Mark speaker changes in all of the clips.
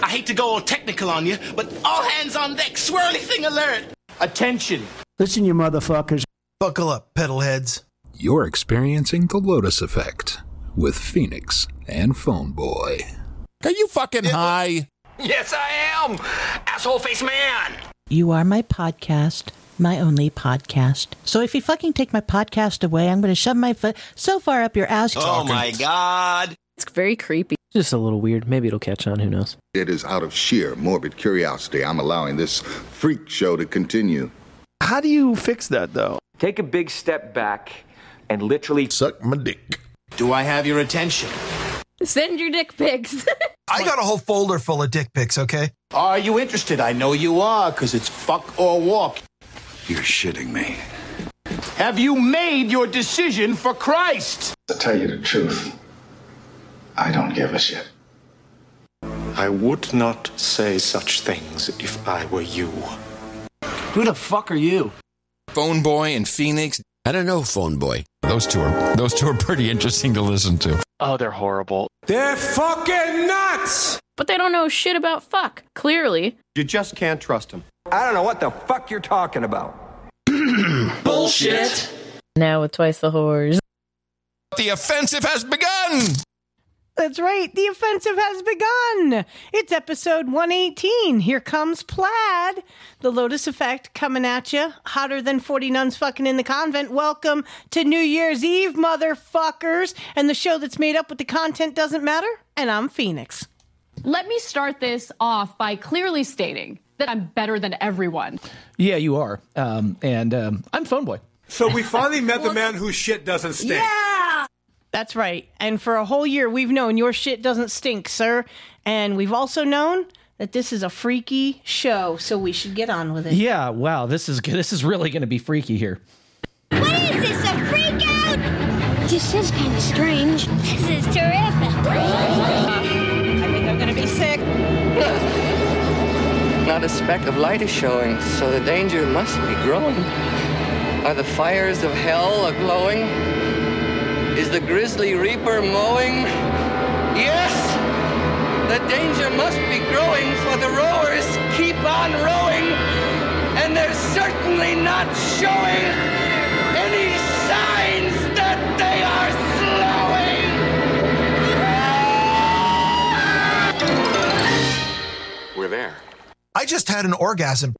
Speaker 1: I hate to go all technical on you, but all hands on deck, swirly thing alert.
Speaker 2: Attention.
Speaker 3: Listen, you motherfuckers.
Speaker 4: Buckle up, pedal heads.
Speaker 5: You're experiencing the Lotus Effect with Pheonix and Phone Boy.
Speaker 6: Are you fucking high?
Speaker 2: Yes, I am. Asshole face man.
Speaker 7: You are my podcast, my only podcast. So if you fucking take my podcast away, I'm going to shove my foot so far up your ass.
Speaker 1: Oh my god.
Speaker 8: It's very creepy.
Speaker 9: Just a little weird. Maybe it'll catch on. Who knows?
Speaker 10: It is out of sheer morbid curiosity. I'm allowing this freak show to continue.
Speaker 3: How do you fix that, though?
Speaker 2: Take a big step back and literally
Speaker 6: Suck my dick.
Speaker 1: Do I have your attention?
Speaker 8: Send your dick pics.
Speaker 4: I got a whole folder full of dick pics, okay?
Speaker 1: Are you interested? I know you are, because it's fuck or walk.
Speaker 10: You're shitting me.
Speaker 1: Have you made your decision for Christ?
Speaker 10: To tell you the truth, I don't give a shit.
Speaker 11: I would not say such things if I were you.
Speaker 1: Who the fuck are you?
Speaker 6: Phone Boy and Pheonix.
Speaker 12: I don't know, phone boy. Those two are those two are pretty interesting to listen to.
Speaker 2: Oh, they're horrible.
Speaker 11: They're fucking nuts!
Speaker 8: but they don't know shit about fuck, clearly.
Speaker 11: You just can't trust them.
Speaker 2: I don't know what the fuck you're talking about.
Speaker 1: Bullshit.
Speaker 8: Now with twice the whores.
Speaker 6: The offensive has begun.
Speaker 13: That's right. The offensive has begun. It's episode 118. Here comes Plaid. The Lotus Effect coming at you. Hotter than 40 nuns fucking in the convent. Welcome to New Year's Eve, motherfuckers. And the show that's made up with the content doesn't matter. And I'm Pheonix.
Speaker 14: Let me start this off by clearly stating that I'm better than everyone.
Speaker 9: Yeah, you are. Um, and um, I'm phone boy.
Speaker 11: So we finally met the man whose shit doesn't stink.
Speaker 13: That's right. And for a whole year, we've known your shit doesn't stink, sir. And we've also known that this is a freaky show, so we should get on with it.
Speaker 9: Yeah. Wow. This is this is really going to be freaky here.
Speaker 15: What is this, a freak out? This is kind of strange. This is terrific.
Speaker 13: I think I'm gonna be sick.
Speaker 16: Not a speck of light is showing, so the danger must be growing. Are the fires of hell a glowing? Is the grizzly reaper mowing? Yes! The danger must be growing, for the rowers keep on rowing, and they're certainly not showing any signs that they are slowing.
Speaker 11: We're there.
Speaker 4: I just had an orgasm.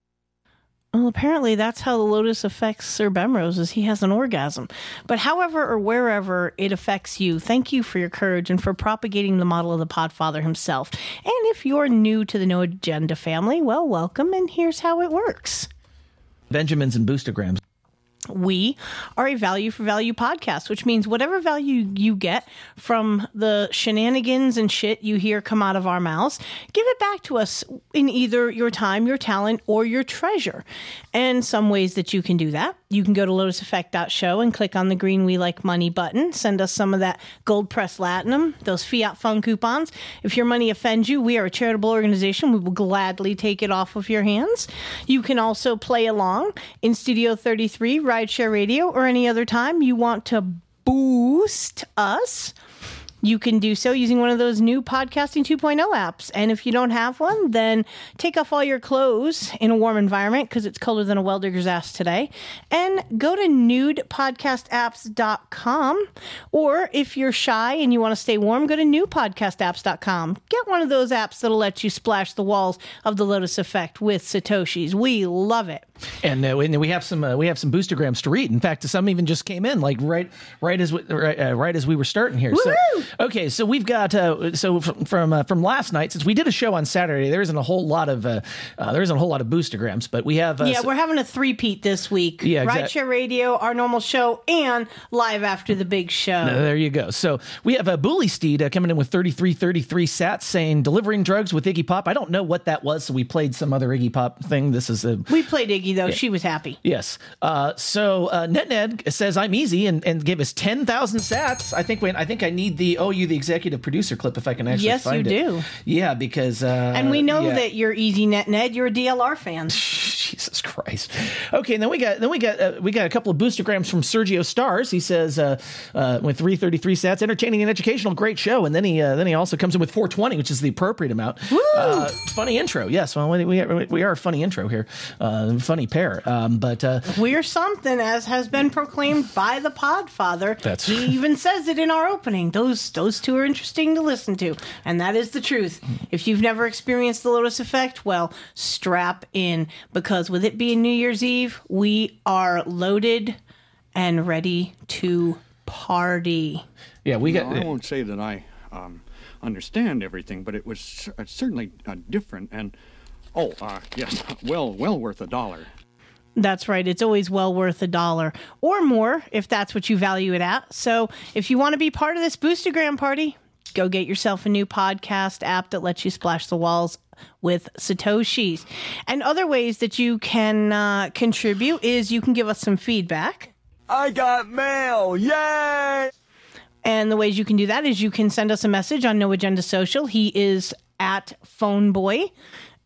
Speaker 13: Well, apparently that's how the Lotus affects Sir Bemrose is he has an orgasm. But however or wherever it affects you, thank you for your courage and for propagating the model of the Podfather himself. And if you're new to the No Agenda family, well, welcome, and here's how it works.
Speaker 9: Benjamins and boostergrams.
Speaker 13: We are a value for value podcast, which means whatever value you get from the shenanigans and shit you hear come out of our mouths, give it back to us in either your time, your talent, or your treasure. And some ways that you can do that. You can go to lotuseffect.show and click on the green We Like Money button. Send us some of that gold pressed latinum, those fiat fun coupons. If your money offends you, we are a charitable organization. We will gladly take it off of your hands. You can also play along in Studio 33, Rideshare Radio, or any other time you want to boost us. You can do so using one of those new Podcasting 2.0 apps. And if you don't have one, then take off all your clothes in a warm environment because it's colder than a well digger's ass today. And go to nudepodcastapps.com. Or if you're shy and you want to stay warm, go to newpodcastapps.com. Get one of those apps that'll let you splash the walls of the Lotus Effect with Satoshis. We love it.
Speaker 9: And, uh, and we have some uh, we have some boostergrams to read. In fact, some even just came in like right right as we, right, uh, right as we were starting here. So, okay, so we've got uh, so from from, uh, from last night since we did a show on Saturday, there isn't a whole lot of uh, uh, there isn't a whole lot of boostergrams, but we have uh,
Speaker 13: yeah,
Speaker 9: so-
Speaker 13: we're having a three-peat this week.
Speaker 9: Yeah, exact-
Speaker 13: Rideshare Radio, our normal show, and live after the big show.
Speaker 9: Uh, there you go. So we have a Boolysteed uh, coming in with 3333 sats saying delivering drugs with Iggy Pop. I don't know what that was, so we played some other Iggy Pop thing. This is a
Speaker 13: We played Iggy though; she was happy.
Speaker 9: Yes. Uh, so uh, NetNed says I'm easy and, and gave us ten thousand sats. I think when I think I need the oh you the executive producer clip if I can actually
Speaker 13: Yes, you
Speaker 9: find it.
Speaker 13: do.
Speaker 9: Yeah, because uh,
Speaker 13: and we know
Speaker 9: yeah.
Speaker 13: that you're easy NetNed. You're a DLR fan.
Speaker 9: Jesus Christ. Okay, and then we got then we got uh, we got a couple of boostergrams from Sergio Stars. He says uh, uh, with 333 sats, entertaining and educational, great show. And then he uh, then he also comes in with 420, which is the appropriate amount. Uh, funny intro, yes. Well, we we are, we are a funny intro here, uh, funny pair. Um, but uh,
Speaker 13: We're something, as has been proclaimed by the Podfather.
Speaker 9: That's-
Speaker 13: he even says it in our opening. Those those two are interesting to listen to, and that is the truth. If you've never experienced the Lotus Effect, well, strap in because with it being New Year's Eve, we are loaded and ready to party.
Speaker 9: yeah, we got.
Speaker 17: No, I won't say that I um, understand everything, but it was cer- uh, certainly uh, different. And oh, uh, yes, well, well worth a dollar.
Speaker 13: That's right. It's always well worth a dollar or more if that's what you value it at. So if you want to be part of this Boostergram party, go get yourself a new podcast app that lets you splash the walls with Satoshis. And other ways that you can uh, contribute is you can give us some feedback.
Speaker 18: I got mail! Yay!
Speaker 13: And the ways you can do that is you can send us a message on No Agenda Social. He is at Phoneboy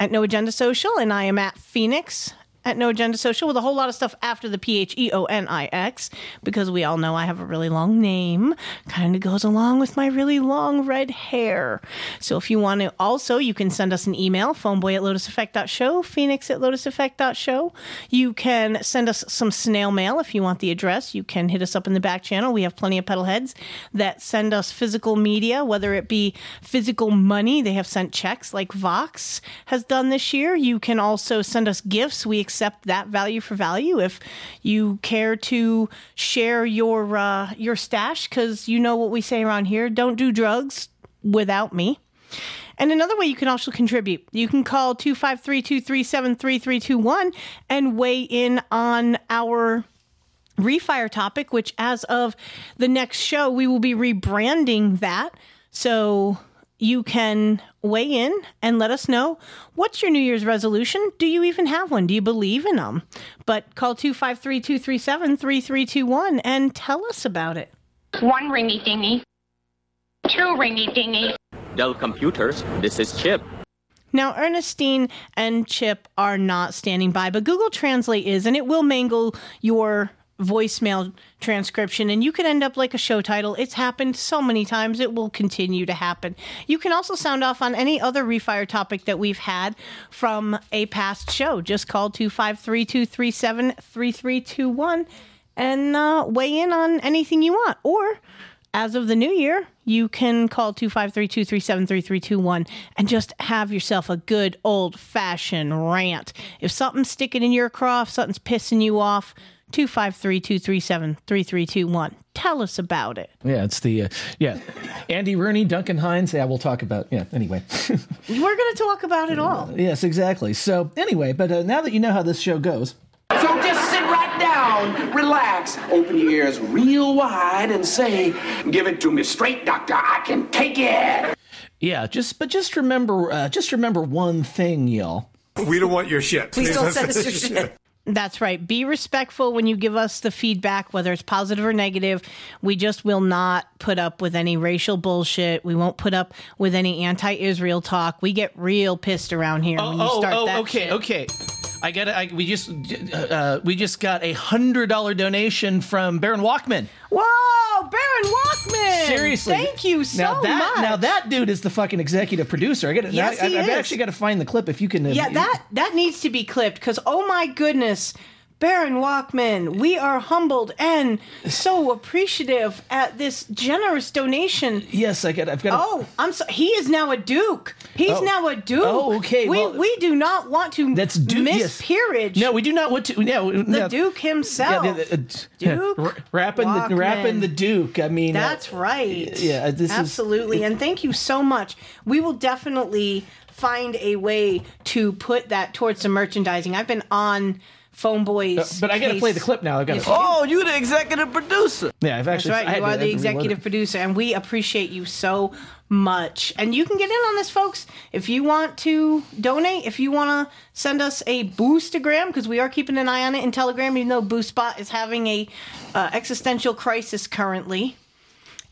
Speaker 13: at No Agenda Social, and I am at Pheonix at No Agenda Social with a whole lot of stuff after the P H E O N I X because we all know I have a really long name. Kind of goes along with my really long red hair. So if you want to, also, you can send us an email, phoneboy at lotuseffect.show, pheonix at lotuseffect.show. You can send us some snail mail if you want the address. You can hit us up in the back channel. We have plenty of pedal heads that send us physical media, whether it be physical money. They have sent checks like Vox has done this year. You can also send us gifts. We accept that value for value. If you care to share your uh, your stash, because you know what we say around here: don't do drugs without me. And another way you can also contribute, you can call 253 237 3321 and weigh in on our refire topic, which as of the next show, we will be rebranding that. So you can weigh in and let us know what's your New Year's resolution? Do you even have one? Do you believe in them? But call 253 237 3321 and tell us about it.
Speaker 19: One ringy dingy. Two ringy dingy.
Speaker 20: Dell Computers, this is Chip.
Speaker 13: Now, Ernestine and Chip are not standing by, but Google Translate is, and it will mangle your voicemail transcription, and you could end up like a show title. It's happened so many times, it will continue to happen. You can also sound off on any other refire topic that we've had from a past show. Just call 253 237 3321 and uh, weigh in on anything you want. Or as of the new year, you can call 253 237 3321 and just have yourself a good old fashioned rant. If something's sticking in your craw, if something's pissing you off, 253 237 3321. Tell us about it.
Speaker 9: Yeah, it's the uh, yeah, Andy Rooney, Duncan Hines. Yeah, we'll talk about yeah. Anyway,
Speaker 13: We're going to talk about it all.
Speaker 9: yes, exactly. So anyway, but uh, now that you know how this show goes,
Speaker 21: So just sit right down, relax, open your ears real wide, and say, "Give it to me straight, doctor. I can take it."
Speaker 9: yeah, just but just remember, uh, just remember one thing, y'all.
Speaker 22: We don't want your shit.
Speaker 13: Please don't send us your shit. That's right. Be respectful when you give us the feedback, whether it's positive or negative. We just will not put up with any racial bullshit. We won't put up with any anti Israel talk. We get real pissed around here when you
Speaker 9: oh, oh
Speaker 13: start
Speaker 9: oh,
Speaker 13: that.
Speaker 9: okay,
Speaker 13: shit.
Speaker 9: okay. I got it. I, we just uh, we just got a hundred dollar donation from Baron Walkman.
Speaker 13: Whoa, Baron Walkman!
Speaker 9: Seriously,
Speaker 13: Thank you so
Speaker 9: now that,
Speaker 13: much.
Speaker 9: Now that dude is the fucking executive producer. I got it.
Speaker 13: Yes,
Speaker 9: I,
Speaker 13: he
Speaker 9: I've
Speaker 13: is.
Speaker 9: actually got to find the clip if you can. uh,
Speaker 13: Yeah, that that needs to be clipped because oh my goodness, Baron Walkman, we are humbled and so appreciative at this generous donation.
Speaker 9: Yes, I got. I've got.
Speaker 13: Oh, I'm so he is now a duke. He's
Speaker 9: Oh.
Speaker 13: now a duke.
Speaker 9: Oh, okay,
Speaker 13: We
Speaker 9: well-
Speaker 13: we do not want to
Speaker 9: That's Duke.
Speaker 13: miss
Speaker 9: yes.
Speaker 13: peerage.
Speaker 9: No, we do not want to. No,
Speaker 13: the
Speaker 9: no.
Speaker 13: Duke himself.
Speaker 9: Yeah, the- the-
Speaker 13: Duke
Speaker 9: r- rapping the rapping the Duke. I mean, uh,
Speaker 13: That's right.
Speaker 9: yeah, this is-
Speaker 13: absolutely. and thank you so much. We will definitely find a way to put that towards some merchandising. I've been on Phone Boys,
Speaker 9: Uh, but I got to
Speaker 13: case-
Speaker 9: play the clip now. I got to.
Speaker 13: you do.
Speaker 18: Oh, you the executive producer.
Speaker 9: Yeah, I've actually.
Speaker 13: That's
Speaker 9: actually.
Speaker 13: right. You
Speaker 9: to-
Speaker 13: are the
Speaker 9: had to reload
Speaker 13: executive
Speaker 9: it.
Speaker 13: producer, and we appreciate you so much. And you can get in on this, folks. If you want to donate, if you want to send us a boostagram, because we are keeping an eye on it in Telegram, even though BoostBot is having a uh, existential crisis currently.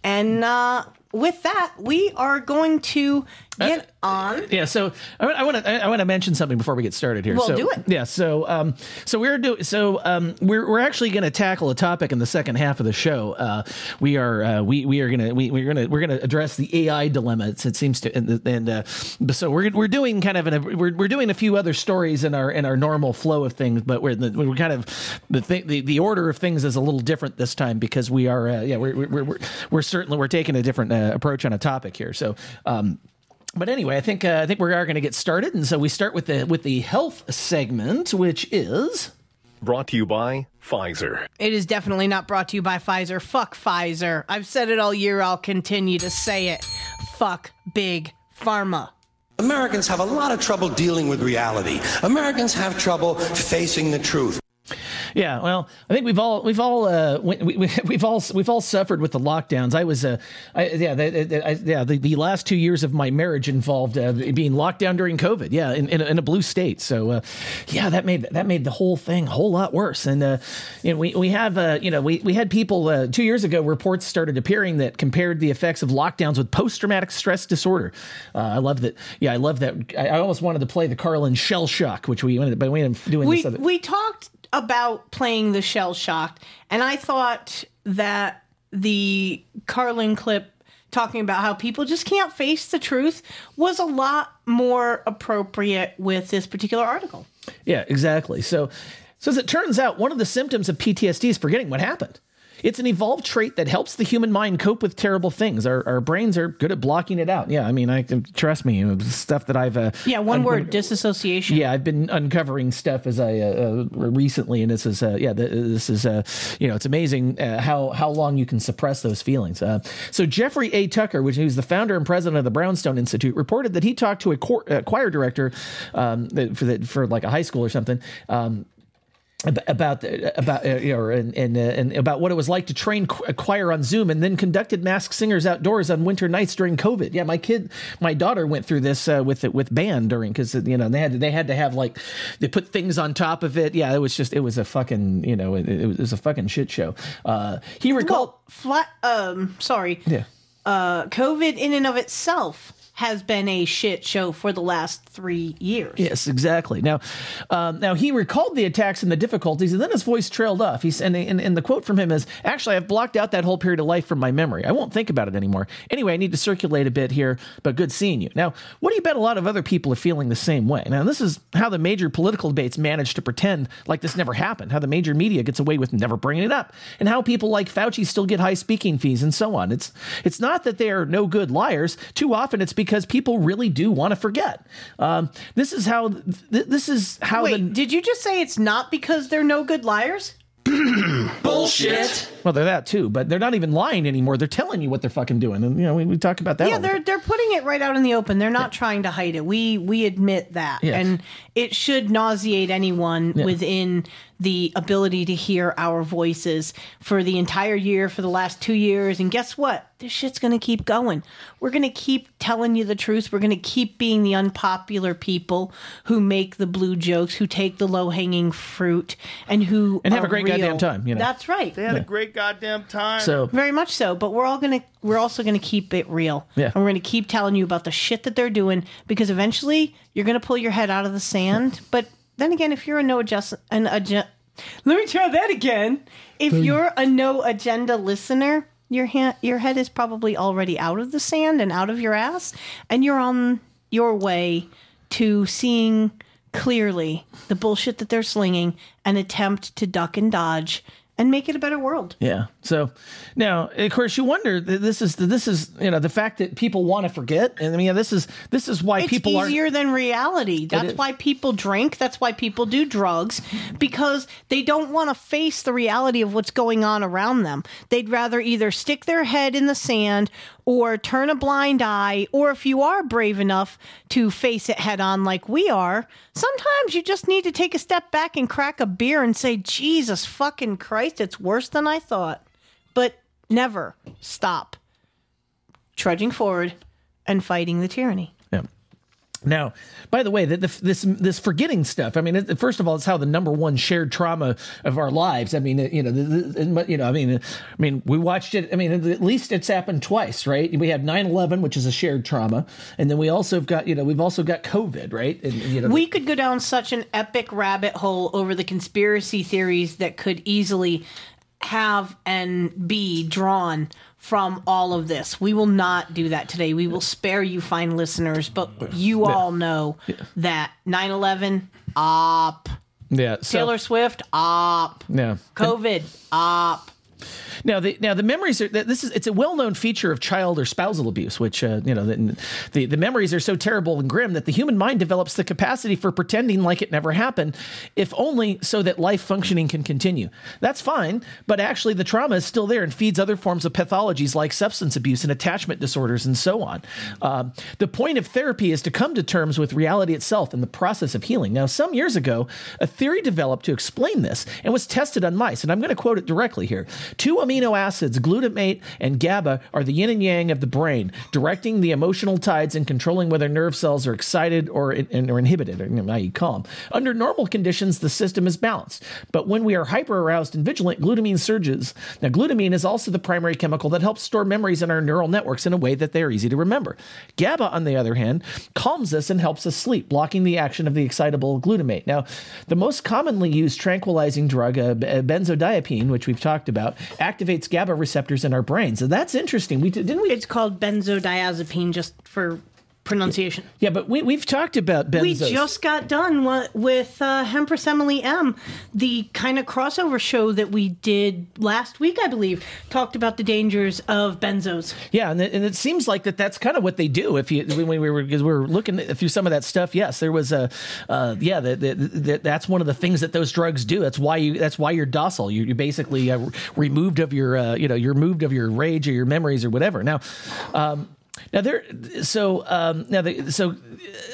Speaker 13: And uh, with that, we are going to Get on.
Speaker 9: Yeah, so I want to I want to mention something before we get started here.
Speaker 13: Well,
Speaker 9: so,
Speaker 13: do it.
Speaker 9: Yeah, so um, so we're doing so um, we're we're actually going to tackle a topic in the second half of the show. Uh, we are uh, we we are gonna we, we're gonna we're gonna address the AI dilemma. It's, it seems to and, and uh, so we're we're doing kind of an, we're we're doing a few other stories in our in our normal flow of things, but we're the, we're kind of the thing the, the order of things is a little different this time because we are uh, yeah we're we're we're, we're certainly we're taking a different uh, approach on a topic here. So. Um, but anyway, I think uh, I think we are going to get started, and so we start with the with the health segment, which is
Speaker 23: brought to you by Pfizer.
Speaker 13: It is definitely not brought to you by Pfizer. Fuck Pfizer. I've said it all year. I'll continue to say it. Fuck big pharma.
Speaker 22: Americans have a lot of trouble dealing with reality. Americans have trouble facing the truth.
Speaker 9: Yeah, well, I think we've all we've all uh, we, we, we've all we've all suffered with the lockdowns. I was, uh, I, yeah, the, the, I, yeah, the, the last two years of my marriage involved uh, being locked down during COVID. Yeah, in, in, a, in a blue state. So, uh, yeah, that made that made the whole thing a whole lot worse. And uh, you know, we we have uh, you know we we had people uh, two years ago reports started appearing that compared the effects of lockdowns with post traumatic stress disorder. Uh, I love that. Yeah, I love that. I, I almost wanted to play the Carlin shell shock, which we ended up doing.
Speaker 13: We
Speaker 9: this other,
Speaker 13: we talked about playing the shell shocked, and I thought that the Carlin clip talking about how people just can't face the truth was a lot more appropriate with this particular article.
Speaker 9: Yeah, exactly. So, so as it turns out, one of the symptoms of PTSD is forgetting what happened. It's an evolved trait that helps the human mind cope with terrible things. Our, our brains are good at blocking it out. Yeah, I mean, I trust me, stuff that I've uh,
Speaker 13: Yeah, one
Speaker 9: un-
Speaker 13: word disassociation.
Speaker 9: yeah, I've been uncovering stuff as I uh, uh, recently, and this is uh, yeah, th- this is uh, you know, it's amazing uh, how how long you can suppress those feelings. So Jeffrey A. Tucker, which who's the founder and president of the Brownstone Institute, reported that he talked to a choir, uh, choir director um, for the, for like a high school or something. Um, about about uh, you know and and, uh, and about what it was like to train qu- a choir on Zoom and then conducted masked singers outdoors on winter nights during COVID. Yeah, my kid, my daughter went through this uh, with it with band during because you know they had to, they had to have like they put things on top of it. Yeah, it was just it was a fucking you know it, it was a fucking shit show. Uh, he recalled.
Speaker 13: Well, flat. Um, sorry.
Speaker 9: Yeah.
Speaker 13: Uh, COVID in and of itself has been a shit show for the last three years.
Speaker 9: Yes, exactly. Now, um, now he recalled the attacks and the difficulties, and then his voice trailed off. He's and, and, and the quote from him is, "Actually, I've blocked out that whole period of life from my memory. I won't think about it anymore. Anyway, I need to circulate a bit here, but good seeing you." Now, what do you bet a lot of other people are feeling the same way? Now, this is how the major political debates manage to pretend like this never happened. How the major media gets away with never bringing it up, and how people like Fauci still get high speaking fees and so on. It's it's not that they are no good liars. Too often, it's because people really do want to forget. Um, this is how th- this is how
Speaker 13: Wait,
Speaker 9: the
Speaker 13: did you just say it's not because they're no good liars?
Speaker 9: bullshit. Well, they're that too, but they're not even lying anymore. They're telling you what they're fucking doing, and you know we, we talk about that.
Speaker 13: yeah,
Speaker 9: all
Speaker 13: they're they're putting it right out in the open. They're not trying to hide it. We we admit that,
Speaker 9: Yeah.
Speaker 13: and it should nauseate anyone
Speaker 9: Yeah.
Speaker 13: within the ability to hear our voices for the entire year, for the last two years. And guess what? This shit's gonna keep going. We're gonna keep telling you the truth. We're gonna keep being the unpopular people who make the blue jokes, who take the low hanging fruit, and who
Speaker 9: And have
Speaker 13: are
Speaker 9: a great
Speaker 13: real.
Speaker 9: goddamn time, you know.
Speaker 13: That's right.
Speaker 3: They had a great goddamn time.
Speaker 9: So-
Speaker 13: very much so. But we're all gonna we're also gonna keep it real.
Speaker 9: Yeah.
Speaker 13: And we're gonna keep telling you about the shit that they're doing because eventually you're gonna pull your head out of the sand. But then again, if you're a no adjust an agenda, let me try that again. If you're a no agenda listener, your hand your head is probably already out of the sand and out of your ass, and you're on your way to seeing clearly the bullshit that they're slinging and attempt to duck and dodge and make it a better world.
Speaker 9: Yeah. So now, of course, you wonder. This is this is you know the fact that people want to forget, and I mean this is this is why
Speaker 13: it's
Speaker 9: people are.
Speaker 13: easier than reality. That's why people drink. That's why people do drugs because they don't want to face the reality of what's going on around them. They'd rather either stick their head in the sand or turn a blind eye, or if you are brave enough to face it head on like we are, sometimes you just need to take a step back and crack a beer and say, Jesus fucking Christ, it's worse than I thought. But never stop trudging forward and fighting the tyranny.
Speaker 9: Now, by the way, the, this this forgetting stuff. I mean, first of all, it's how the number one shared trauma of our lives. I mean, you know, the, the, you know, I mean, I mean, we watched it. I mean, at least it's happened twice, right? We had 9-11, which is a shared trauma, and then we also have got, you know, we've also got COVID, right? And you know,
Speaker 13: we could go down such an epic rabbit hole over the conspiracy theories that could easily have and be drawn from all of this. We will not do that today. We will spare you fine listeners, but you all know that 9/11 op,
Speaker 9: yeah, so-
Speaker 13: Taylor Swift op,
Speaker 9: yeah,
Speaker 13: COVID op.
Speaker 9: Now the now the memories are this is it's a well known feature of child or spousal abuse, which uh, you know the, the the memories are so terrible and grim that the human mind develops the capacity for pretending like it never happened, if only so that life functioning can continue. That's fine, but actually the trauma is still there and feeds other forms of pathologies like substance abuse and attachment disorders and so on. Um, the point of therapy is to come to terms with reality itself and the process of healing. Now, some years ago, a theory developed to explain this and was tested on mice, and I'm going to quote it directly here. Two amino acids, glutamate and GABA, are the yin and yang of the brain, directing the emotional tides and controlling whether nerve cells are excited or, or inhibited, or you calm. Under normal conditions, the system is balanced. But when we are hyper aroused and vigilant, glutamine surges. Now, glutamine is also the primary chemical that helps store memories in our neural networks in a way that they are easy to remember. GABA, on the other hand, calms us and helps us sleep, blocking the action of the excitable glutamate. Now, the most commonly used tranquilizing drug, uh, uh, benzodiazepine, which we've talked about, activates GABA receptors in our brains. So that's interesting. We didn't we?
Speaker 13: It's called benzodiazepine, just for pronunciation.
Speaker 9: Yeah, but we we've talked about benzos.
Speaker 13: We just got done with uh, Hempress Emily M, the kind of crossover show that we did last week, I believe, talked about the dangers of benzos.
Speaker 9: Yeah, and it, and it seems like that that's kind of what they do. If you when we were because we were looking through some of that stuff, yes, there was a uh, yeah, that that that's one of the things that those drugs do. That's why you that's why you're docile. You, you're basically uh, removed of your uh, you know you're removed of your rage or your memories or whatever. Now. Um, now there, so um, now the, so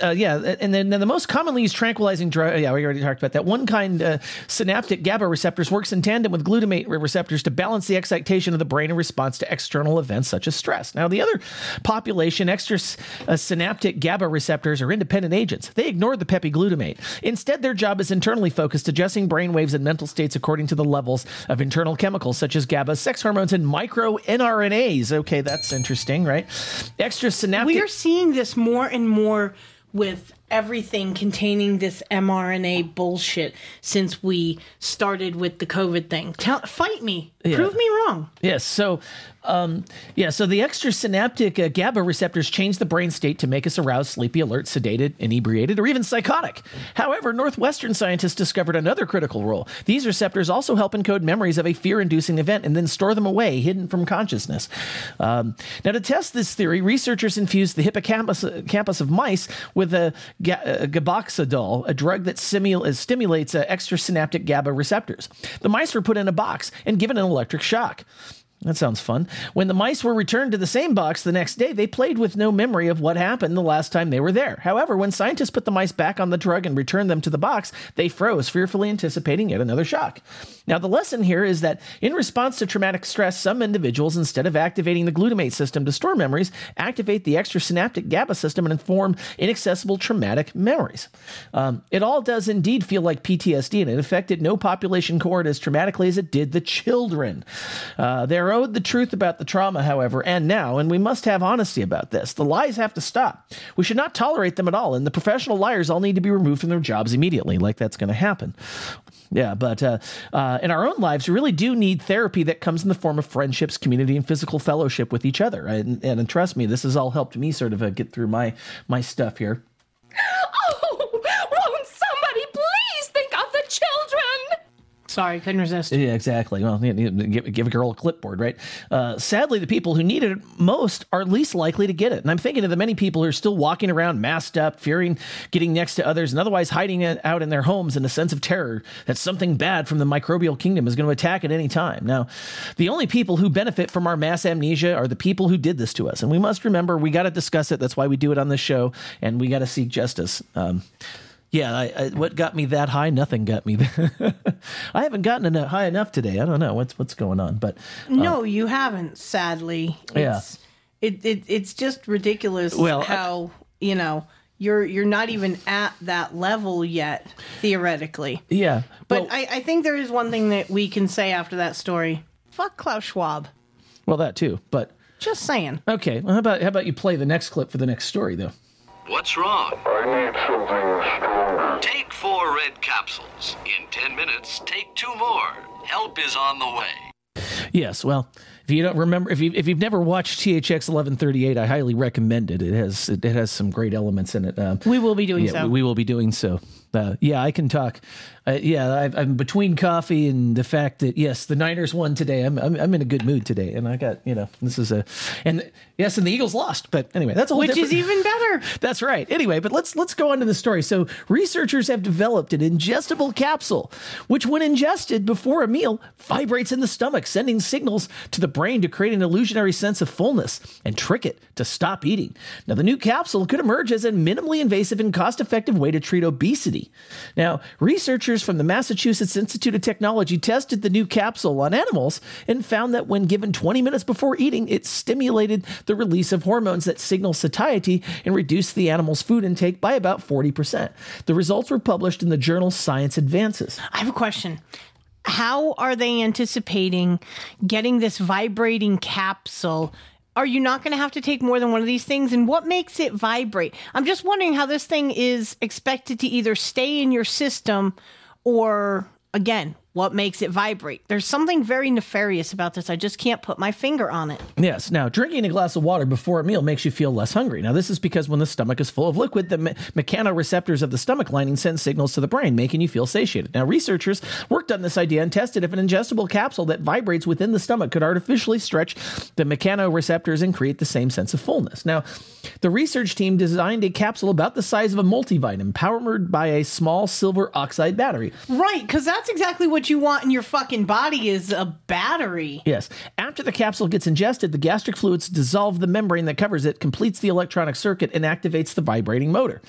Speaker 9: uh, yeah, and then, the most commonly used tranquilizing drug. Yeah, we already talked about that. One kind, uh, synaptic GABA receptors, works in tandem with glutamate receptors to balance the excitation of the brain in response to external events such as stress. Now the other population, extra uh, synaptic GABA receptors, are independent agents. They ignore the peppy glutamate. Instead, their job is internally focused, adjusting brain waves and mental states according to the levels of internal chemicals such as GABA, sex hormones, and micro RNAs. Okay, that's interesting, right? Extra synaptic.
Speaker 13: We are seeing this more and more with everything containing this mRNA bullshit since we started with the COVID thing. Tell, fight me.
Speaker 9: Yeah.
Speaker 13: Prove me wrong.
Speaker 9: Yes. So, um, yeah. So the extrasynaptic uh, GABA receptors change the brain state to make us aroused, sleepy, alert, sedated, inebriated, or even psychotic. However, Northwestern scientists discovered another critical role. These receptors also help encode memories of a fear-inducing event and then store them away, hidden from consciousness. Um, now, to test this theory, researchers infused the hippocampus uh, of mice with a, ga- uh, gaboxidol, a drug that simul- uh, stimulates uh, extrasynaptic GABA receptors. The mice were put in a box and given an electric shock. That sounds fun. When the mice were returned to the same box the next day, they played with no memory of what happened the last time they were there. However, when scientists put the mice back on the drug and returned them to the box, they froze, fearfully anticipating yet another shock. Now, the lesson here is that in response to traumatic stress, some individuals, instead of activating the glutamate system to store memories, activate the extrasynaptic GABA system and form inaccessible traumatic memories. Um, it all does indeed feel like PTSD, and it affected no population cohort as traumatically as it did the children. Uh, owed the truth about the trauma, however, and now, and we must have honesty about this. The lies have to stop. We should not tolerate them at all, and the professional liars all need to be removed from their jobs immediately, like that's going to happen. Yeah, but uh, uh, in our own lives, we really do need therapy that comes in the form of friendships, community, and physical fellowship with each other. And, and trust me, this has all helped me sort of uh, get through my my stuff here.
Speaker 14: Oh, won't somebody please think of the children?
Speaker 13: Sorry, couldn't resist.
Speaker 9: Yeah, exactly. Well, give, give a girl a clipboard, right? Uh, sadly, the people who need it most are least likely to get it. And I'm thinking of the many people who are still walking around masked up, fearing getting next to others, and otherwise hiding out in their homes in a sense of terror that something bad from the microbial kingdom is going to attack at any time. Now, the only people who benefit from our mass amnesia are the people who did this to us. And we must remember we got to discuss it. That's why we do it on this show, and we got to seek justice. Um, yeah, I, I, what got me that high? Nothing got me. That. I haven't gotten enough, high enough today. I don't know what's what's going on, but uh,
Speaker 13: No, you haven't. Sadly,
Speaker 9: Yeah.
Speaker 13: It's, it, it it's just ridiculous.
Speaker 9: Well, I-
Speaker 13: how you know you're you're not even at that level yet, theoretically.
Speaker 9: Yeah.
Speaker 13: But I, I think there is one thing that we can say after that story. Fuck Klaus Schwab.
Speaker 9: Well, that too. But
Speaker 13: Just saying.
Speaker 9: okay. Well, how about how about you play the next clip for the next story though?
Speaker 24: What's wrong?
Speaker 11: I need something stronger.
Speaker 24: Take four red capsules. In 10 minutes, take two more. Help is on the way.
Speaker 9: Yes. Well, if you don't remember, if you if you've never watched THX eleven thirty eight, I highly recommend it. It has it, it has some great elements in it. Um,
Speaker 13: We will be doing
Speaker 9: yeah,
Speaker 13: so.
Speaker 9: We will be doing so. Uh, yeah, I can talk. Uh, yeah, I've, I'm between coffee and the fact that yes, the Niners won today. I'm, I'm I'm in a good mood today, and I got you know this is a and yes, and the Eagles lost. But anyway, that's a whole
Speaker 13: Which
Speaker 9: different-
Speaker 13: is even better.
Speaker 9: that's right. Anyway, but let's let's go on to the story. So, researchers have developed an ingestible capsule which when ingested before a meal vibrates in the stomach, sending signals to the brain to create an illusionary sense of fullness and trick it to stop eating. Now, the new capsule could emerge as a minimally invasive and cost-effective way to treat obesity. Now, researchers from the Massachusetts Institute of Technology tested the new capsule on animals and found that when given 20 minutes before eating, it stimulated the release of hormones that signal satiety and reduced the animal's food intake by about 40%. The results were published in the journal Science Advances.
Speaker 13: I have a question. How are they anticipating getting this vibrating capsule? Are you not going to have to take more than one of these things? And what makes it vibrate? I'm just wondering how this thing is expected to either stay in your system or, again, what makes it vibrate? There's something very nefarious about this. I just can't put my finger on it.
Speaker 9: Yes. Now, drinking a glass of water before a meal makes you feel less hungry. Now, this is because when the stomach is full of liquid, the me- mechanoreceptors of the stomach lining send signals to the brain, making you feel satiated. Now, researchers worked on this idea and tested if an ingestible capsule that vibrates within the stomach could artificially stretch the mechanoreceptors and create the same sense of fullness. Now, the research team designed a capsule about the size of a multivitamin, powered by a small silver oxide battery.
Speaker 13: Right, because that's exactly what you want in your fucking body is a battery.
Speaker 9: Yes. After the capsule gets ingested, the gastric fluids dissolve the membrane that covers it, completes the electronic circuit, and activates the vibrating motor.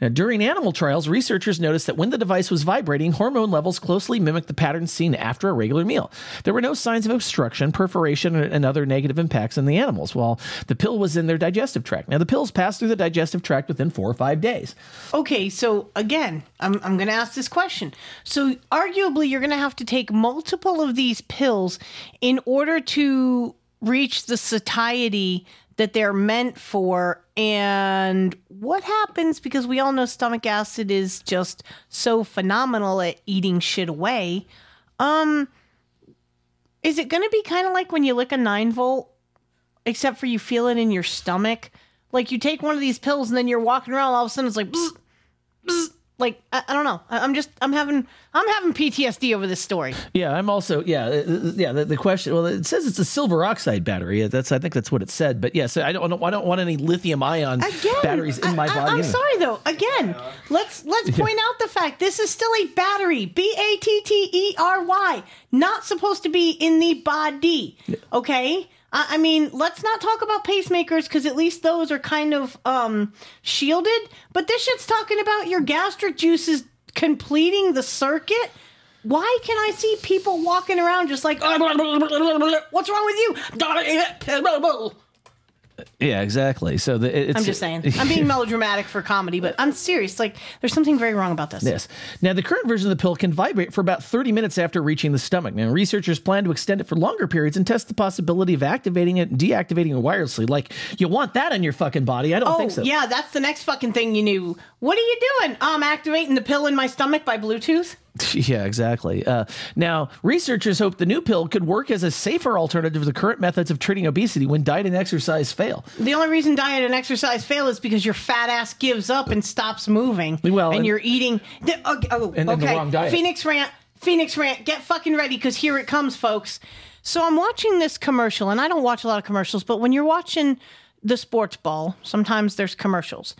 Speaker 9: Now, during animal trials, researchers noticed that when the device was vibrating, hormone levels closely mimicked the patterns seen after a regular meal. There were no signs of obstruction, perforation, and other negative impacts in the animals, while the pill was in their digestive tract. Now, the pills passed through the digestive tract within four or five days.
Speaker 13: Okay, so again, I'm, I'm going to ask this question. So, arguably, you're going to have to take multiple of these pills in order to reach the satiety that they're meant for. And what happens because we all know stomach acid is just so phenomenal at eating shit away? Um, is it going to be kind of like when you lick a nine volt, except for you feel it in your stomach? Like you take one of these pills and then you're walking around, all of a sudden it's like, bzz, bzz. Like I, I don't know. I, I'm just I'm having I'm having PTSD over this story.
Speaker 9: Yeah, I'm also yeah uh, yeah. The, the question well, it says it's a silver oxide battery. That's I think that's what it said. But yes, I don't I don't want any lithium ion batteries in my
Speaker 13: I,
Speaker 9: body.
Speaker 13: I'm sorry though. Again, let's let's point out the fact this is still a battery. B A T T E R Y. Not supposed to be in the body. Okay. I mean, let's not talk about pacemakers because at least those are kind of um, shielded. But this shit's talking about your gastric juices completing the circuit. Why can I see people walking around just like, what's wrong with you?
Speaker 9: Yeah, exactly. So the, it's,
Speaker 13: I'm just saying. I'm being melodramatic for comedy, but I'm serious. Like, there's something very wrong about this.
Speaker 9: Yes. Now, the current version of the pill can vibrate for about 30 minutes after reaching the stomach. Now, researchers plan to extend it for longer periods and test the possibility of activating it and deactivating it wirelessly. Like, you want that in your fucking body? I don't
Speaker 13: oh,
Speaker 9: think so.
Speaker 13: yeah, that's the next fucking thing you knew. What are you doing? Oh, I'm activating the pill in my stomach by Bluetooth.
Speaker 9: Yeah, exactly. Uh, now, researchers hope the new pill could work as a safer alternative to the current methods of treating obesity when diet and exercise fail.
Speaker 13: The only reason diet and exercise fail is because your fat ass gives up and stops moving.
Speaker 9: Well,
Speaker 13: and,
Speaker 9: and-
Speaker 13: you're eating. The, oh, oh,
Speaker 9: And- and the
Speaker 13: okay.
Speaker 9: wrong diet.
Speaker 13: Pheonix rant. Pheonix rant. Get fucking ready because here it comes, folks. So I'm watching this commercial, and I don't watch a lot of commercials, but when you're watching the sports ball, sometimes there's commercials.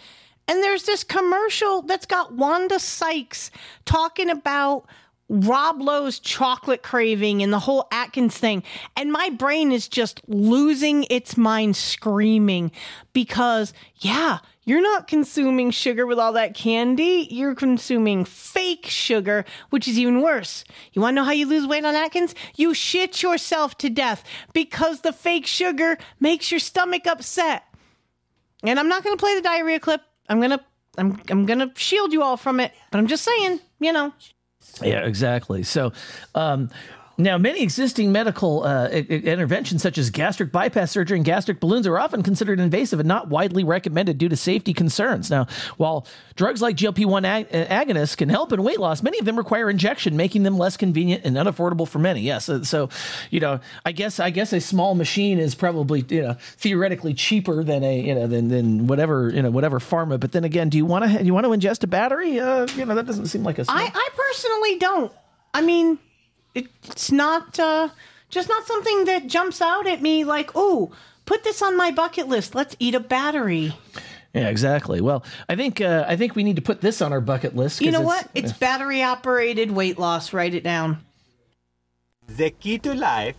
Speaker 13: And there's this commercial that's got Wanda Sykes talking about Rob Lowe's chocolate craving and the whole Atkins thing. And my brain is just losing its mind screaming because, yeah, you're not consuming sugar with all that candy. You're consuming fake sugar, which is even worse. You want to know how you lose weight on Atkins? You shit yourself to death because the fake sugar makes your stomach upset. And I'm not going to play the diarrhea clip. I'm to I'm I'm gonna shield you all from it, but I'm just saying, you know.
Speaker 9: Yeah, exactly. So, um, now many existing medical uh, interventions, such as gastric bypass surgery and gastric balloons, are often considered invasive and not widely recommended due to safety concerns. Now, while drugs like GLP-1 ag- uh, agonists can help in weight loss, many of them require injection, making them less convenient and unaffordable for many. Yes, so, so you know, I guess I guess a small machine is probably you know theoretically cheaper than a you know than than whatever you know whatever pharma. But then again, do you want to do you want to ingest a battery? Uh, you know, that doesn't seem like a
Speaker 13: I, I personally don't. I mean, it's not uh, just not something that jumps out at me like, oh, put this on my bucket list. Let's eat a battery.
Speaker 9: Yeah, exactly. Well, I think uh, I think we need to put this on our bucket list.
Speaker 13: You know
Speaker 9: it's-
Speaker 13: what? It's battery operated weight loss. Write it down.
Speaker 25: The key to life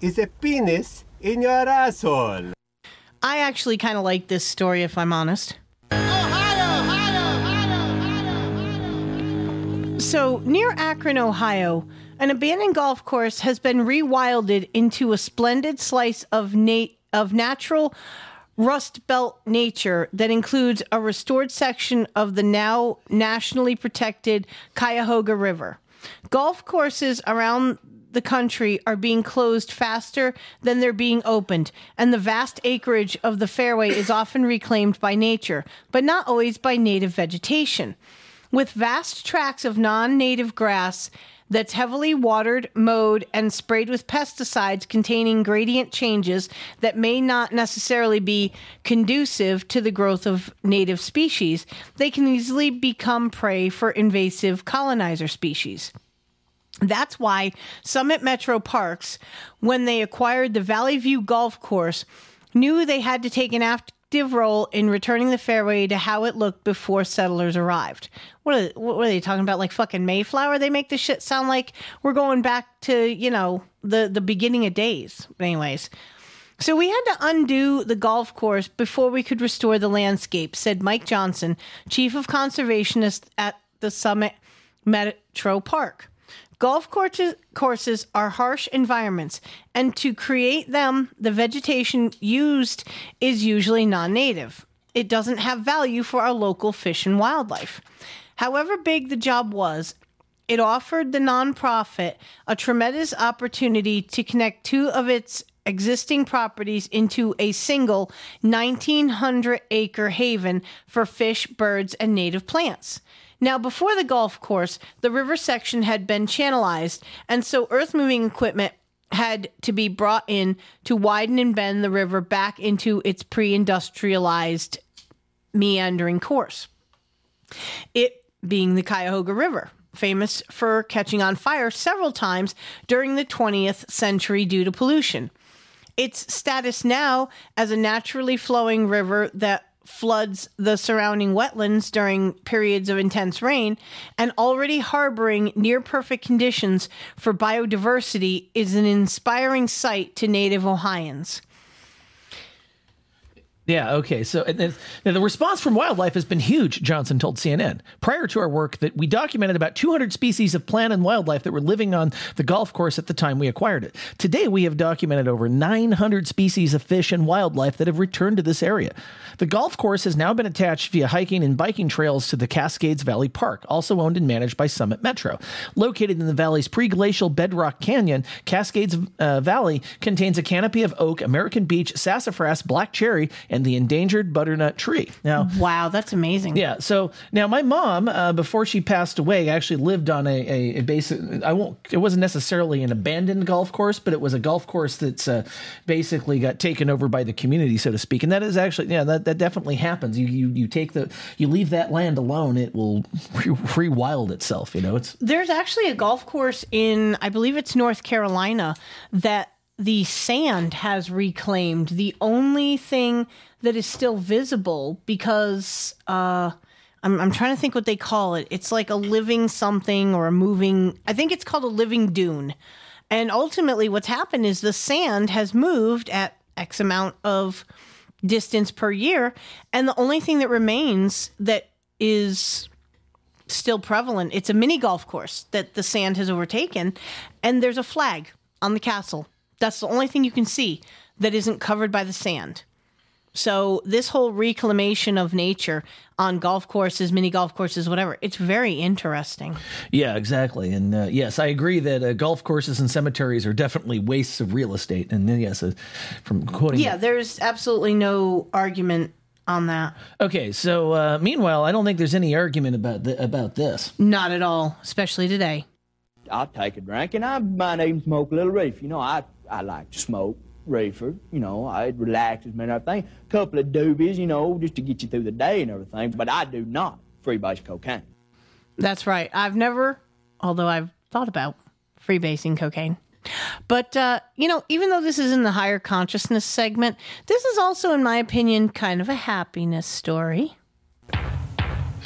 Speaker 25: is a penis in your asshole.
Speaker 13: I actually kind of like this story, if I'm honest. So, near Akron, Ohio, an abandoned golf course has been rewilded into a splendid slice of na- of natural rust belt nature that includes a restored section of the now nationally protected Cuyahoga River. Golf courses around the country are being closed faster than they're being opened, and the vast acreage of the fairway is often reclaimed by nature, but not always by native vegetation. With vast tracts of non native grass that's heavily watered, mowed, and sprayed with pesticides containing gradient changes that may not necessarily be conducive to the growth of native species, they can easily become prey for invasive colonizer species. That's why Summit Metro Parks, when they acquired the Valley View Golf Course, knew they had to take an active role in returning the fairway to how it looked before settlers arrived. What are, what are they talking about? Like fucking Mayflower? They make this shit sound like we're going back to, you know, the, the beginning of days. Anyways. So we had to undo the golf course before we could restore the landscape, said Mike Johnson, chief of conservationists at the Summit Metro Park. Golf courses, courses are harsh environments, and to create them, the vegetation used is usually non native. It doesn't have value for our local fish and wildlife. However big the job was, it offered the nonprofit a tremendous opportunity to connect two of its existing properties into a single 1900 acre haven for fish, birds, and native plants. Now, before the golf course, the river section had been channelized, and so earth moving equipment had to be brought in to widen and bend the river back into its pre industrialized meandering course. It being the Cuyahoga River, famous for catching on fire several times during the 20th century due to pollution. Its status now as a naturally flowing river that floods the surrounding wetlands during periods of intense rain and already harboring near perfect conditions for biodiversity is an inspiring sight to native Ohioans.
Speaker 9: Yeah, okay. So and the response from wildlife has been huge, Johnson told CNN. Prior to our work that we documented about 200 species of plant and wildlife that were living on the golf course at the time we acquired it. Today we have documented over 900 species of fish and wildlife that have returned to this area. The golf course has now been attached via hiking and biking trails to the Cascades Valley Park, also owned and managed by Summit Metro. Located in the valley's pre-glacial bedrock canyon, Cascades uh, Valley contains a canopy of oak, American beech, sassafras, black cherry, and the endangered butternut tree. Now,
Speaker 13: wow, that's amazing.
Speaker 9: Yeah. So now my mom, uh, before she passed away, actually lived on a, a, a basic. I won't. It wasn't necessarily an abandoned golf course, but it was a golf course that's uh, basically got taken over by the community, so to speak. And that is actually, yeah, that, that definitely happens. You you you take the you leave that land alone, it will re- rewild itself. You know, it's
Speaker 13: There's actually a golf course in, I believe it's North Carolina, that the sand has reclaimed. The only thing that is still visible because uh, I'm, I'm trying to think what they call it. It's like a living something or a moving, I think it's called a living dune. And ultimately, what's happened is the sand has moved at X amount of distance per year. And the only thing that remains that is still prevalent. It's a mini golf course that the sand has overtaken, and there's a flag on the castle. That's the only thing you can see that isn't covered by the sand. So this whole reclamation of nature on golf courses, mini golf courses, whatever, it's very interesting.
Speaker 9: Yeah, exactly. And uh, yes, I agree that uh, golf courses and cemeteries are definitely wastes of real estate. And then, yes, uh, from quoting.
Speaker 13: Yeah, there's absolutely no argument on that.
Speaker 9: Okay, so uh, meanwhile, I don't think there's any argument about th- about this.
Speaker 13: Not at all, especially today.
Speaker 18: I'll take a drink, and I might even smoke a little reef. You know, I I like to smoke reefer. You know, it relaxes me and everything. A couple of doobies, you know, just to get you through the day and everything. But I do not freebase cocaine.
Speaker 13: That's right. I've never, although I've thought about freebasing cocaine. But, uh, you know, even though this is in the higher consciousness segment, this is also, in my opinion, kind of a happiness story.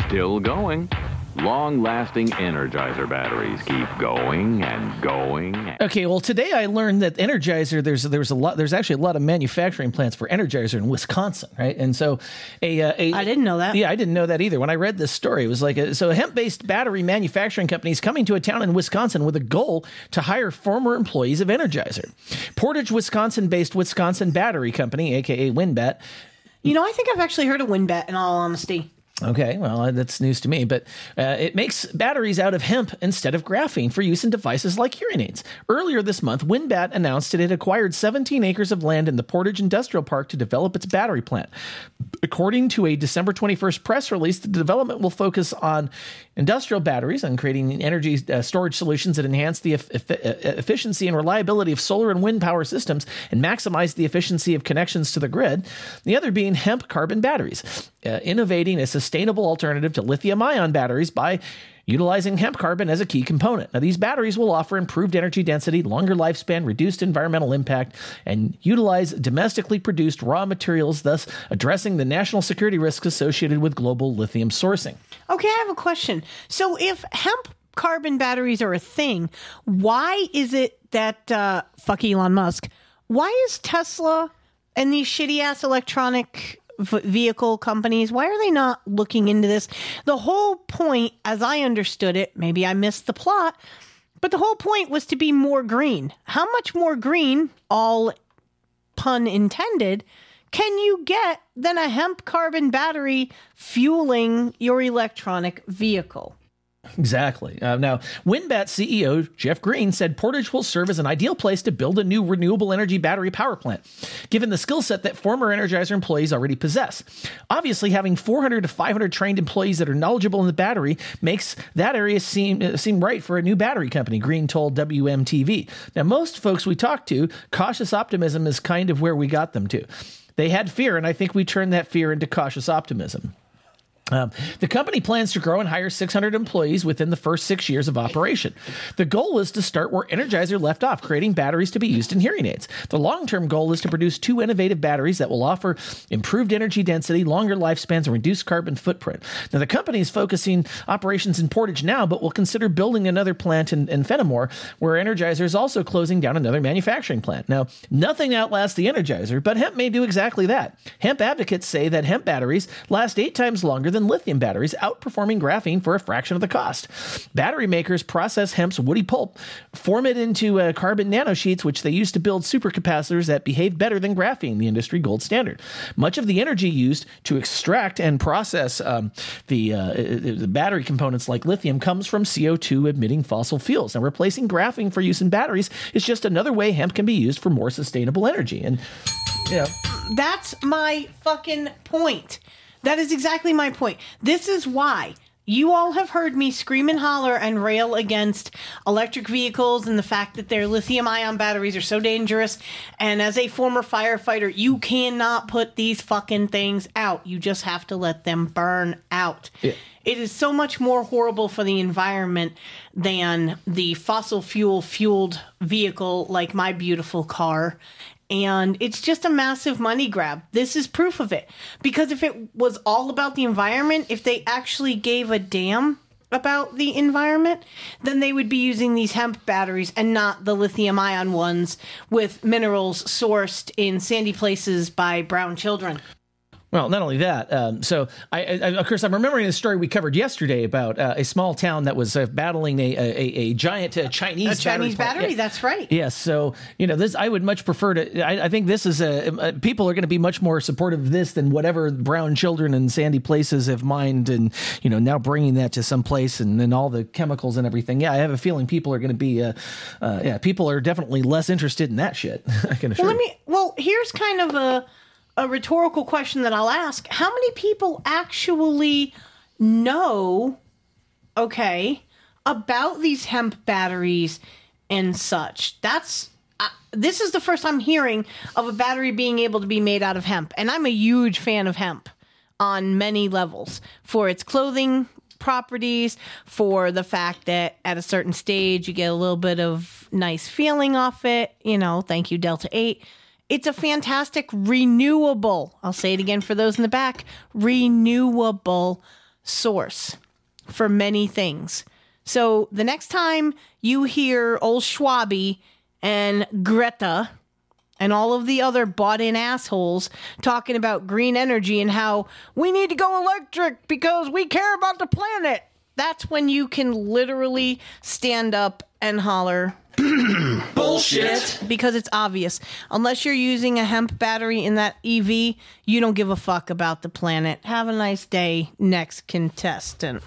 Speaker 26: Still going. Long lasting Energizer batteries keep going and going. And
Speaker 9: Okay, well, today I learned that Energizer there's there's a lot there's actually a lot of manufacturing plants for Energizer in Wisconsin, right? And so a, uh, a
Speaker 13: I didn't know that.
Speaker 9: Yeah, I didn't know that either. When I read this story, it was like a, so a hemp-based battery manufacturing company is coming to a town in Wisconsin with a goal to hire former employees of Energizer. Portage, Wisconsin-based Wisconsin Battery Company, aka WinBat,
Speaker 13: You know, I think I've actually heard of WinBat, in all honesty.
Speaker 9: Okay, well, that's news to me, but uh, it makes batteries out of hemp instead of graphene for use in devices like hearing aids. Earlier this month, WinBat announced it had acquired 17 acres of land in the Portage Industrial Park to develop its battery plant. According to a December 21st press release, the development will focus on industrial batteries and creating energy uh, storage solutions that enhance the eff- eff- efficiency and reliability of solar and wind power systems and maximize the efficiency of connections to the grid. The other being hemp carbon batteries, uh, innovating a sustainable alternative to lithium ion batteries by utilizing hemp carbon as a key component. Now, these batteries will offer improved energy density, longer lifespan, reduced environmental impact, and utilize domestically produced raw materials, thus addressing the national security risks associated with global lithium sourcing.
Speaker 13: Okay, I have a question. So, if hemp carbon batteries are a thing, why is it that uh, fuck Elon Musk? Why is Tesla and these shitty ass electronic vehicle companies why are they not looking into this? The whole point, as I understood it, maybe I missed the plot, but the whole point was to be more green. How much more green, all pun intended, can you get than a hemp carbon battery fueling your electronic vehicle?
Speaker 9: Exactly. Uh, now, WinBat CEO Jeff Green said Portage will serve as an ideal place to build a new renewable energy battery power plant, given the skill set that former Energizer employees already possess. Obviously, having 400 to 500 trained employees that are knowledgeable in the battery makes that area seem uh, seem right for a new battery company. Green told WMTV. Now, most folks we talked to, cautious optimism is kind of where we got them to. They had fear, and I think we turned that fear into cautious optimism. Um, the company plans to grow and hire 600 employees within the first six years of operation. The goal is to start where Energizer left off, creating batteries to be used in hearing aids. The long term goal is to produce two innovative batteries that will offer improved energy density, longer lifespans, and reduced carbon footprint. Now, the company is focusing operations in Portage now, but will consider building another plant in, in Fennimore, where Energizer is also closing down another manufacturing plant. Now, nothing outlasts the Energizer, but hemp may do exactly that. Hemp advocates say that hemp batteries last eight times longer than lithium batteries, outperforming graphene for a fraction of the cost. Battery makers process hemp's woody pulp, form it into uh, carbon nanosheets, which they use to build supercapacitors that behave better than graphene, the industry gold standard. Much of the energy used to extract and process um, the, uh, the battery components like lithium comes from CO2 emitting fossil fuels. Now, replacing graphene for use in batteries is just another way hemp can be used for more sustainable energy. And, you know,
Speaker 13: That's my fucking point. That is exactly my point. This is why you all have heard me scream and holler and rail against electric vehicles and the fact that their lithium ion batteries are so dangerous. And as a former firefighter, you cannot put these fucking things out. You just have to let them burn out. It is so much more horrible for the environment than the fossil fuel fueled vehicle like my beautiful car. And it's just a massive money grab. This is proof of it. Because if it was all about the environment, if they actually gave a damn about the environment, then they would be using these hemp batteries and not the lithium ion ones with minerals sourced in sandy places by brown children.
Speaker 9: Well, not only that, um, so I, I, of course, I'm remembering the story we covered yesterday about uh, a small town that was uh, battling a, a, a giant uh, Chinese
Speaker 13: A Chinese battery,
Speaker 9: Yeah.
Speaker 13: that's right.
Speaker 9: Yes, so you know this. I would much prefer to. I, I think this is a. people are going to be much more supportive of this than whatever brown children and sandy places have mined, and you know now bringing that to some place and then all the chemicals and everything. Yeah, I have a feeling people are going to be. Uh, uh, yeah, people are definitely less interested in that shit. I can assure.
Speaker 13: Well, let me. Well, here's kind of a a rhetorical question that I'll ask: How many people actually know? Okay, about these hemp batteries and such. That's. Uh, this is the first I'm hearing of a battery being able to be made out of hemp, and I'm a huge fan of hemp on many levels for its clothing properties, for the fact that at a certain stage you get a little bit of nice feeling off it. You know, thank you, Delta 8. It's a fantastic renewable, I'll say it again for those in the back, renewable source for many things. So the next time you hear old Schwabi and Greta and all of the other bought in assholes talking about green energy and how we need to go electric because we care about the planet. That's when you can literally stand up and holler.
Speaker 21: Bullshit.
Speaker 13: Because it's obvious. Unless you're using a hemp battery in that EV, you don't give a fuck about the planet. Have a nice day, next contestant.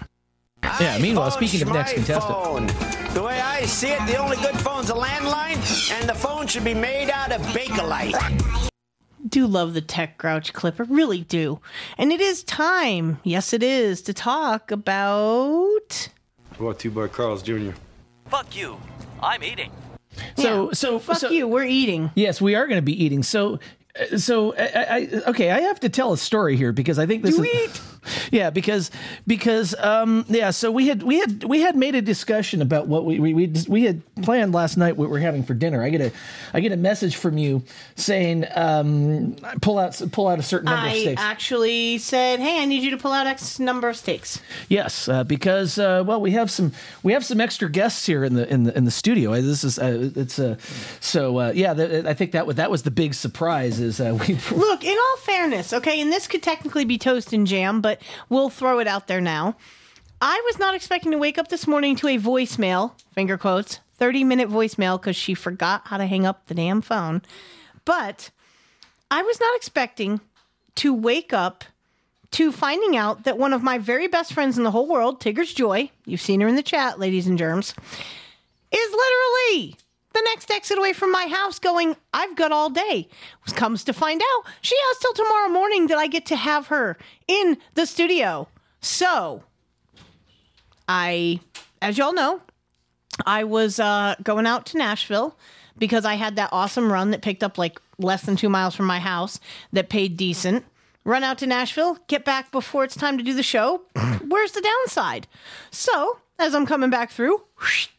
Speaker 9: Yeah. Meanwhile, speaking of
Speaker 27: Phone's
Speaker 9: next contestant.
Speaker 27: phone. The way I see it, the only good phone's a landline, and the phone should be made out of Bakelite.
Speaker 13: do love the tech grouch clip. I really do. And it is time, yes, it is, to talk about.
Speaker 28: Brought to you by Carl's Jr.
Speaker 29: Fuck you. I'm eating.
Speaker 9: So so
Speaker 13: fuck
Speaker 9: so,
Speaker 13: you. We're eating.
Speaker 9: Yes, we are going to be eating. So, uh, so I, I, okay, I have to tell a story here because I think this
Speaker 13: Do
Speaker 9: is.
Speaker 13: eat.
Speaker 9: Yeah, because because um yeah, so we had we had we had made a discussion about what we we we, we had planned last night what we're having for dinner. I get a I get a message from you saying um pull out pull out a certain number of
Speaker 13: I actually said, "Hey, I need you to pull out X number of steaks."
Speaker 9: Yes, uh, because uh, well, we have some we have some extra guests here in the in the in the studio. This is uh, it's uh, so uh, yeah. th- I think that was that was the big surprise is uh, we
Speaker 13: Look, in all fairness, okay, and this could technically be toast and jam, but we'll throw it out there now. I was not expecting to wake up this morning to a voicemail, finger quotes, 30 minute voicemail because she forgot how to hang up the damn phone. But I was not expecting to wake up to finding out that one of my very best friends in the whole world, Tigger's Joy, you've seen her in the chat, ladies and germs, is literally the next exit away from my house going, I've got all day. Comes to find out, she has till tomorrow morning that I get to have her in the studio. So, I, as y'all know, I was uh, going out to Nashville because I had that awesome run that picked up like less than two miles from my house that paid decent. Run out to Nashville, get back before it's time to do the show. Where's the downside? So, as I'm coming back through,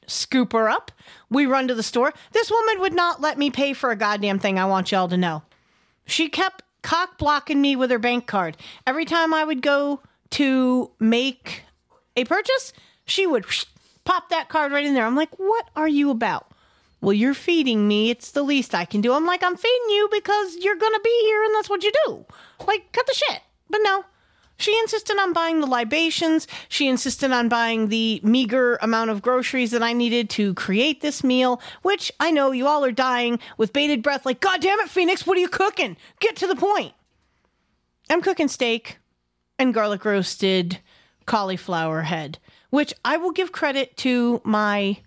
Speaker 13: scoop her up. We run to the store. This woman would not let me pay for a goddamn thing, I want y'all to know. She kept cock blocking me with her bank card. Every time I would go to make a purchase, she would pop that card right in there. I'm like, what are you about? Well, you're feeding me. It's the least I can do. I'm like, I'm feeding you because you're going to be here and that's what you do. Like, cut the shit. But no, she insisted on buying the libations. She insisted on buying the meager amount of groceries that I needed to create this meal, which I know you all are dying with bated breath, like, God damn it, Pheonix, what are you cooking? Get to the point. I'm cooking steak and garlic roasted cauliflower head, which I will give credit to my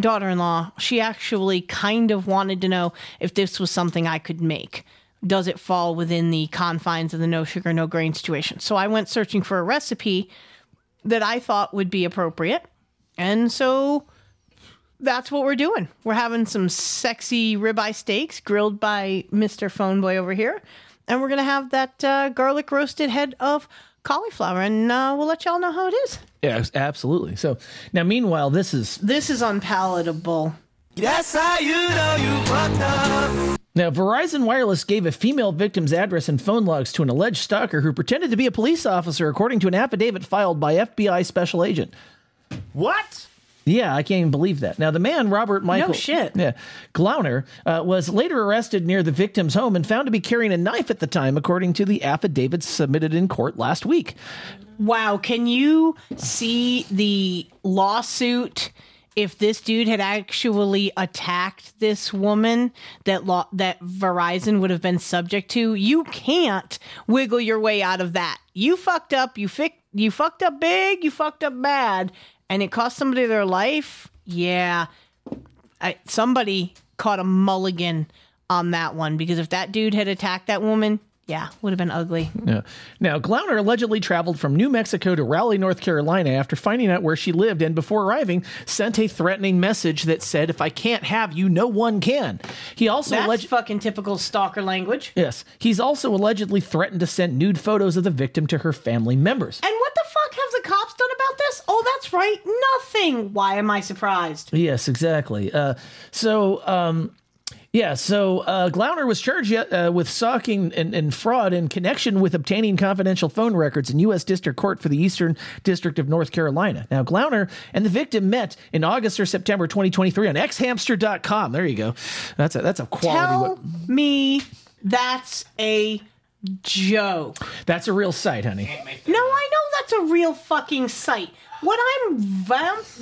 Speaker 13: daughter in law. She actually kind of wanted to know if this was something I could make. Does it fall within the confines of the no sugar, no grain situation? So I went searching for a recipe that I thought would be appropriate. And so that's what we're doing. We're having some sexy ribeye steaks grilled by Mr. PhoneBoy over here. And we're going to have that uh, garlic roasted head of cauliflower. And uh, we'll let y'all know how it is.
Speaker 9: yeah absolutely. So now meanwhile, this is
Speaker 13: This is unpalatable.
Speaker 27: That's how you know you fucked up.
Speaker 9: Now, Verizon Wireless gave a female victim's address and phone logs to an alleged stalker who pretended to be a police officer, according to an affidavit filed by FBI special agent.
Speaker 3: What?
Speaker 9: Yeah, I can't even believe that. Now, the man, Robert Michael No
Speaker 13: shit.
Speaker 9: Yeah, Glauner, uh, was later arrested near the victim's home and found to be carrying a knife at the time, according to the affidavit submitted in court last week.
Speaker 13: Wow, can you see the lawsuit if this dude had actually attacked this woman that law that Verizon would have been subject to? You can't wiggle your way out of that. You fucked up, you fic- you fucked up big, you fucked up bad, and it cost somebody their life. Yeah. I, somebody caught a mulligan on that one because if that dude had attacked that woman, yeah, would have been ugly.
Speaker 9: Yeah. Now, Glauner allegedly traveled from New Mexico to Raleigh, North Carolina after finding out where she lived and before arriving sent a threatening message that said, If I can't have you, no one can. He also
Speaker 13: That's
Speaker 9: alleged.
Speaker 13: fucking typical stalker language.
Speaker 9: Yes. He's also allegedly threatened to send nude photos of the victim to her family members.
Speaker 13: And what the fuck have the cops done about this? Oh, that's right, nothing. Why am I surprised?
Speaker 9: Yes, exactly. Uh, so, um, yeah, so uh, Glauner was charged uh, with stalking and, and fraud in connection with obtaining confidential phone records in U.S. District Court for the Eastern District of North Carolina. Now, Glauner and the victim met in August or September 2023 on xhamster.com. There you go. That's a that's a quality.
Speaker 13: Tell
Speaker 9: web-
Speaker 13: me that's a joke.
Speaker 9: that's a real site, honey.
Speaker 13: No, I know that's a real fucking site. What I'm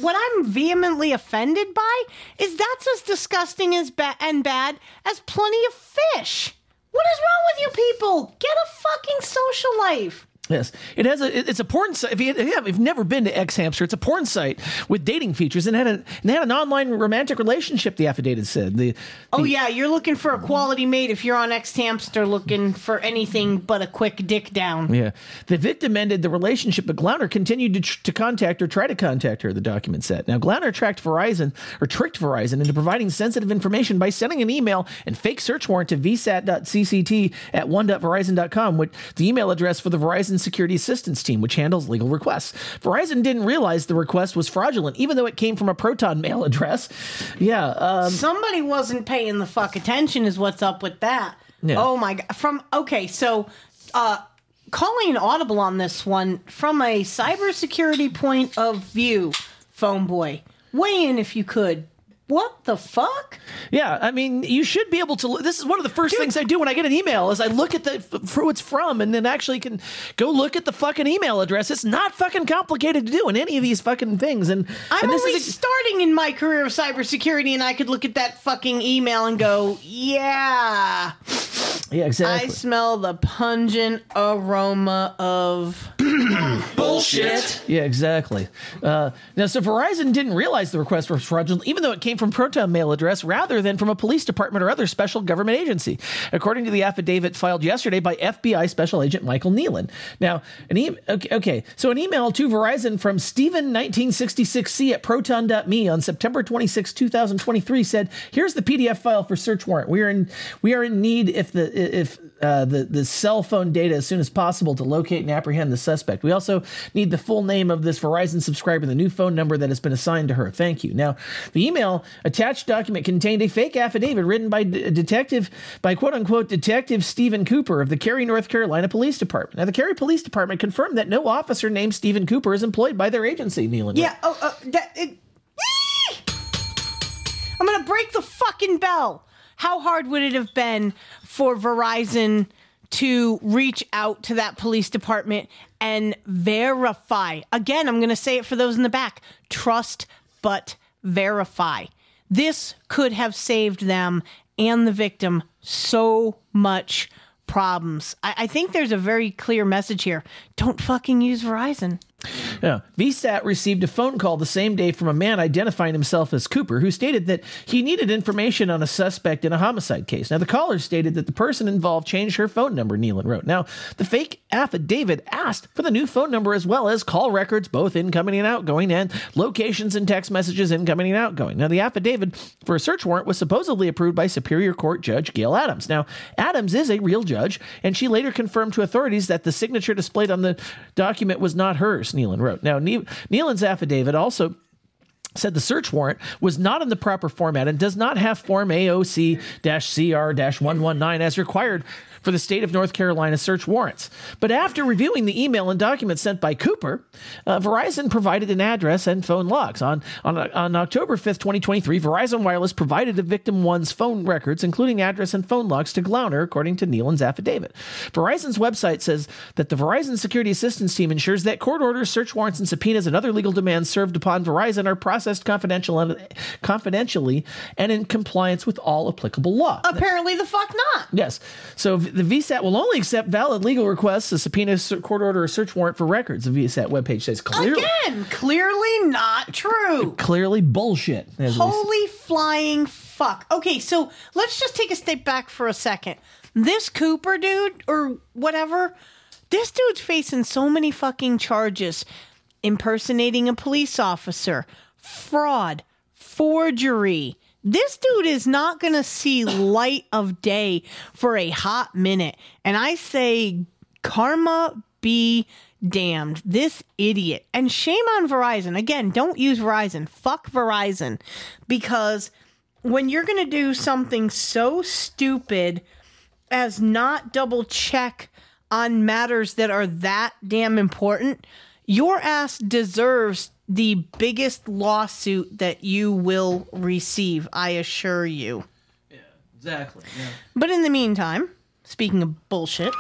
Speaker 13: what I'm vehemently offended by is that's as disgusting as ba- and bad as plenty of fish. What is wrong with you people? Get a fucking social life.
Speaker 9: Yes, it has a. It's a porn site. If you have, if you've never been to X Hamster, it's a porn site with dating features and had a and they had an online romantic relationship. The affidavit said the.
Speaker 13: Oh yeah, you're looking for a quality mate if you're on X Hamster looking for anything but a quick dick down.
Speaker 9: Yeah, the victim ended the relationship, but Glauner continued to, tr- to contact or try to contact her. The document said. Now Glauner tracked Verizon or tricked Verizon into providing sensitive information by sending an email and fake search warrant to vsat.cct at one.verizon.com, which the email address for the Verizon Security Assistance Team, which handles legal requests. Verizon didn't realize the request was fraudulent, even though it came from a Proton mail address. Yeah. Um,
Speaker 13: Somebody wasn't paying the fuck attention, is what's up with that.
Speaker 9: Yeah.
Speaker 13: Oh my god! From okay, so uh, calling audible on this one from a cybersecurity point of view, phone boy, weigh in if you could. What the fuck?
Speaker 9: Yeah, I mean, you should be able to. This is one of the first things I do when I get an email is I look at the for who it's from, and then actually can go look at the fucking email address. It's not fucking complicated to do in any of these fucking things. And
Speaker 13: I'm
Speaker 9: and
Speaker 13: only
Speaker 9: is
Speaker 13: starting in my career of cybersecurity, and I could look at that fucking email and go, "Yeah,
Speaker 9: yeah, exactly.
Speaker 13: I smell the pungent aroma of bullshit."
Speaker 9: Yeah, exactly. Uh, now, so Verizon didn't realize the request was fraudulent, even though it came from Proton mail address rather than from a police department or other special government agency, according to the affidavit filed yesterday by FBI Special Agent Michael Nealon. Now, an e- okay, okay, so an email to Verizon from Stephen1966C at proton.me on September 26, 2023 said, "Here's the PDF file for search warrant. We are in we are in need if the if uh, the the cell phone data as soon as possible to locate and apprehend the suspect. We also need the full name of this Verizon subscriber, the new phone number that has been assigned to her. Thank you. Now, the email attached document contained a fake affidavit written by detective by quote unquote detective Stephen Cooper of the Cary, North Carolina Police Department. Now, the Cary Police Department confirmed that no officer named Stephen Cooper is employed by their agency. Nealon.
Speaker 13: Yeah. Oh, uh, that, it, I'm gonna break the fucking bell. How hard would it have been for Verizon to reach out to that police department and verify? Again, I'm gonna say it for those in the back: trust but verify. This could have saved them and the victim so much problems. I, I think there's a very clear message here. Don't fucking use Verizon.
Speaker 9: Yeah. VSAT received a phone call the same day from a man identifying himself as Cooper, who stated that he needed information on a suspect in a homicide case. Now, the caller stated that the person involved changed her phone number, Nealon wrote. Now, the fake affidavit asked for the new phone number as well as call records, both incoming and outgoing, and locations and text messages incoming and outgoing. Now, the affidavit for a search warrant was supposedly approved by Superior Court Judge Gail Adams. Now, Adams is a real judge, and she later confirmed to authorities that the signature displayed on the document was not hers, Nealon wrote. Now, Ne- Nealon's affidavit also said the search warrant was not in the proper format and does not have form AOC CR 119 as required for the state of North Carolina search warrants. But after reviewing the email and documents sent by Cooper, uh, Verizon provided an address and phone logs. On, on, on October 5th, 2023, Verizon Wireless provided the victim one's phone records, including address and phone logs, to Glauner, according to Nealon's affidavit. Verizon's website says that the Verizon Security Assistance Team ensures that court orders, search warrants, and subpoenas and other legal demands served upon Verizon are processed confidential confidentially and in compliance with all applicable law.
Speaker 13: Apparently, the fuck not.
Speaker 9: Yes. So the VSAT will only accept valid legal requests, a subpoena, court order, or search warrant for records. The VSAT webpage says clearly,
Speaker 13: Again, clearly not true.
Speaker 9: clearly bullshit. as we s-
Speaker 13: Holy flying fuck. Okay, so let's just take a step back for a second. This Cooper dude, or whatever, this dude's facing so many fucking charges impersonating a police officer, fraud, forgery. This dude is not going to see light of day for a hot minute. And I say, karma be damned. This idiot. And shame on Verizon. Again, don't use Verizon. Fuck Verizon. Because when you're going to do something so stupid as not double check on matters that are that damn important, your ass deserves the biggest lawsuit that you will receive, I assure you.
Speaker 9: Yeah, exactly. Yeah.
Speaker 13: But in the meantime, speaking of bullshit,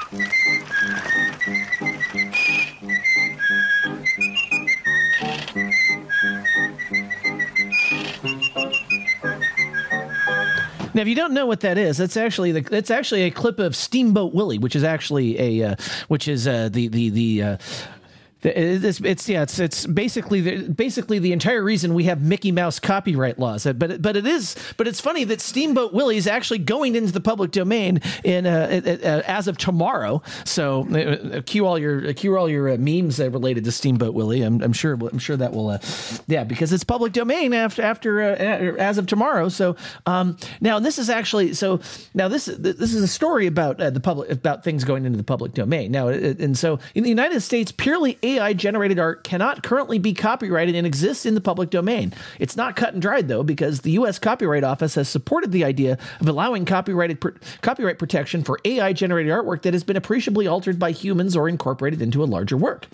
Speaker 9: Now, if you don't know what that is, that's actually the that's actually a clip of Steamboat Willie, which is actually a uh, which is uh, the the the. Uh, the- it's, it's yeah it's it's basically the basically the entire reason we have Mickey Mouse copyright laws. But but it is but it's funny that Steamboat Willie is actually going into the public domain in uh, uh, as of tomorrow. So uh, uh, cue all your uh, cue all your uh, memes related to Steamboat Willie. I'm, I'm sure I'm sure that will yeah because it's public domain after after as of tomorrow. So um now this is actually so now this this is a story about the public about things going into the public domain. Now and so in the United States purely AI generated art cannot currently be copyrighted and exists in the public domain. It's not cut and dried though because the US Copyright Office has supported the idea of allowing copyrighted pr- copyright protection for AI generated artwork that has been appreciably altered by humans or incorporated into a larger work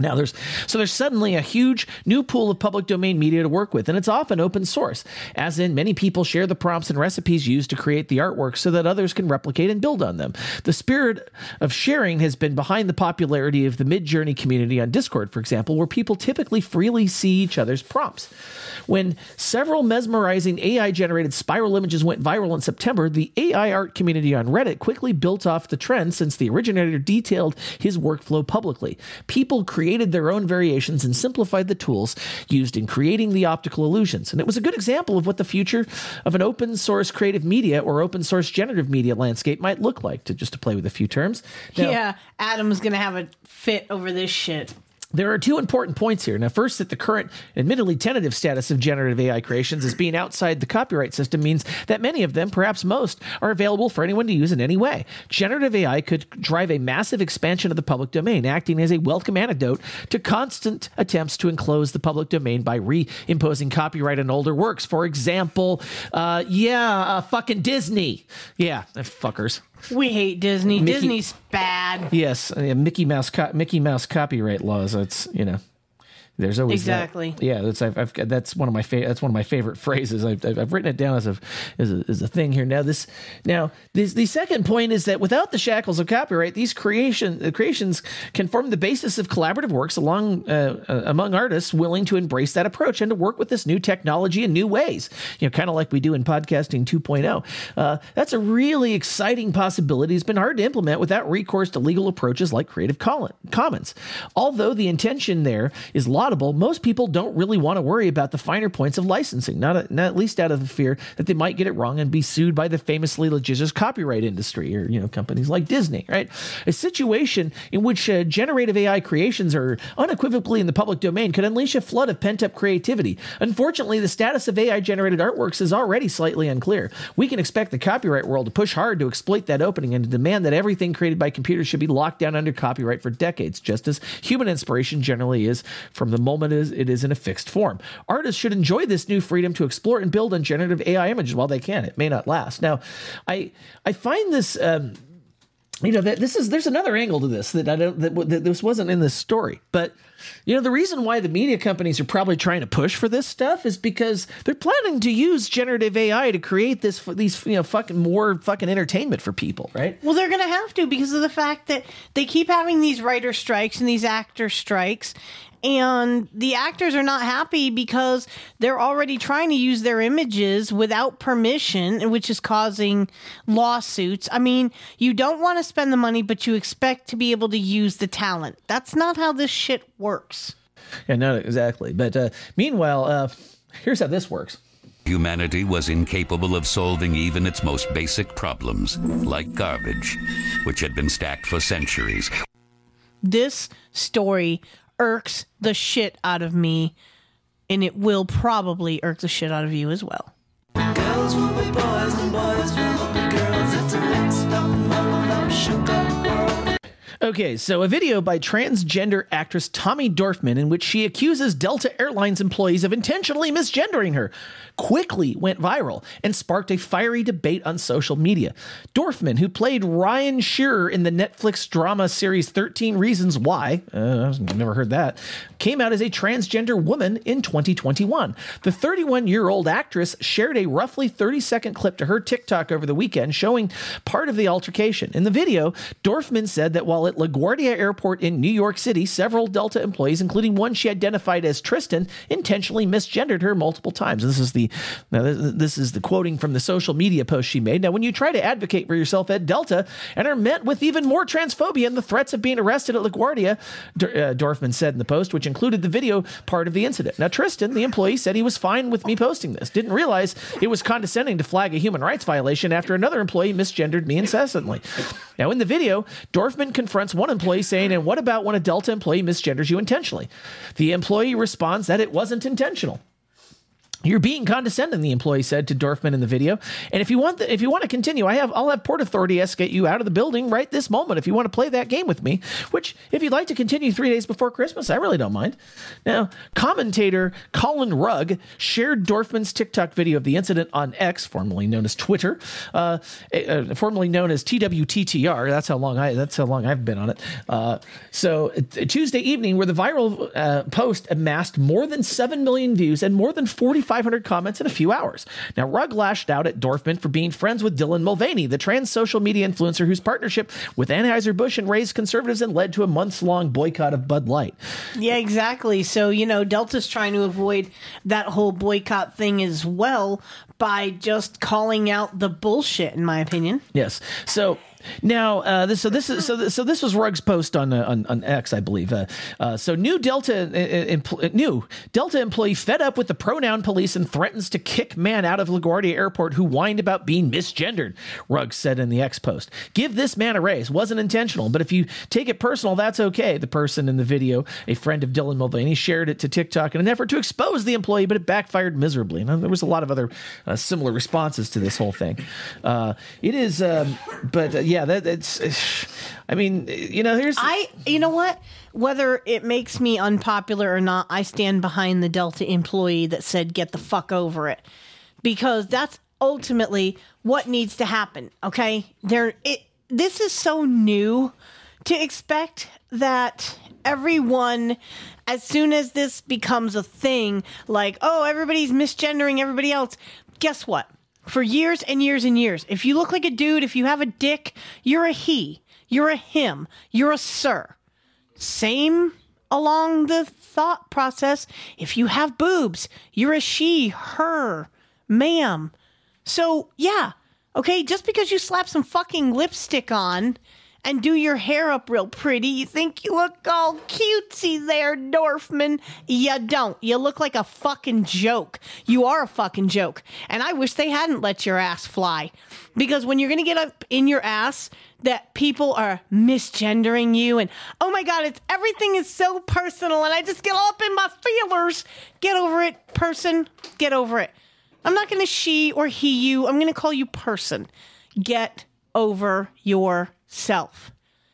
Speaker 9: now there's so there's suddenly a huge new pool of public domain media to work with, and it's often open source. As in, many people share the prompts and recipes used to create the artwork so that others can replicate and build on them. The spirit of sharing has been behind the popularity of the Midjourney community on Discord, for example, where people typically freely see each other's prompts. When several mesmerizing AI generated spiral images went viral in September, the AI art community on Reddit quickly built off the trend since the originator detailed his workflow publicly. People created their own variations and simplified the tools used in creating the optical illusions. And it was a good example of what the future of an open source creative media or open source generative media landscape might look like, to just to play with a few terms. Now-
Speaker 13: yeah, Adam's gonna have a fit over this shit.
Speaker 9: There are two important points here. Now, first, that the current, admittedly tentative status of generative AI creations as being outside the copyright system means that many of them, perhaps most, are available for anyone to use in any way. Generative AI could drive a massive expansion of the public domain, acting as a welcome antidote to constant attempts to enclose the public domain by reimposing copyright on older works. For example, uh, yeah, uh, fucking Disney. Yeah, fuckers.
Speaker 13: We hate Disney.
Speaker 9: Mickey-
Speaker 13: Disney's bad.
Speaker 9: Yes, uh, Mickey Mouse co- Mickey Mouse copyright laws. It's you know, there's always that.
Speaker 13: Exactly.
Speaker 9: Yeah, that's I've, I've that's one of my fa- that's one of my favorite phrases. I've, I've, written it down as a, as a as a thing here. Now this now this the second point is that without the shackles of copyright, these creation uh, creations can form the basis of collaborative works along uh, uh, among artists willing to embrace that approach and to work with this new technology in new ways. You know, kind of like we do in podcasting 2.0. Uh, that's a really exciting possibility. It's been hard to implement without recourse to legal approaches like Creative Commons. Although the intention there is laudable, most people don't really want to worry about the finer points of licensing, not, not at least out of the fear that they might get it wrong and be sued by the famously litigious copyright industry or you know companies like Disney. Right, a situation in which uh, generative AI creations are unequivocally in the public domain could unleash a flood of pent up creativity. Unfortunately, the status of AI generated artworks is already slightly unclear. We can expect the copyright world to push hard to exploit that opening and to demand that everything created by computers should be locked down under copyright for decades, just as human inspiration generally is from the moment it is, it is in a fixed form. Artists should enjoy this new freedom to explore and build on generative AI images while they can. It may not last. Now, I I find this. Um, you know that this is there's another angle to this that I don't that, that this wasn't in this story, but you know the reason why the media companies are probably trying to push for this stuff is because they're planning to use generative AI to create this these you know fucking more fucking entertainment for people, right?
Speaker 13: Well, they're going to have to because of the fact that they keep having these writer strikes and these actor strikes. And the actors are not happy because they're already trying to use their images without permission, which is causing lawsuits. I mean, you don't want to spend the money, but you expect to be able to use the talent. That's not how this shit works.
Speaker 9: Yeah, not exactly. But uh, meanwhile, uh, here's how this works.
Speaker 30: Humanity was incapable of solving even its most basic problems, like garbage, which had been stacked for centuries.
Speaker 13: This story irks the shit out of me, and it will probably irk the shit out of you as well.
Speaker 31: Girls will be boys and boys will be girls. It's a mixed up, muddled up, shook up world.
Speaker 9: Okay, so a video by transgender actress Tommy Dorfman in which she accuses Delta Airlines employees of intentionally misgendering her quickly went viral and sparked a fiery debate on social media. Dorfman, who played Ryan Shaver in the Netflix drama series 13 Reasons Why, uh, I've never heard that, came out as a transgender woman in 2021. The 31 year old actress shared a roughly 30 second clip to her TikTok over the weekend showing part of the altercation. In the video, Dorfman said that while at LaGuardia Airport in New York City, several Delta employees, including one she identified as Tristan, intentionally misgendered her multiple times. This is the now this, is the quoting from the social media post she made. Now, when you try to advocate for yourself at Delta and are met with even more transphobia and the threats of being arrested at LaGuardia, D- uh, Dorfman said in the post, which included the video part of the incident. Now, Tristan, the employee, said he was fine with me posting this. Didn't realize it was condescending to flag a human rights violation after another employee misgendered me incessantly. Now, in the video, Dorfman confronts one employee saying, And what about when a Delta employee misgenders you intentionally? The employee responds that it wasn't intentional. You're being condescending, the employee said to Dorfman in the video. And if you want, the, if you want to continue, I have, I'll have Port Authority escort you out of the building right this moment. If you want to play that game with me, which if you'd like to continue three days before Christmas, I really don't mind. Now, commentator Colin Rugg shared Dorfman's TikTok video of the incident on X, formerly known as Twitter, uh, uh, formerly known as TWTTR. That's how long I, that's how long I've been on it. Uh, so uh, Tuesday evening, where the viral uh, post amassed more than seven million views and more than forty-five 500 comments in a few hours. Now, Rugg lashed out at Dorfman for being friends with Dylan Mulvaney, the trans social media influencer whose partnership with Anheuser-Busch and raised conservatives and led to a months long boycott of Bud Light.
Speaker 13: Yeah, exactly. So, you know, Delta's trying to avoid that whole boycott thing as well by just calling out the bullshit, in my opinion.
Speaker 9: Yes. So now, uh, this, so this is so so this was Rugg's post on uh, on, on X, I believe. Uh, uh, so new Delta uh, empl- new Delta employee fed up with the pronoun police and threatens to kick man out of LaGuardia Airport who whined about being misgendered. Rugg said in the X post, "Give this man a raise. Wasn't intentional, but if you take it personal, that's okay." The person in the video, a friend of Dylan Mulvaney, shared it to TikTok in an effort to expose the employee, but it backfired miserably. And there was a lot of other similar responses to this whole thing. it is, um, but yeah yeah, that, it's. I mean, you know, here's.
Speaker 13: I, you know what? Whether it makes me unpopular or not, I stand behind the Delta employee that said, "Get the fuck over it," because that's ultimately what needs to happen. Okay, there. It. This is so new to expect that everyone as soon as this becomes a thing like oh everybody's misgendering everybody else guess what for years and years and years. If you look like a dude, if you have a dick, you're a he, you're a him, you're a sir. Same along the thought process. If you have boobs, you're a she, her, ma'am. So, yeah, okay, just because you slap some fucking lipstick on and do your hair up real pretty. You think you look all cutesy there, Dorfman. You don't. You look like a fucking joke. You are a fucking joke. And I wish they hadn't let your ass fly. Because when you're going to get up in your ass, that people are misgendering you and oh my god it's everything is so personal and i just get all up in my feelers get over it person get over it i'm not to she or he you i'm to call you person get over your self.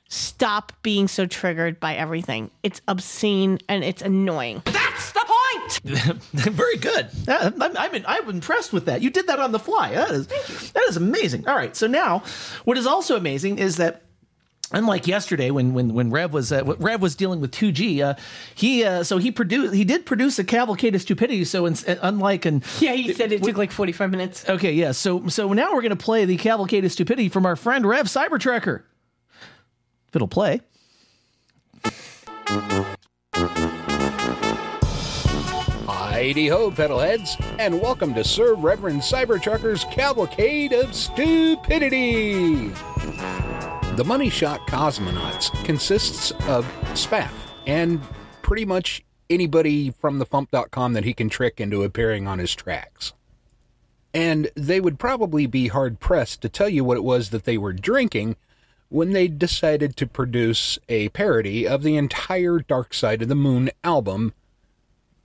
Speaker 13: Stop being so triggered by everything. It's obscene and it's annoying.
Speaker 31: That's the point.
Speaker 9: Very good. Uh, I'm, I'm, I'm, impressed with that. You did that on the fly. That is, that is amazing. All right. So now, what is also amazing is that unlike yesterday when when when Rev was uh, Rev was dealing with 2G, uh, he uh, so he produced he did produce a cavalcade of stupidity. So in, unlike and
Speaker 13: Yeah, he said it took like 45 minutes.
Speaker 9: okay, yeah. So so now we're gonna play the cavalcade of stupidity from our friend Rev Cybertrucker. If it'll play.
Speaker 32: Heidi ho, pedalheads, and welcome to Sir Reverend Cybertrucker's Cavalcade of Stupidity. The Money Shot Cosmonauts consists of Spaff and pretty much anybody from the Fump.com that he can trick into appearing on his tracks. And they would probably be hard pressed to tell you what it was that they were drinking when they decided to produce a parody of the entire Dark Side of the Moon album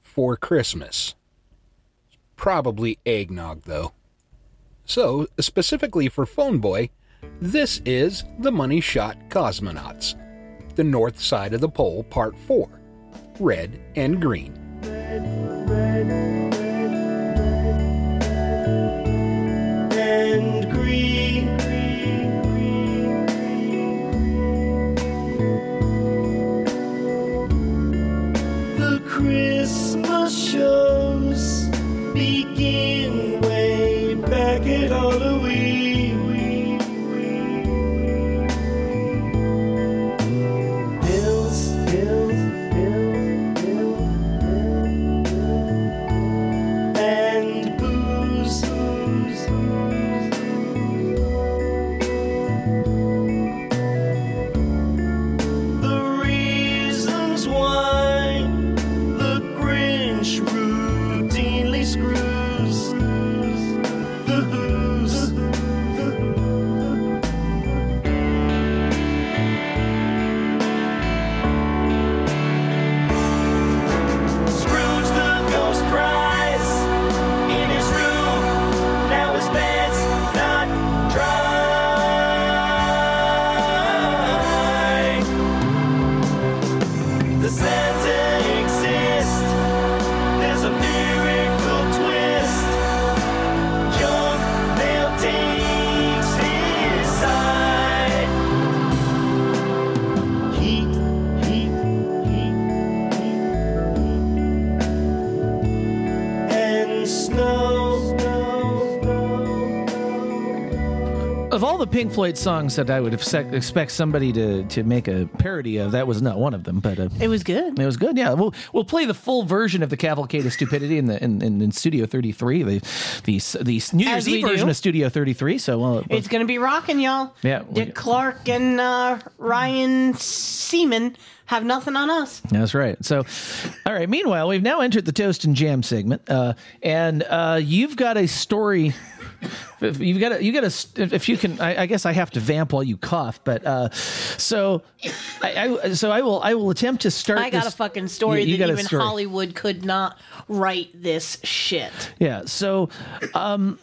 Speaker 32: for Christmas. Probably eggnog, though. So, specifically for PhoneBoy, this is The Money Shot Cosmonauts, The North Side of the Pole, Part 4 Red and Green.
Speaker 9: Pink Floyd songs that I would sec- expect somebody to, to make a parody of, that was not one of them. But uh,
Speaker 13: It was good.
Speaker 9: It was good. Yeah, we'll we'll play the full version of the Cavalcade of Stupidity in the in, in, in Studio 33, the the the New Year's Eve version
Speaker 13: do.
Speaker 9: of Studio 33. So well,
Speaker 13: It's going to be rocking, y'all.
Speaker 9: Yeah,
Speaker 13: Dick Clark and uh, Ryan Seaman have nothing on us.
Speaker 9: That's right. So, all right. Meanwhile, we've now entered the toast and jam segment, uh, and uh, you've got a story. You've got a, you got a, if you can, I, I guess I have to vamp while you cough, but uh, so, I, I so I will I will attempt to start.
Speaker 13: I got
Speaker 9: this-
Speaker 13: a fucking story that even. Hollywood could not write this shit.
Speaker 9: Yeah. So, um,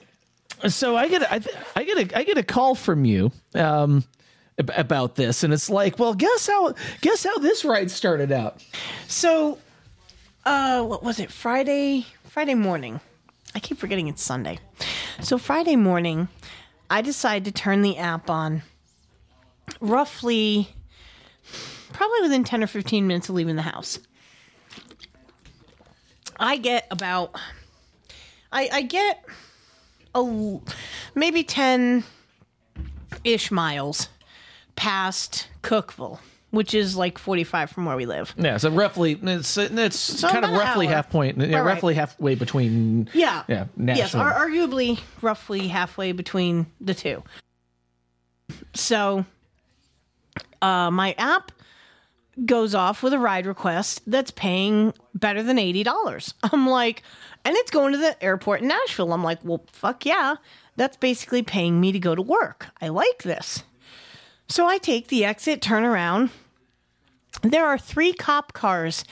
Speaker 9: so I get a, I, I get a I get a call from you um about this, and it's like, well, guess how guess how this ride started out.
Speaker 13: So, uh, what was it? Friday, Friday morning. I keep forgetting it's Sunday. So Friday morning, I decided to turn the app on. Roughly, probably within ten or fifteen minutes of leaving the house. I get about, I I get a maybe ten ish miles past Cookeville, which is like forty five from where we live.
Speaker 9: Yeah. So roughly, it's it's
Speaker 13: So
Speaker 9: kind of roughly half point, yeah,
Speaker 13: right.
Speaker 9: roughly halfway between.
Speaker 13: Yeah.
Speaker 9: Yeah.
Speaker 13: Yes, ar- arguably roughly halfway between the two. So, uh, my app goes off with a ride request that's paying better than $80. I'm like, and it's going to the airport in Nashville. I'm like, well, fuck yeah. That's basically paying me to go to work. I like this. So I take the exit, turn around. There are three cop cars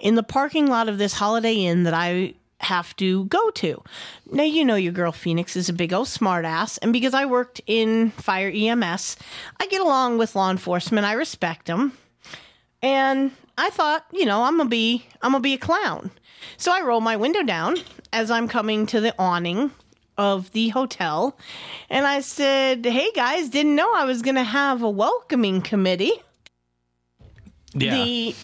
Speaker 13: in the parking lot of this Holiday Inn that I have to go to. Now, you know your girl Pheonix is a big old smartass, and because I worked in fire EMS, I get along with law enforcement. I respect them. And I thought, you know, I'm gonna be I'm gonna be a clown. So I roll my window down as I'm coming to the awning of the hotel. And I said, Hey guys, didn't know I was to have a welcoming committee.
Speaker 9: Yeah.
Speaker 13: The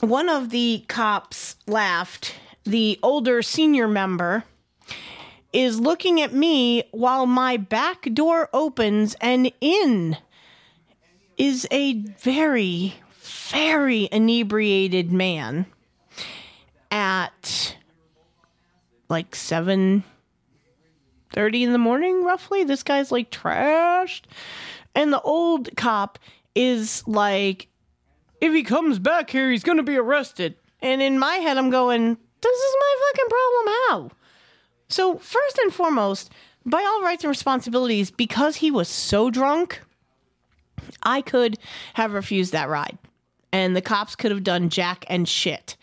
Speaker 13: one of the cops laughed. The older senior member is looking at me while my back door opens and in is a very very inebriated man at like 7 30 in the morning roughly this guy's like trashed and the old cop is like if he comes back here he's gonna be arrested. And in my head i'm going this is my fucking problem how? So first and foremost by all rights and responsibilities because he was so drunk i could have refused that ride. And the cops could have done jack and shit.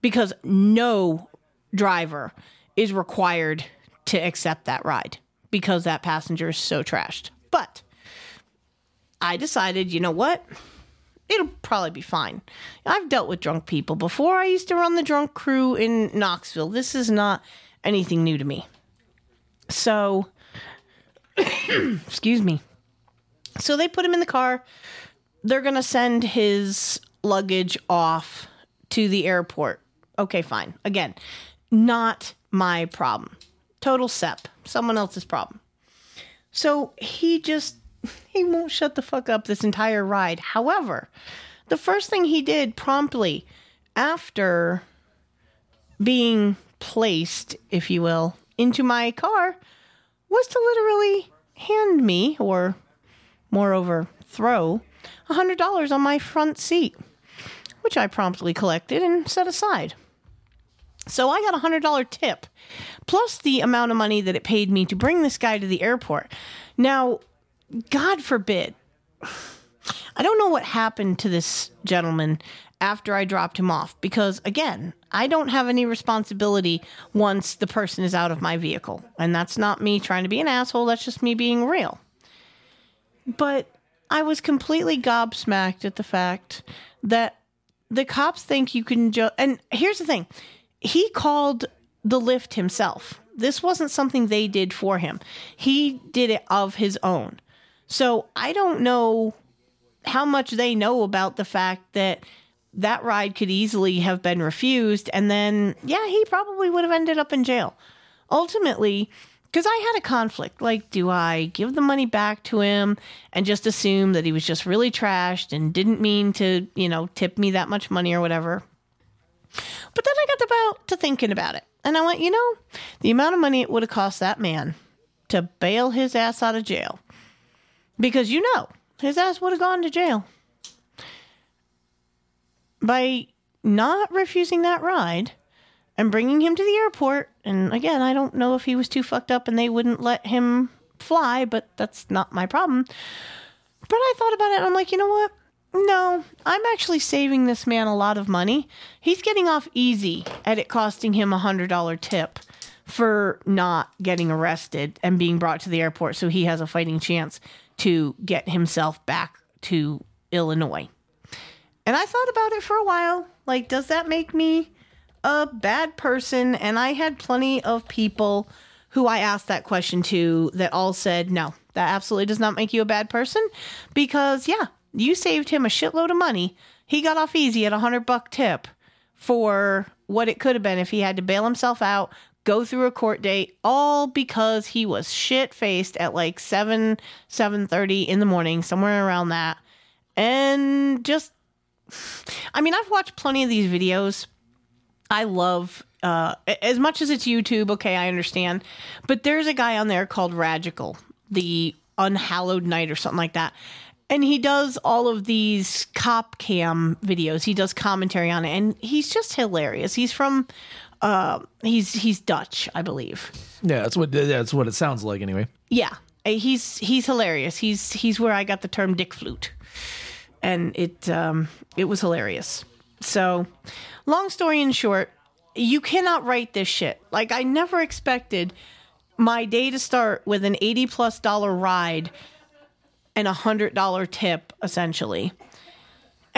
Speaker 13: Because no driver is required to accept that ride. Because that passenger is so trashed. But I decided, you know what? It'll probably be fine. I've dealt with drunk people before. I used to run the drunk crew in Knoxville. This is not anything new to me. So, excuse me. So they put him in the car. They're going to send his luggage off to the airport. Okay, fine. Again, not my problem. Total SEP. Someone else's problem. So he just he won't shut the fuck up this entire ride. However, the first thing he did promptly after being placed, if you will, into my car was to literally hand me, or moreover, throw a $100 on my front seat, which I promptly collected and set aside. So I got a $100 tip, plus the amount of money that it paid me to bring this guy to the airport. Now, God forbid, I don't know what happened to this gentleman after I dropped him off because, again, I don't have any responsibility once the person is out of my vehicle. And that's not me trying to be an asshole, that's just me being real. But I was completely gobsmacked at the fact that the cops think you can just. And here's the thing he called the lift himself. This wasn't something they did for him, he did it of his own. So I don't know how much they know about the fact that that ride could easily have been refused. And then, yeah, he probably would have ended up in jail. Ultimately, because I had a conflict. Like, do I give the money back to him and just assume that he was just really trashed and didn't mean to, you know, tip me that much money or whatever? But then I got about to thinking about it. And I went, you know, the amount of money it would have cost that man to bail his ass out of jail. Because you know, his ass would have gone to jail. By not refusing that ride and bringing him to the airport, and again, I don't know if he was too fucked up and they wouldn't let him fly, but that's not my problem. But I thought about it and I'm like, you know what? No, I'm actually saving this man a lot of money. He's getting off easy at it costing him a $100 tip for not getting arrested and being brought to the airport so he has a fighting chance to get himself back to Illinois. And I thought about it for a while. Like, does that make me a bad person? And I had plenty of people who I asked that question to that all said, no, that absolutely does not make you a bad person because, yeah, you saved him a shitload of money. He got off easy at a hundred buck tip for what it could have been if he had to bail himself out, go through a court date, all because he was shit faced at like seven, seven thirty in the morning, somewhere around that, and just. I mean, I've watched plenty of these videos. I love uh, as much as it's YouTube. Okay, I understand, but there's a guy on there called Ragical, the Unhallowed Night or something like that and he does all of these cop cam videos. He does commentary on it, and he's just hilarious. He's from, uh, he's he's Dutch, I believe.
Speaker 9: Yeah, that's what that's what it sounds like anyway.
Speaker 13: Yeah, Uh, he's he's hilarious. He's he's where I got the term dick flute, and it um it was hilarious. So, long story in short, you cannot write this shit. Like I never expected my day to start with an eighty plus dollar ride and a hundred dollar tip essentially.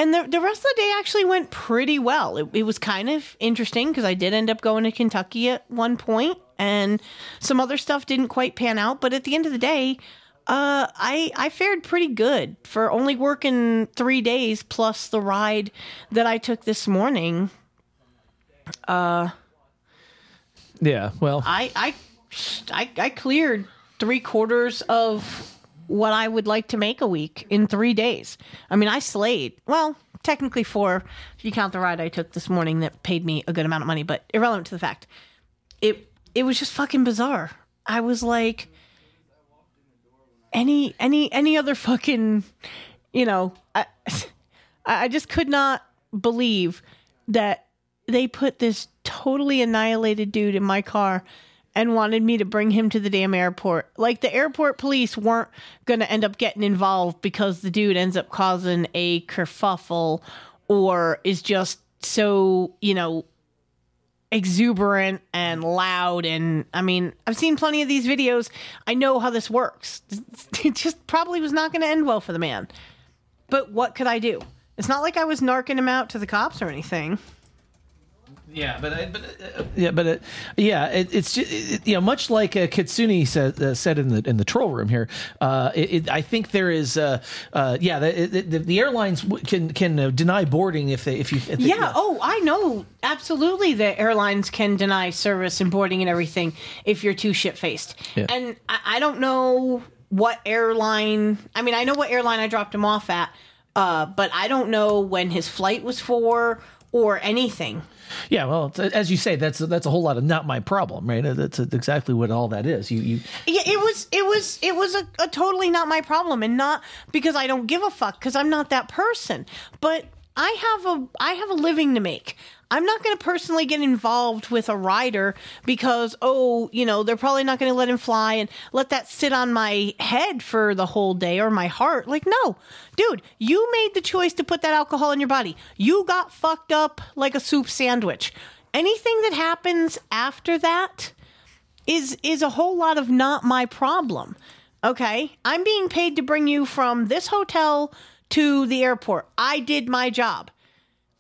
Speaker 13: And the, the rest of the day actually went pretty well. It, it was kind of interesting because I did end up going to Kentucky at one point, and some other stuff didn't quite pan out. But at the end of the day, uh, I I fared pretty good for only working three days plus the ride that I took this morning. Uh,
Speaker 9: Yeah. Well,
Speaker 13: I I I, I cleared three quarters of what I would like to make a week in three days. I mean, I slayed. Well, technically four if you count the ride I took this morning that paid me a good amount of money, but irrelevant to the fact. It it was just fucking bizarre. I was like any any any other fucking you know, I I just could not believe that they put this totally annihilated dude in my car and wanted me to bring him to the damn airport. Like the airport police weren't going to end up getting involved because the dude ends up causing a kerfuffle or is just so, you know, exuberant and loud and I mean, I've seen plenty of these videos. I know how this works. It just probably was not going to end well for the man. But what could I do? It's not like I was narking him out to the cops or anything.
Speaker 9: Yeah, but I, but uh, yeah, but uh, yeah, it, it's just it, you know much like uh, Kitsune said uh, said in the in the troll room here. Uh, it, it, I think there is uh, uh, yeah the, the, the airlines can can uh, deny boarding if they if you if they,
Speaker 13: yeah. Oh, I know absolutely. The airlines can deny service and boarding and everything if you're too shit faced.
Speaker 9: Yeah.
Speaker 13: And I, I don't know what airline. I mean, I know what airline I dropped him off at, uh, but I don't know when his flight was for or anything.
Speaker 9: Yeah. Well, as you say, that's that's a whole lot of not my problem, right? Uh, That's exactly what all that is. You you
Speaker 13: Yeah, it was it was it was a, a totally not my problem and not because I don't give a fuck because I'm not that person. But I have a I have a living to make. I'm not going to personally get involved with a rider because oh, you know, they're probably not going to let him fly and let that sit on my head for the whole day or my heart. Like no. Dude, you made the choice to put that alcohol in your body. You got fucked up like a soup sandwich. Anything that happens after that is is a whole lot of not my problem. Okay? I'm being paid to bring you from this hotel to the airport. I did my job.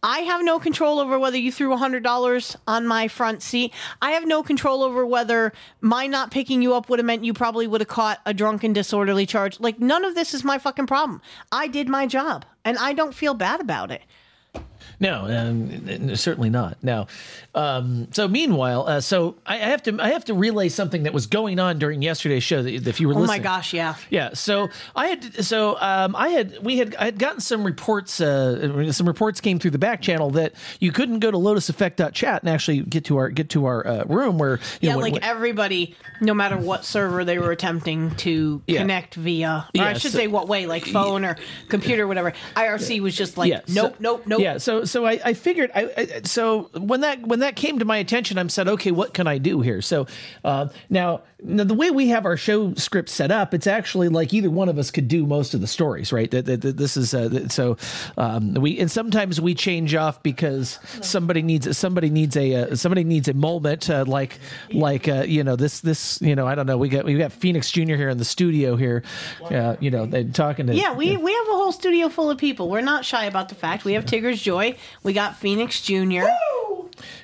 Speaker 13: I have no control over whether you threw $100 on my front seat. I have no control over whether my not picking you up would have meant you probably would have caught a drunken disorderly charge. Like, none of this is my fucking problem. I did my job, and I don't feel bad about it.
Speaker 9: No, um, certainly not. Now, um, so meanwhile, uh, so I, I have to I have to relay something that was going on during yesterday's show. That if you were
Speaker 13: Oh my gosh, yeah.
Speaker 9: yeah. So I had so um, I had we had I had gotten some reports. Uh, some reports came through the back channel that you couldn't go to lotuseffect.chat and actually get to our get to our uh, room where you
Speaker 13: yeah,
Speaker 9: know,
Speaker 13: like everybody, no matter what server they were attempting to
Speaker 9: Yeah.
Speaker 13: connect via, or
Speaker 9: Yeah,
Speaker 13: I should
Speaker 9: so-
Speaker 13: say what way, like phone or computer, whatever. IRC was just like,
Speaker 9: Yeah, so-
Speaker 13: nope, nope, nope.
Speaker 9: Yeah, so so I, I figured I, I so when that when that came to my attention, I'm said, okay, what can I do here? So uh, now now the way we have our show script set up, it's actually like either one of us could do most of the stories, right? That, that, that this is uh, so um, we and sometimes we change off because somebody needs somebody needs a uh, somebody needs a moment uh, like like uh, you know this this you know I don't know we got we got Phoenix Junior here in the studio here, uh, you know they talking to
Speaker 13: Yeah, we, we have a whole studio full of people. We're not shy about the fact. We have Tigger's Joy. We got Phoenix Jr.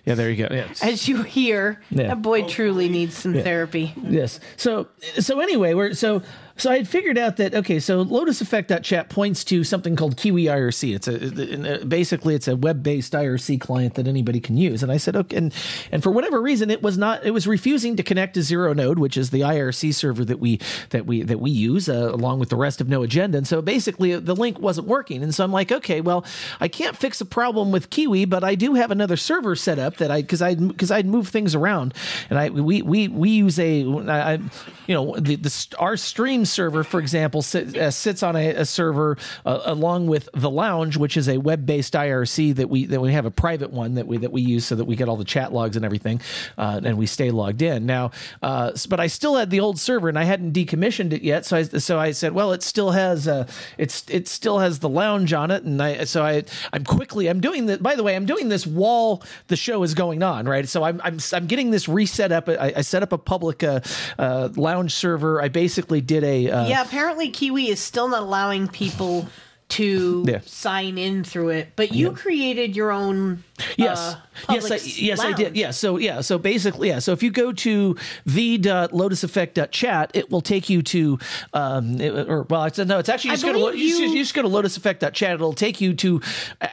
Speaker 9: yeah there you go yeah.
Speaker 13: As you hear,
Speaker 9: Yeah.
Speaker 13: that boy oh, truly needs some
Speaker 9: Yeah.
Speaker 13: therapy.
Speaker 9: Yes. So so anyway, we're so so I had figured out that okay, so lotuseffect.chat points to something called Kiwi IRC. It's a basically it's a web-based IRC client that anybody can use. And I said okay, and and for whatever reason it was not it was refusing to connect to ZeroNode, which is the IRC server that we that we that we use uh, along with the rest of No Agenda. And so basically the link wasn't working. And so I'm like, okay, well, I can't fix a problem with Kiwi, but I do have another server set up that I because I because I'd move things around, and I we we we use a I, you know the, the our stream server for example sit, uh, sits on a, a server uh, along with the lounge, which is a web based IRC that we that we have a private one that we that we use so that we get all the chat logs and everything, uh, and we stay logged in now. Uh, but I still had the old server and I hadn't decommissioned it yet, so I so I said, well, it still has uh, it's it still has the lounge on it, and I so I I'm quickly I'm doing that. By the way, I'm doing this while the show is going on, right? So I'm I'm I'm getting this reset up. I, I set up a public uh, uh, lounge server. I basically did a uh,
Speaker 13: yeah, apparently Kiwi is still not allowing people to
Speaker 9: Yeah.
Speaker 13: sign in through it. But you created your own.
Speaker 9: Yes.
Speaker 13: uh,
Speaker 9: yes, I, yes, I did. Yeah. So yeah. So basically, yeah. So if you go to the.lotuseffect.chat, it will take you to, um, it- or well, it's, no, it's actually just go to
Speaker 13: believe
Speaker 9: you, just,
Speaker 13: you-
Speaker 9: you just go to lotuseffect.chat. It'll take you to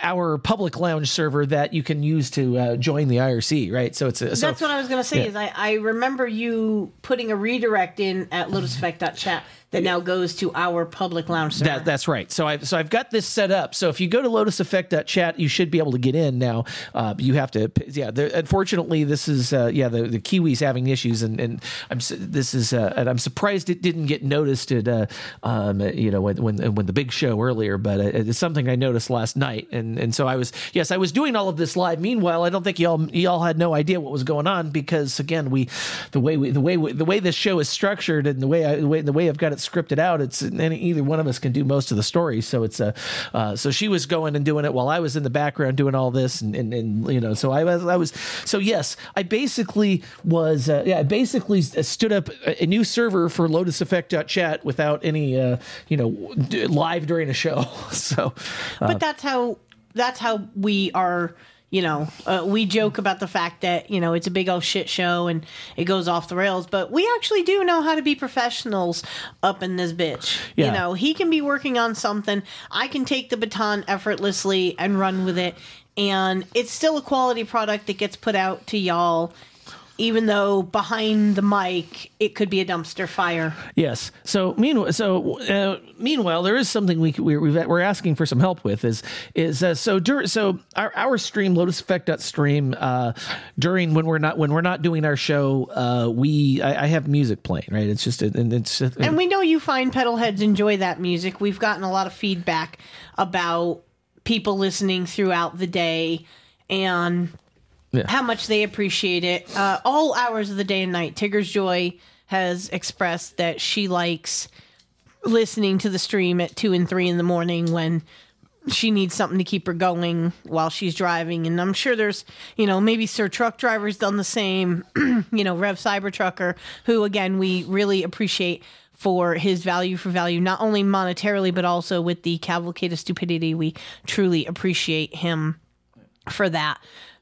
Speaker 9: our public lounge server that you can use to uh, join the IRC. Right. So it's a, so,
Speaker 13: That's what I was going to say.
Speaker 9: yeah.
Speaker 13: Is I, I remember you putting a redirect in at lotuseffect.chat that now goes to our public lounge server.
Speaker 9: That, that's right. So I've so I've got this set up. So if you go to lotuseffect.chat, you should be able to get in now. Uh, you have to, yeah. The, unfortunately, this is uh, yeah the, the Kiwis having issues, and, and I'm this is uh, and I'm surprised it didn't get noticed at uh, um, you know when when when the big show earlier, but uh, it's something I noticed last night, and and so I was yes I was doing all of this live. Meanwhile, I don't think y'all y'all had no idea what was going on because again we the way we the way we, the way this show is structured and the way I the way the way I've got it scripted out, it's any either one of us can do most of the story. So it's a uh, so she was going and doing it while I was in the background doing all this, and, and, and you know, so I was I was so yes, I basically was uh, yeah, I basically stood up a, a new server for Lotus Effect.chat without any uh, you know d- live during a show. so, uh,
Speaker 13: but that's how that's how we are you know uh, we joke about the fact that you know it's a big old shit show and it goes off the rails but we actually do know how to be professionals up in this bitch
Speaker 9: Yeah.
Speaker 13: you know he can be working on something i can take the baton effortlessly and run with it and it's still a quality product that gets put out to y'all even though behind the mic it could be a dumpster fire
Speaker 9: Yes. So meanwhile, so uh, meanwhile, there is something we we're, we've- we're asking for some help with. Is is uh, so dur- so our, our stream Lotus Effect stream uh, during when we're not when we're not doing our show, uh, we I, I have music playing. Right. It's just and it's
Speaker 13: And we know you find petal heads enjoy that music. We've gotten a lot of feedback about people listening throughout the day and
Speaker 9: Yeah.
Speaker 13: how much they appreciate it. Uh, all hours of the day and night. Tigger's Joy has expressed that she likes listening to the stream at two and three in the morning when she needs something to keep her going while she's driving. And I'm sure there's, you know, maybe Sir Truck Driver's done the same, you know, Rev Cybertrucker, who again, we really appreciate for his value for value, not only monetarily, but also with the cavalcade of stupidity. We truly appreciate him for that.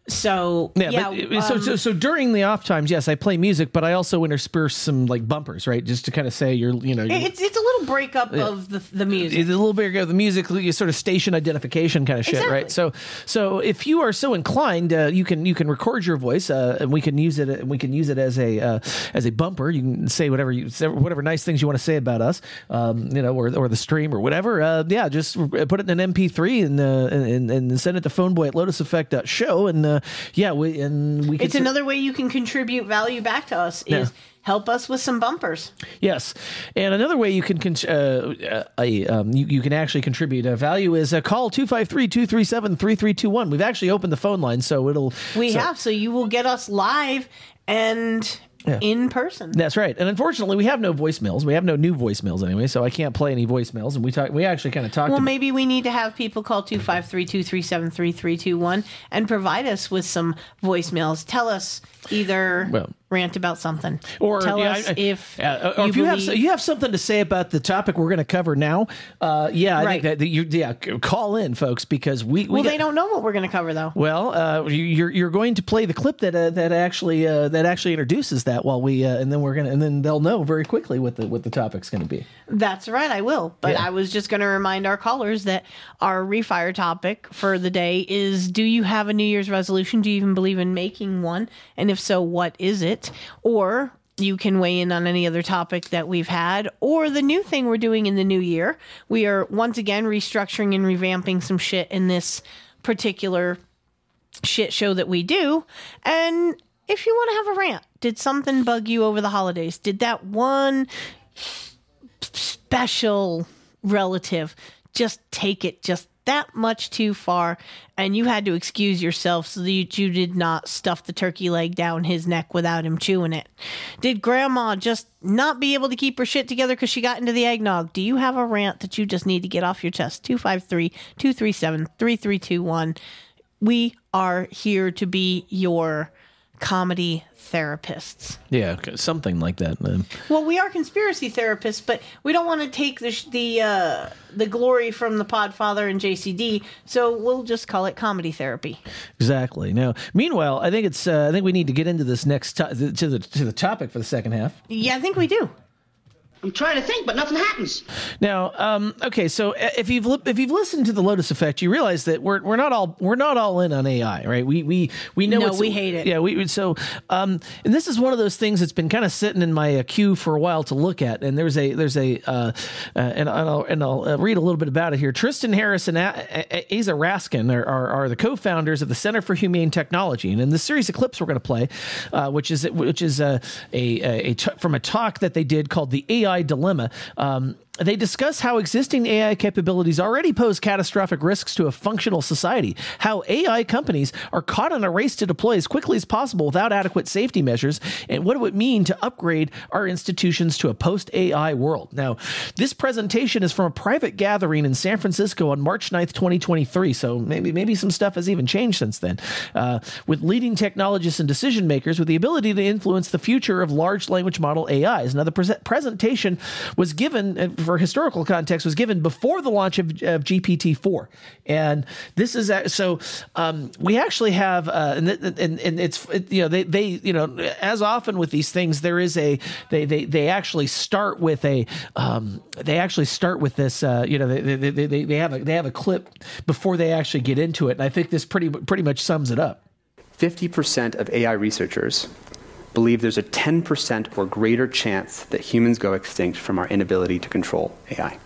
Speaker 13: So,
Speaker 9: Yeah,
Speaker 13: yeah,
Speaker 9: but, so,
Speaker 13: um,
Speaker 9: so so during the off times, yes, I play music, but I also intersperse some like bumpers, right, just to kind of say you're, you know, you're,
Speaker 13: it's it's a little breakup
Speaker 9: Yeah.
Speaker 13: of the the music.
Speaker 9: It's a little bit of the music, you sort of station identification kind of shit, right? So, so if you are so inclined, uh, you can you can record your voice, uh, and we can use it. And we can use it as a uh, as a bumper. You can say whatever you whatever nice things you want to say about us, um, you know, or or the stream or whatever. Uh, yeah, just put it in an MP3 and uh, and and send it to phoneboy at lotuseffect.show, and uh, yeah, we and we. Can
Speaker 13: It's another way you can contribute value back to us is
Speaker 9: Yeah.
Speaker 13: help us with some bumpers.
Speaker 9: Yes, and another way you can con- uh, uh, um, you, you can actually contribute uh, value is a call 253-237-3321. We've actually opened the phone line, so it'll
Speaker 13: We
Speaker 9: so-
Speaker 13: have, so you will get us live and
Speaker 9: Yeah.
Speaker 13: in person.
Speaker 9: That's right, and unfortunately, we have no voicemails. We have no new voicemails anyway, so I can't play any voicemails. And we talk, we actually kind of talked.
Speaker 13: Well, maybe we need to have people call 253 237 3321 and provide us with some voicemails. Tell us either
Speaker 9: Well-
Speaker 13: rant about something
Speaker 9: or
Speaker 13: tell
Speaker 9: yeah,
Speaker 13: us
Speaker 9: I-
Speaker 13: if,
Speaker 9: uh, or if you have you have something to say about the topic we're going to cover now. Uh, yeah, I
Speaker 13: Right.
Speaker 9: think that, you yeah call in, folks, because we, we
Speaker 13: well,
Speaker 9: got-
Speaker 13: they don't know what we're going to cover, though.
Speaker 9: Well, uh, you- you're you're going to play the clip that uh, that actually uh, that actually introduces that while we uh, and then we're gonna and then they'll know very quickly what the what the topic's going to be.
Speaker 13: That's right, I will. But
Speaker 9: Yeah.
Speaker 13: I was just going to remind our callers that our refire topic for the day is Do you have a New Year's resolution? Do you even believe in making one? And if so, what is it? Or you can weigh in on any other topic that we've had or the new thing we're doing in the new year. We are once again restructuring and revamping some shit in this particular shit show that we do. And if you want to have a rant, did something bug you over the holidays? Did that one special relative just take it just that much too far and you had to excuse yourself so that you, did not stuff the turkey leg down his neck without him chewing it. Did grandma just not be able to keep her shit together because she got into the eggnog? Do you have a rant that you just need to get off your chest? 253-237-3321 we are here to be your comedy therapists.
Speaker 9: Yeah, okay, something like that. man.
Speaker 13: Well, we are conspiracy therapists, but we don't want to take the sh- the uh, the glory from the Podfather and JCD, so we'll just call it comedy therapy.
Speaker 9: Exactly. Now, meanwhile, I think it's uh, I think we need to get into this next to, to the to the topic for the second half.
Speaker 13: Yeah, I think we do.
Speaker 33: I'm trying to think, but nothing happens.
Speaker 9: Now, um, okay, so uh, if you've li- if you've listened to the Lotus Effect, you realize that we're we're not all we're not all in on AI, right? We we we know
Speaker 13: No,
Speaker 9: it's-
Speaker 13: we hate it.
Speaker 9: Yeah, we so um, and this is one of those things that's been kind of sitting in my uh, queue for a while to look at. And there's a there's a uh, uh, and, and I'll and I'll uh, read a little bit about it here. Tristan Harris and A- A- Asa Raskin are, are are the co-founders of the Center for Humane Technology, and in the series of clips we're going to play, uh, which is which is a a, a, a t- from a talk that they did called the AI Dilemma. Um, they discuss how existing AI capabilities already pose catastrophic risks to a functional society, how AI companies are caught in a race to deploy as quickly as possible without adequate safety measures, and what it would mean to upgrade our institutions to a post AI world. Now, this presentation is from a private gathering in San Francisco on March 9th, 2023. So maybe maybe some stuff has even changed since then. Uh, with leading technologists and decision makers with the ability to influence the future of large language model AIs. Now, the pre- presentation was given, uh, for historical context, was given before the launch of, of GPT-4, and this is so. Um, we actually have, uh, and, and and it's it, you know they they you know as often with these things there is a they they they actually start with a um, they actually start with this uh, you know they, they, they, they have a they have a clip before they actually get into it, and I think this pretty pretty much sums it up.
Speaker 34: 50% of AI researchers believe there's a 10% or greater chance that humans go extinct from our inability to control AI.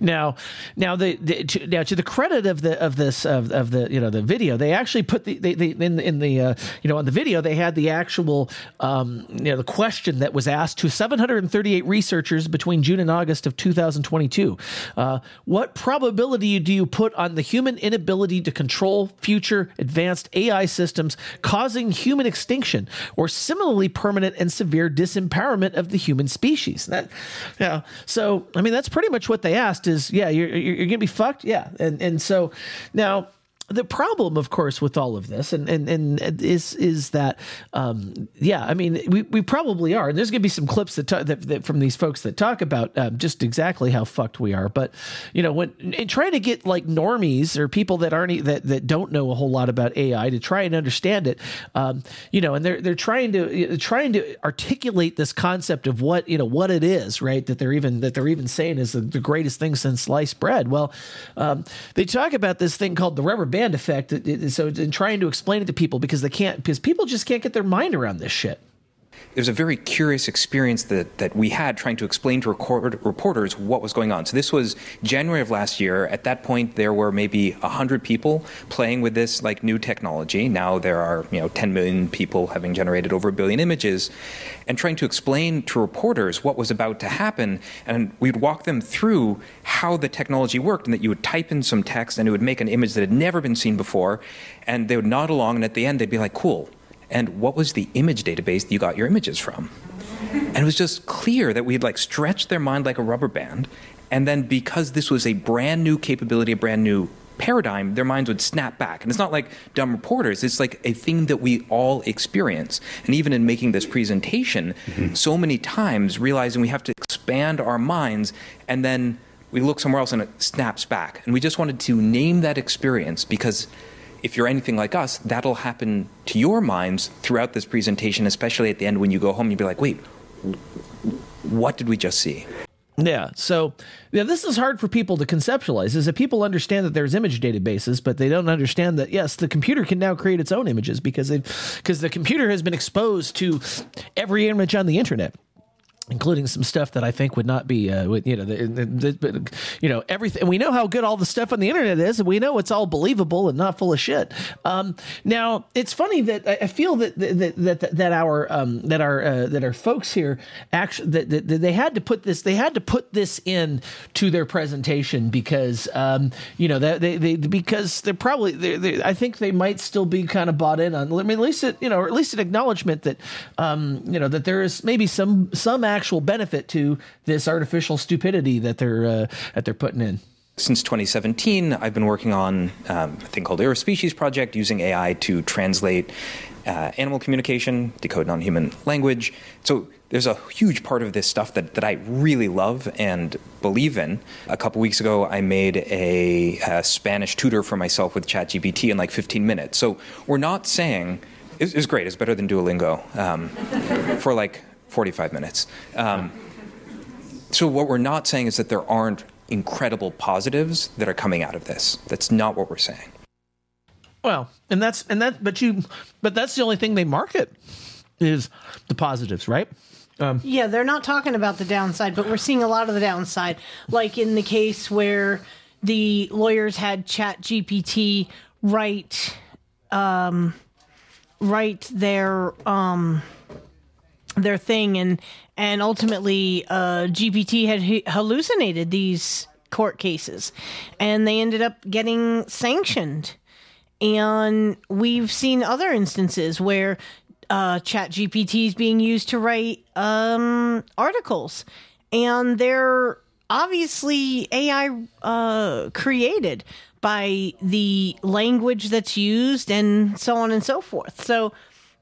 Speaker 9: Now, now the, the to, now to the credit of the of this of, of the you know the video, they actually put the they, they in in the uh, you know on the video they had the actual um, you know the question that was asked to 738 researchers between June and August of 2022. Uh, what probability do you put on the human inability to control future advanced AI systems causing human extinction or similarly permanent and severe disempowerment of the human species? That yeah. So I mean that's pretty much what they asked is yeah you're, you're, gonna be fucked? Yeah. And and so now the problem of course with all of this and and, and is is that um, yeah i mean we, we probably are and there's going to be some clips that, that, that from these folks that talk about um, just exactly how fucked we are but you know when in trying to get like normies or people that aren't that that don't know a whole lot about ai to try and understand it um, you know and they're they're trying to trying to articulate this concept of what you know what it is right that they're even that they're even saying is the, the greatest thing since sliced bread. Well um, they talk about this thing called the rubber band effect so in trying to explain it to people because they can't because people just can't get their mind around this shit
Speaker 35: It was a very curious experience that, that we had trying to explain to record, reporters what was going on. So this was January of last year. At that point, there were maybe 100 people playing with this like new technology. Now there are you know 10 million people having generated over a billion images, and trying to explain to reporters what was about to happen. And we'd walk them through how the technology worked, and that you would type in some text, and it would make an image that had never been seen before, and they would nod along, and at the end they'd be like, "Cool." And what was the image database that you got your images from? And it was just clear that we'd like stretched their mind like a rubber band. And then because this was a brand new capability, a brand new paradigm, their minds would snap back. And it's not like dumb reporters, it's like a thing that we all experience. And even in making this presentation, mm-hmm. so many times realizing we have to expand our minds and then we look somewhere else and it snaps back. And we just wanted to name that experience because if you're anything like us, that'll happen to your minds throughout this presentation, especially at the end when you go home, you'll be like, wait, what did we just see?
Speaker 9: Yeah. So yeah, this is hard for people to conceptualize. Is that people understand that there's image databases, but they don't understand that yes, the computer can now create its own images because they because the computer has been exposed to every image on the internet. Including some stuff that I think would not be, uh, you know, the, the, the, you know, everything. We know how good all the stuff on the internet is, and we know it's all believable and not full of shit. Um, now, it's funny that I feel that that that, that, our um, that our uh, that our folks here actually that, that, that they had to put this they had to put this in to their presentation because um, you know that they, they because they're probably they they I think they might still be kind of bought in on. I mean, at least it, you know, or at least an acknowledgement that um, you know that there is maybe some some actual benefit to this artificial stupidity that they're uh, that they're putting in.
Speaker 35: Since 2017, I've been working on um, a thing called Species Project using AI to translate uh, animal communication, decode non-human language. So there's a huge part of this stuff that, that I really love and believe in. A couple weeks ago, I made a, a Spanish tutor for myself with ChatGPT in like 15 minutes. So we're not saying it's, it's great. It's better than Duolingo um, for like 45 minutes. Um, so what we're not saying is that there aren't incredible positives that are coming out of this. That's not what we're saying.
Speaker 9: Well, and that's and that, but you, but that's the only thing they market is the positives, right? Um,
Speaker 13: Yeah, they're not talking about the downside, but we're seeing a lot of the downside. Like in the case where the lawyers had Chat GPT write um, write their um, their thing, and and ultimately uh, GPT had hallucinated these court cases, and they ended up getting sanctioned. And we've seen other instances where uh, Chat GPT is being used to write um, articles, and they're obviously AI uh, created by the language that's used and so on and so forth. So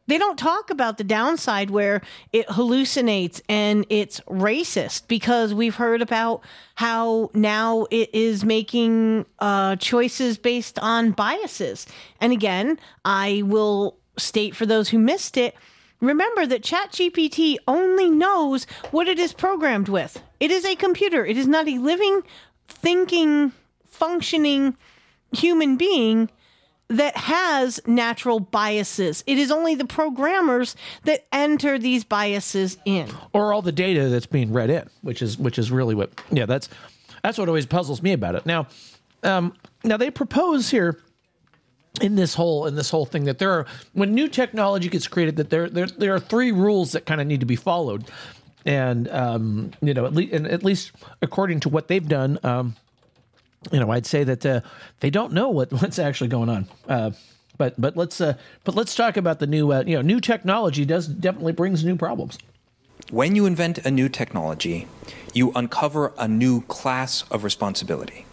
Speaker 13: they don't talk about the downside where it hallucinates and it's racist because we've heard about how now it is making uh, choices based on biases. And again, I will state for those who missed it remember that ChatGPT only knows what it is programmed with. It is a computer, it is not a living, thinking, functioning human being that has natural biases. It is only the programmers that enter these biases in.
Speaker 9: or all the data that's being read in, which is which is really what yeah that's that's what always puzzles me about it. Now, um, now they propose here in this whole in this whole thing that there are when new technology gets created that there there there are three rules that kind of need to be followed, and um, you know at least and at least according to what they've done. Um, you know, I'd say that uh, they don't know what, what's actually going on. Uh, but but let's uh, but let's talk about the new uh, you know new technology does definitely brings new problems.
Speaker 35: When you invent a new technology, you uncover a new class of responsibility.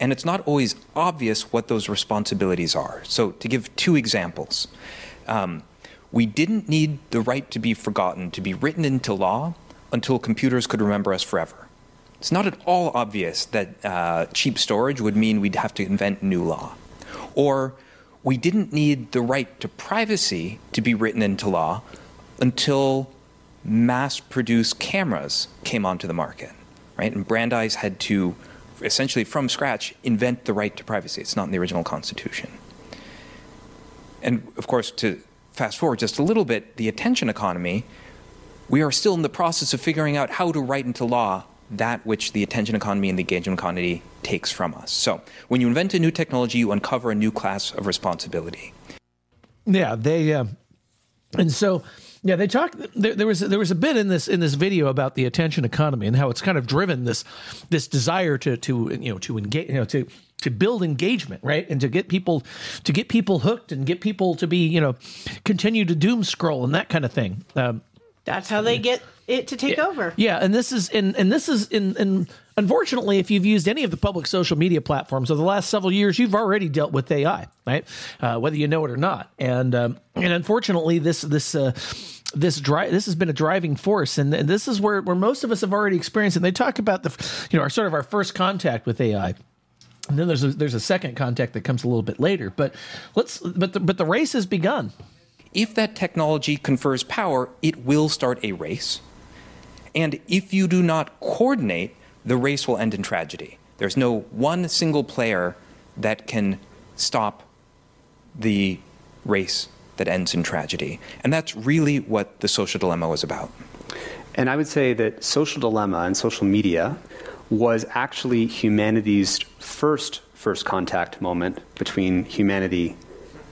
Speaker 35: And it's not always obvious what those responsibilities are. So, to give two examples, um, we didn't need the right to be forgotten to be written into law until computers could remember us forever. It's not at all obvious that uh, cheap storage would mean we'd have to invent new law. Or we didn't need the right to privacy to be written into law until mass produced cameras came onto the market, right? And Brandeis had to essentially from scratch invent the right to privacy. It's not in the original Constitution. And of course, to fast forward just a little bit, the attention economy, we are still in the process of figuring out how to write into law that which the attention economy and the engagement economy takes from us. So when you invent a new technology, you uncover a new class of responsibility.
Speaker 9: Yeah, they uh, and so yeah, they talk. There, there was there was a bit in this in this video about the attention economy and how it's kind of driven this this desire to to you know to engage you know to to build engagement right and to get people to get people hooked and get people to be you know continue to doom scroll and that kind of thing. Um,
Speaker 13: That's how they get it to take over.
Speaker 9: yeah, and this is and and this is in and unfortunately, if you've used any of the public social media platforms over the last several years, you've already dealt with AI, right? Uh, whether you know it or not. And um, and unfortunately, this this uh, this dri- this has been a driving force, and, and this is where where most of us have already experienced. And they talk about the you know our sort of our first contact with AI. And then there's a, there's a second contact that comes a little bit later, but let's but the, but the race has begun.
Speaker 35: If that technology confers power, it will start a race. And if you do not coordinate, the race will end in tragedy. There's no one single player that can stop the race that ends in tragedy. And that's really what the social dilemma was about.
Speaker 34: And I would say that social dilemma and social media was actually humanity's first first contact moment between humanity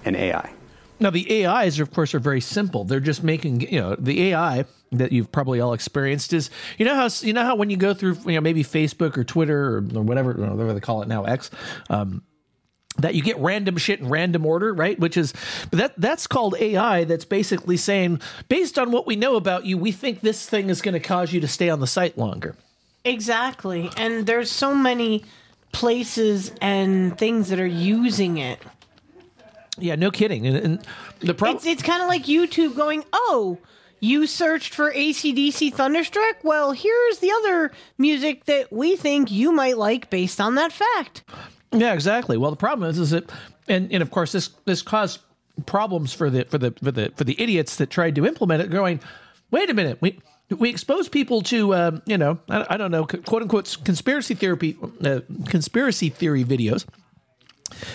Speaker 34: and AI.
Speaker 9: Now the AIs, of course, are very simple. They're just making you know the AI that you've probably all experienced is you know how you know how when you go through you know maybe Facebook or Twitter or, or whatever whatever they call it now X. Um, that you get random shit in random order, right? Which is but that that's called AI. That's basically saying, based on what we know about you, we think this thing is going to cause you to stay on the site longer.
Speaker 13: Exactly. And there's so many places and things that are using it.
Speaker 9: Yeah, no kidding. And, and the problem
Speaker 13: It's it's kind of like YouTube going, oh. You searched for ACDC Thunderstruck? Well, here's the other music that we think you might like based on that fact.
Speaker 9: Yeah, exactly. Well, the problem is, is that, and, and of course, this this caused problems for the for the for the for the idiots that tried to implement it. Going, wait a minute, we we expose people to, um, you know, I, I don't know, quote unquote, conspiracy theory uh, conspiracy theory videos.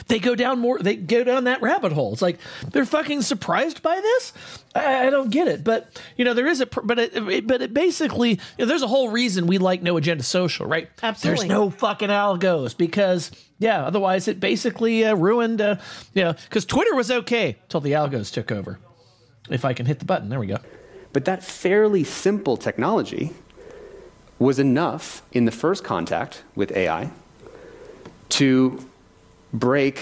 Speaker 9: They go down more. They go down that rabbit hole. It's like they're fucking surprised by this. I, I don't get it, but you know there is a. But it, it- but it basically, you know, there's a whole reason we like No Agenda Social, right?
Speaker 13: Absolutely.
Speaker 9: There's no fucking algos because yeah, otherwise it basically uh, ruined. Uh, you know, because Twitter was okay till the algos took over. If I can hit the button, there we go.
Speaker 34: But that fairly simple technology was enough in the first contact with AI to break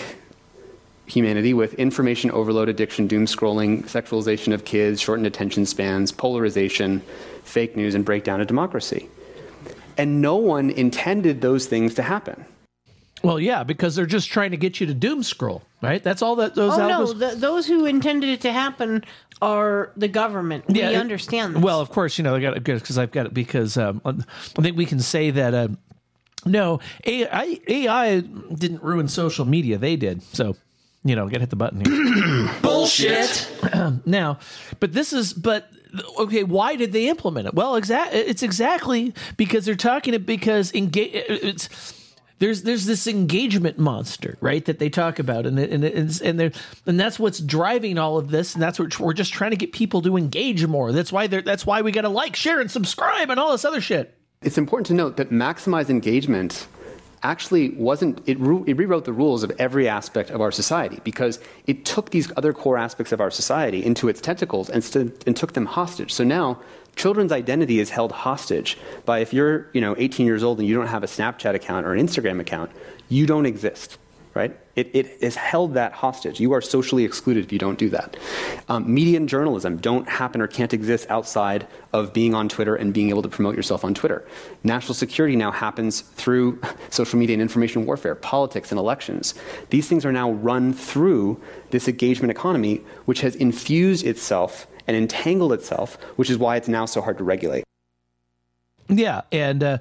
Speaker 34: humanity with information overload, addiction, doom scrolling, sexualization of kids, shortened attention spans, polarization, fake news, and breakdown of democracy. And no one intended those things to happen.
Speaker 9: Well, yeah, because they're just trying to get you to doom scroll, right? That's all that those
Speaker 13: oh
Speaker 9: algos.
Speaker 13: no, th those who intended it to happen are the government. We
Speaker 9: it-
Speaker 13: understand. This.
Speaker 9: Well, of course, you know I got it good because I've got it because um, I think we can say that uh, no AI, AI didn't ruin social media; they did. So, you know, got to hit the button here.
Speaker 31: Bullshit.
Speaker 9: now, but this is but okay. Why did they implement it? Well, exact. It's exactly because they're talking it because engage. It's there's there's this engagement monster, right? That they talk about, and and it- and and, they're, and that's what's driving all of this, and that's what we're just trying to get people to engage more. That's why they're that's why we got to like, share, and subscribe, and all this other shit.
Speaker 34: It's important to note that maximize engagement actually wasn't, it, ru- it rewrote the rules of every aspect of our society because it took these other core aspects of our society into its tentacles and, st- and took them hostage. So now children's identity is held hostage by if you're you know 18 years old and you don't have a Snapchat account or an Instagram account, you don't exist. Right? It, it has held that hostage. You are socially excluded if you don't do that. Um, media and journalism don't happen or can't exist outside of being on Twitter and being able to promote yourself on Twitter. National security now happens through social media and information warfare, politics and elections. These things are now run through this engagement economy, which has infused itself and entangled itself, which is why it's now so hard to regulate.
Speaker 9: Yeah, and uh,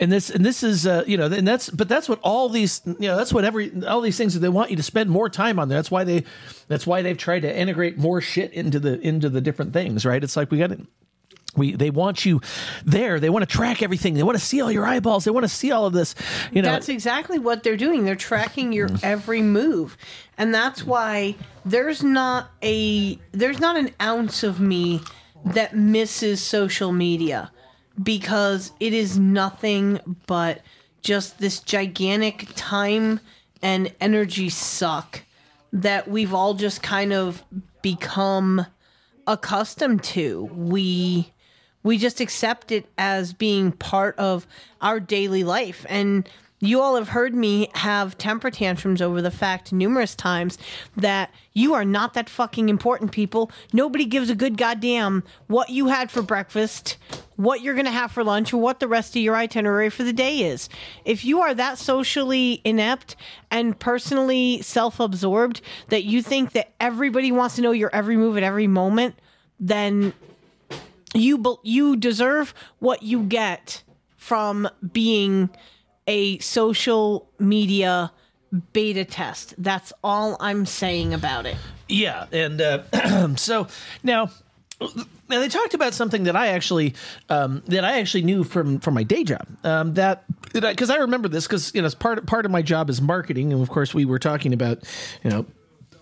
Speaker 9: and this and this is uh, you know and that's but that's what all these you know that's what every all these things that they want you to spend more time on. That's why they that's why they've tried to integrate more shit into the into the different things. Right? It's like we got to. We, they want you there. They want to track everything. They want to see all your eyeballs. They want to see all of this. You know,
Speaker 13: that's exactly what they're doing. They're tracking your every move, and that's why there's not a there's not an ounce of me that misses social media because it is nothing but just this gigantic time and energy suck that we've all just kind of become accustomed to. We we just accept it as being part of our daily life and you all have heard me have temper tantrums over the fact numerous times that you are not that fucking important, people. Nobody gives a good goddamn what you had for breakfast, what you're going to have for lunch, or what the rest of your itinerary for the day is. If you are that socially inept and personally self absorbed that you think that everybody wants to know your every move at every moment, then you you deserve what you get from being a social media beta test. That's all I'm saying about it.
Speaker 9: Yeah, and uh, so now, now they talked about something that I actually um, that I actually knew from from my day job. Um, that because I remember this because you know part part of my job is marketing, and of course we were talking about you know.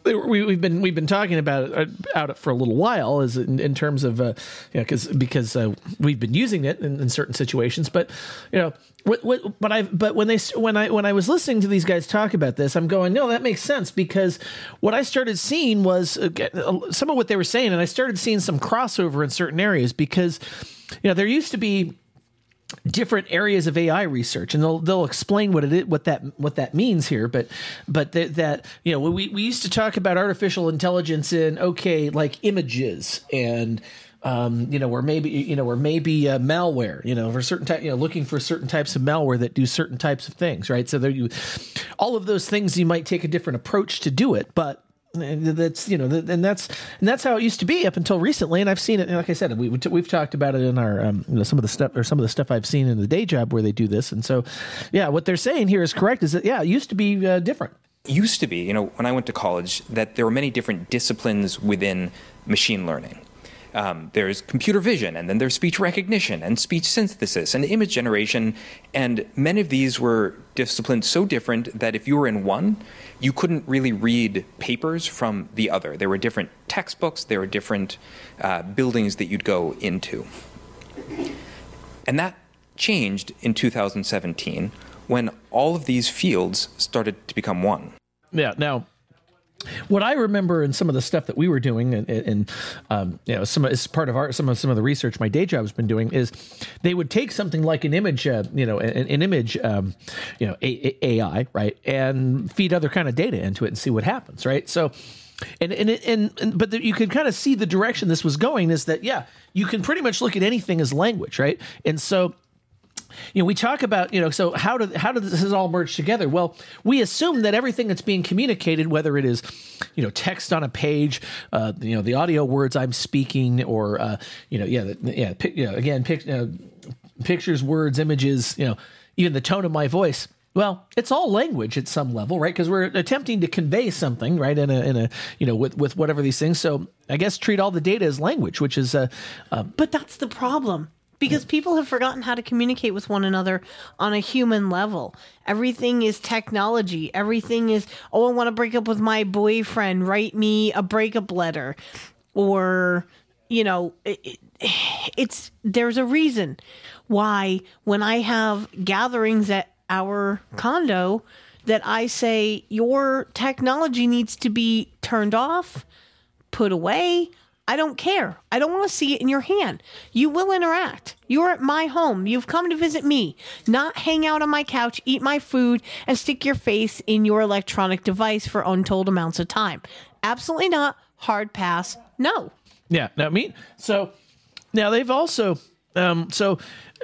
Speaker 9: We, we've been we've been talking about it, uh, it for a little while, as in, in terms of uh, you know, because because uh, we've been using it in, in certain situations. But you know, what, what, but I but when they when I when I was listening to these guys talk about this, I'm going, no, that makes sense because what I started seeing was uh, uh, some of what they were saying, and I started seeing some crossover in certain areas because you know there used to be different areas of AI research, and they'll they'll explain what it is, what that what that means here. But but that, that you know we we used to talk about artificial intelligence in okay like images and. Um, you know, or maybe you know, or maybe uh, malware. You know, for certain type, you know, looking for certain types of malware that do certain types of things, right? So there, you, all of those things, you might take a different approach to do it, but That's you know, and that's and that's how it used to be up until recently. And I've seen it. Like I said, we we've talked about it in our um, you know, some of the stuff or some of the stuff I've seen in the day job where they do this. And so, yeah, what they're saying here is correct. Is that yeah, it used to be uh, different.
Speaker 35: used to be, you know, when I went to college, that there were many different disciplines within machine learning. Um, there's computer vision, and then there's speech recognition, and speech synthesis, and image generation. And many of these were disciplines so different that if you were in one, you couldn't really read papers from the other. There were different textbooks, there were different uh, buildings that you'd go into. And that changed in 2017 when all of these fields started to become one.
Speaker 9: Yeah. Now, what I remember in some of the stuff that we were doing, and, and um, you know, some as part of our some of some of the research my day job's been doing is they would take something like an image, uh, you know, an, an image, um, you know, a, a- AI, right, and feed other kind of data into it and see what happens, right? So. And and, and and but the, you could kind of see the direction this was going is that yeah you can pretty much look at anything as language right and so you know we talk about you know so how do how does this all merge together? Well we assume that everything that's being communicated whether it is you know text on a page uh, you know the audio words i'm speaking or uh, you know yeah the, yeah you know, again pic, uh, pictures words images you know even the tone of my voice. Well it's all language at some level right? Because we're attempting to convey something right in a in a you know with with whatever these things. So i guess treat all the data as language which is uh, uh
Speaker 13: But that's the problem because people have forgotten how to communicate with one another on a human level. Everything is technology. Everything is, oh, I want to break up with my boyfriend. Write me a breakup letter. Or, you know, it, it- it's there's a reason why when I have gatherings at our condo that I say your technology needs to be turned off, put away. I don't care. I don't want to see it in your hand. You will interact. You're at my home. You've come to visit me, not hang out on my couch, eat my food, and stick your face in your electronic device for untold amounts of time. Absolutely not. Hard pass. No.
Speaker 9: Yeah. Now, me. So now they've also. Um, so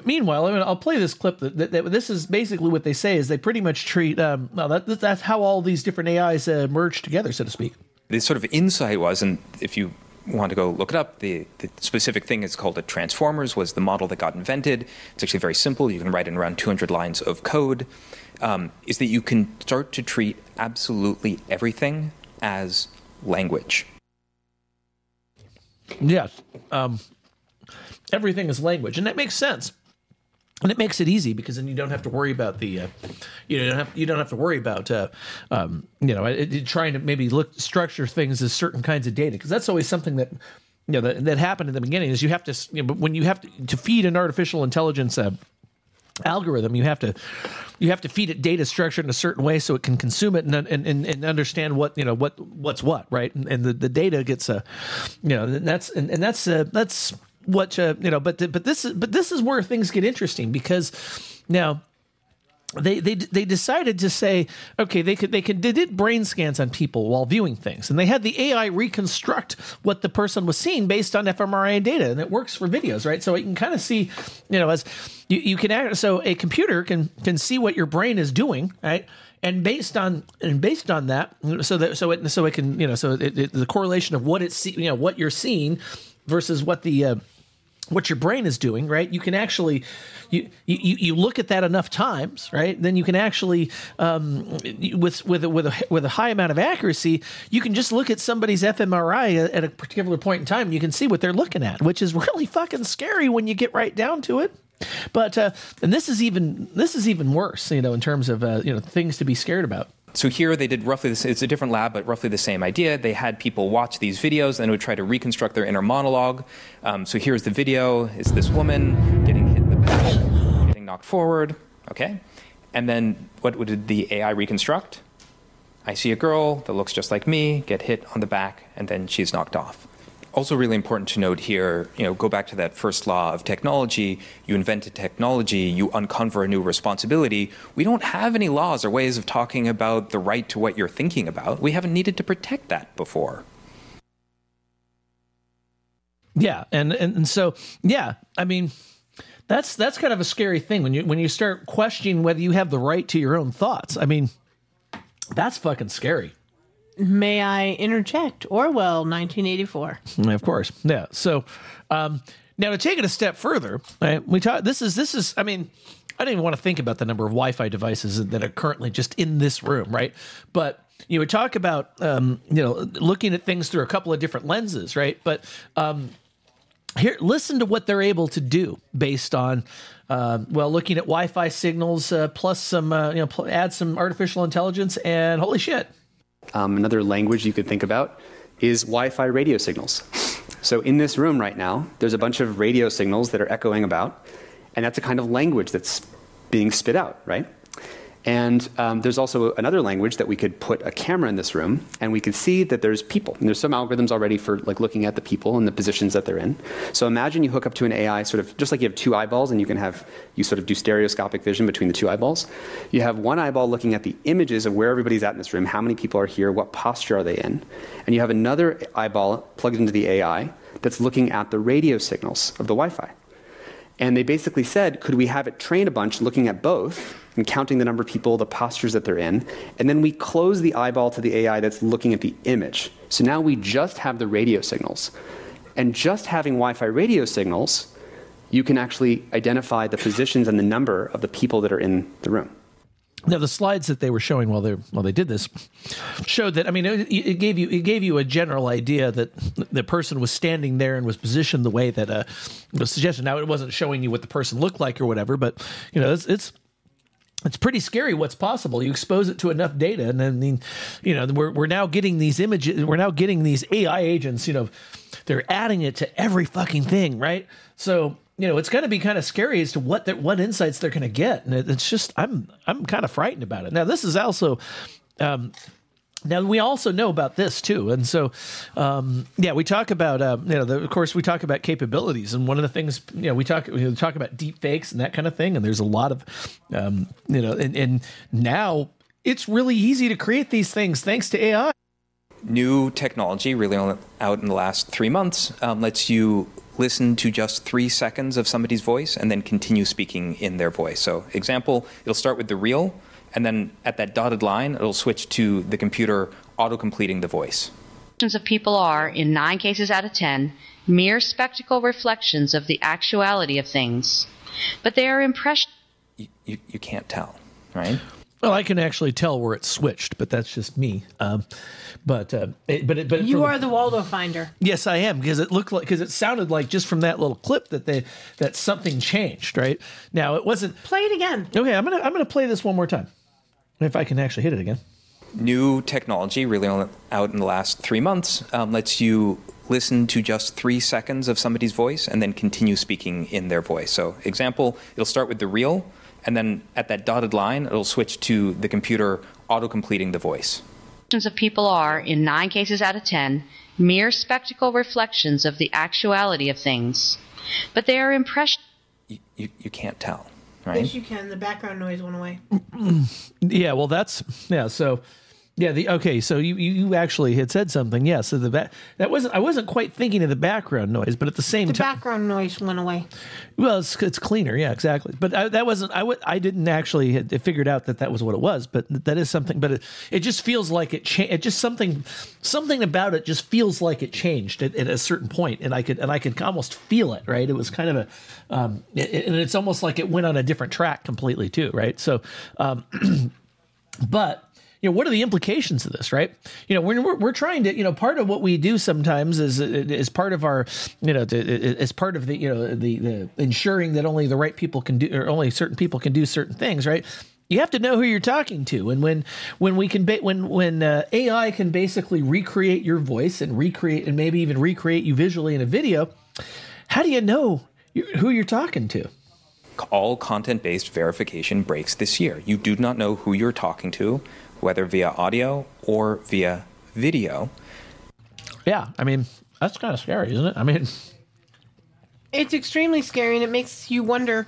Speaker 9: meanwhile, I mean, I'll play this clip. That, that, that- this is basically what they say is they pretty much treat. Um, well, that, that's how all these different AIs uh, merge together, so to speak.
Speaker 35: the sort of insight was, and if you want to go look it up, the, the specific thing is called a transformers, was the model that got invented. It's actually very simple. You can write in around 200 lines of code. Um, is that you can start to treat absolutely everything as language.
Speaker 9: Yes. Um, everything is language, and that makes sense. And it makes it easy because then you don't have to worry about the, uh, you don't have you don't have to worry about, uh, um, you know, it, it- trying to maybe look structure things as certain kinds of data. Because that's always something that, you know, that, that happened in the beginning is you have to, you know, when you have to, to feed an artificial intelligence uh, algorithm, you have to you have to feed it data structured in a certain way so it can consume it and and, and, and understand what you know what what's what right? And, and the, the data gets a you know that's and, and that's uh, that's what uh, you know but but this is but this is where things get interesting because now they they they decided to say okay they could they could they did brain scans on people while viewing things and they had the AI reconstruct what the person was seeing based on fMRI data and it works for videos right? So you can kind of see you know as you, you can act so a computer can can see what your brain is doing right? And based on and based on that so that so it so it can you know so it, it, the correlation of what it's see, you know what you're seeing versus what the uh, what your brain is doing, right? You can actually, you you, you look at that enough times, right? Then you can actually, um, with with with a with a high amount of accuracy, you can just look at somebody's fMRI at a particular point in time. And you can see what they're looking at, which is really fucking scary when you get right down to it. But uh, and this is even this is even worse, you know, in terms of uh, you know things to be scared about.
Speaker 35: So here they did roughly this. It's a different lab, but roughly the same idea. They had people watch these videos and would try to reconstruct their inner monologue. Um, so here's the video: it's this woman getting hit in the back, getting knocked forward. Okay, and then what did the AI reconstruct? I see a girl that looks just like me get hit on the back, and then she's knocked off. Also, really important to note here, you know, go back to that first law of technology. You invented technology, you uncover a new responsibility. We don't have any laws or ways of talking about the right to what you're thinking about. We haven't needed to protect that before.
Speaker 9: Yeah, and, and and so yeah, I mean, that's that's kind of a scary thing when you when you start questioning whether you have the right to your own thoughts. I mean, that's fucking scary.
Speaker 13: May I interject? Orwell, 1984.
Speaker 9: Of course, yeah. So um, now to take it a step further, right, we talk. This is this is. I mean, I don't even want to think about the number of Wi-Fi devices that are currently just in this room, right? But you would talk about um, you know looking at things through a couple of different lenses, right? But um, here, listen to what they're able to do based on. Uh, well, looking at Wi-Fi signals uh, plus some, uh, you know, pl- add some artificial intelligence, and holy shit,
Speaker 34: Um, another language you could think about is Wi Fi radio signals. So, in this room right now, there's a bunch of radio signals that are echoing about, and that's a kind of language that's being spit out, right? And um, there's also another language that we could put a camera in this room, and we could see that there's people. And there's some algorithms already for like looking at the people and the positions that they're in. So imagine you hook up to an AI, sort of just like you have two eyeballs, and you can have you sort of do stereoscopic vision between the two eyeballs. You have one eyeball looking at the images of where everybody's at in this room, how many people are here, what posture are they in, and you have another eyeball plugged into the AI that's looking at the radio signals of the Wi-Fi. And they basically said, could we have it train a bunch looking at both and counting the number of people, the postures that they're in, and then we close the eyeball to the AI that's looking at the image. So now we just have the radio signals. And just having Wi Fi radio signals, you can actually identify the positions and the number of the people that are in the room.
Speaker 9: Now the slides that they were showing while they while they did this showed that I mean it, it gave you it gave you a general idea that the person was standing there and was positioned the way that uh, was suggested. Now it wasn't showing you what the person looked like or whatever, but you know it's it's it's pretty scary what's possible. You expose it to enough data, and then you know we're we're now getting these images. We're now getting these AI agents. You know, they're adding it to every fucking thing, right? So you know it's going to be kind of scary as to what what insights they're going to get, and it, it's just I'm I'm kind of frightened about it. Now this is also. Um, now we also know about this too, and so um, yeah, we talk about uh, you know, the, of course, we talk about capabilities, and one of the things you know we talk we talk about deep fakes and that kind of thing, and there's a lot of um, you know, and, and now it's really easy to create these things thanks to AI.
Speaker 35: New technology, really out in the last three months, um, lets you listen to just three seconds of somebody's voice and then continue speaking in their voice. So, example, it'll start with the real, and then at that dotted line, it'll switch to the computer auto completing the voice.
Speaker 36: of people are, in nine cases out of ten, mere spectacle reflections of the actuality of things. But they are impressions.
Speaker 35: You, you, you can't tell, right?
Speaker 9: Well, I can actually tell where it switched, but that's just me. Um, but uh, it, but it, but
Speaker 13: You
Speaker 9: from-
Speaker 13: are the Waldo finder.
Speaker 9: Yes, I am because it looked like because it sounded like just from that little clip that they that something changed. Right now, it wasn't.
Speaker 13: Play it again.
Speaker 9: Okay, I'm gonna I'm gonna play this one more time, if I can actually hit it again.
Speaker 35: New technology, really only out in the last three months, um, lets you listen to just three seconds of somebody's voice and then continue speaking in their voice. So, example, it'll start with the real, and then at that dotted line, it'll switch to the computer auto completing the voice.
Speaker 36: of people are, in nine cases out of ten, mere spectacle reflections of the actuality of things. But they are impressions.
Speaker 35: You, you, you can't tell, right?
Speaker 13: Yes, you can. The background noise went away.
Speaker 9: Yeah, well, that's yeah. So, yeah, the okay. So you you actually had said something. Yeah. So the back that wasn't I wasn't quite thinking of the background noise, but at the same
Speaker 13: The
Speaker 9: time,
Speaker 13: background noise went away.
Speaker 9: well, it's it's cleaner. Yeah, exactly. But I, that wasn't I w- I didn't actually had figured out that that was what it was. But that is something. But it, it just feels like it changed. It just something something about it just feels like it changed at, at a certain point, and I could and I could almost feel it. Right. It was kind of a um, it- and it's almost like it went on a different track completely too. Right. So, um, but you know what are the implications of this right? You know we're, we're, we're trying to you know part of what we do sometimes is is part of our you know as part of the you know the the ensuring that only the right people can do or only certain people can do certain things right? You have to know who you're talking to. And when when we can ba- when when uh, ai can basically recreate your voice and recreate and maybe even recreate you visually in a video how do you know who you're talking to?
Speaker 35: All content based verification breaks this year. You do not know who you're talking to, whether via audio or via video.
Speaker 9: yeah i mean that's kind of scary isn't it i mean
Speaker 13: It's extremely scary, and it makes you wonder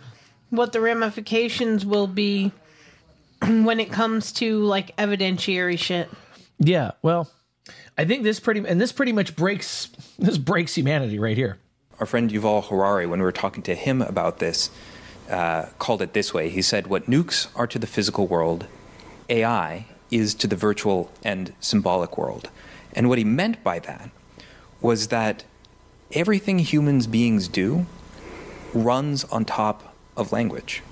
Speaker 13: what the ramifications will be when it comes to like evidentiary shit.
Speaker 9: Yeah, well, I think this pretty and this pretty much breaks this breaks humanity right here.
Speaker 35: Our friend Yuval Harari, when we were talking to him about this, uh, called it this way. He said, What nukes are to the physical world, AI is to the virtual and symbolic world. And what he meant by that was that everything humans beings do runs on top of language,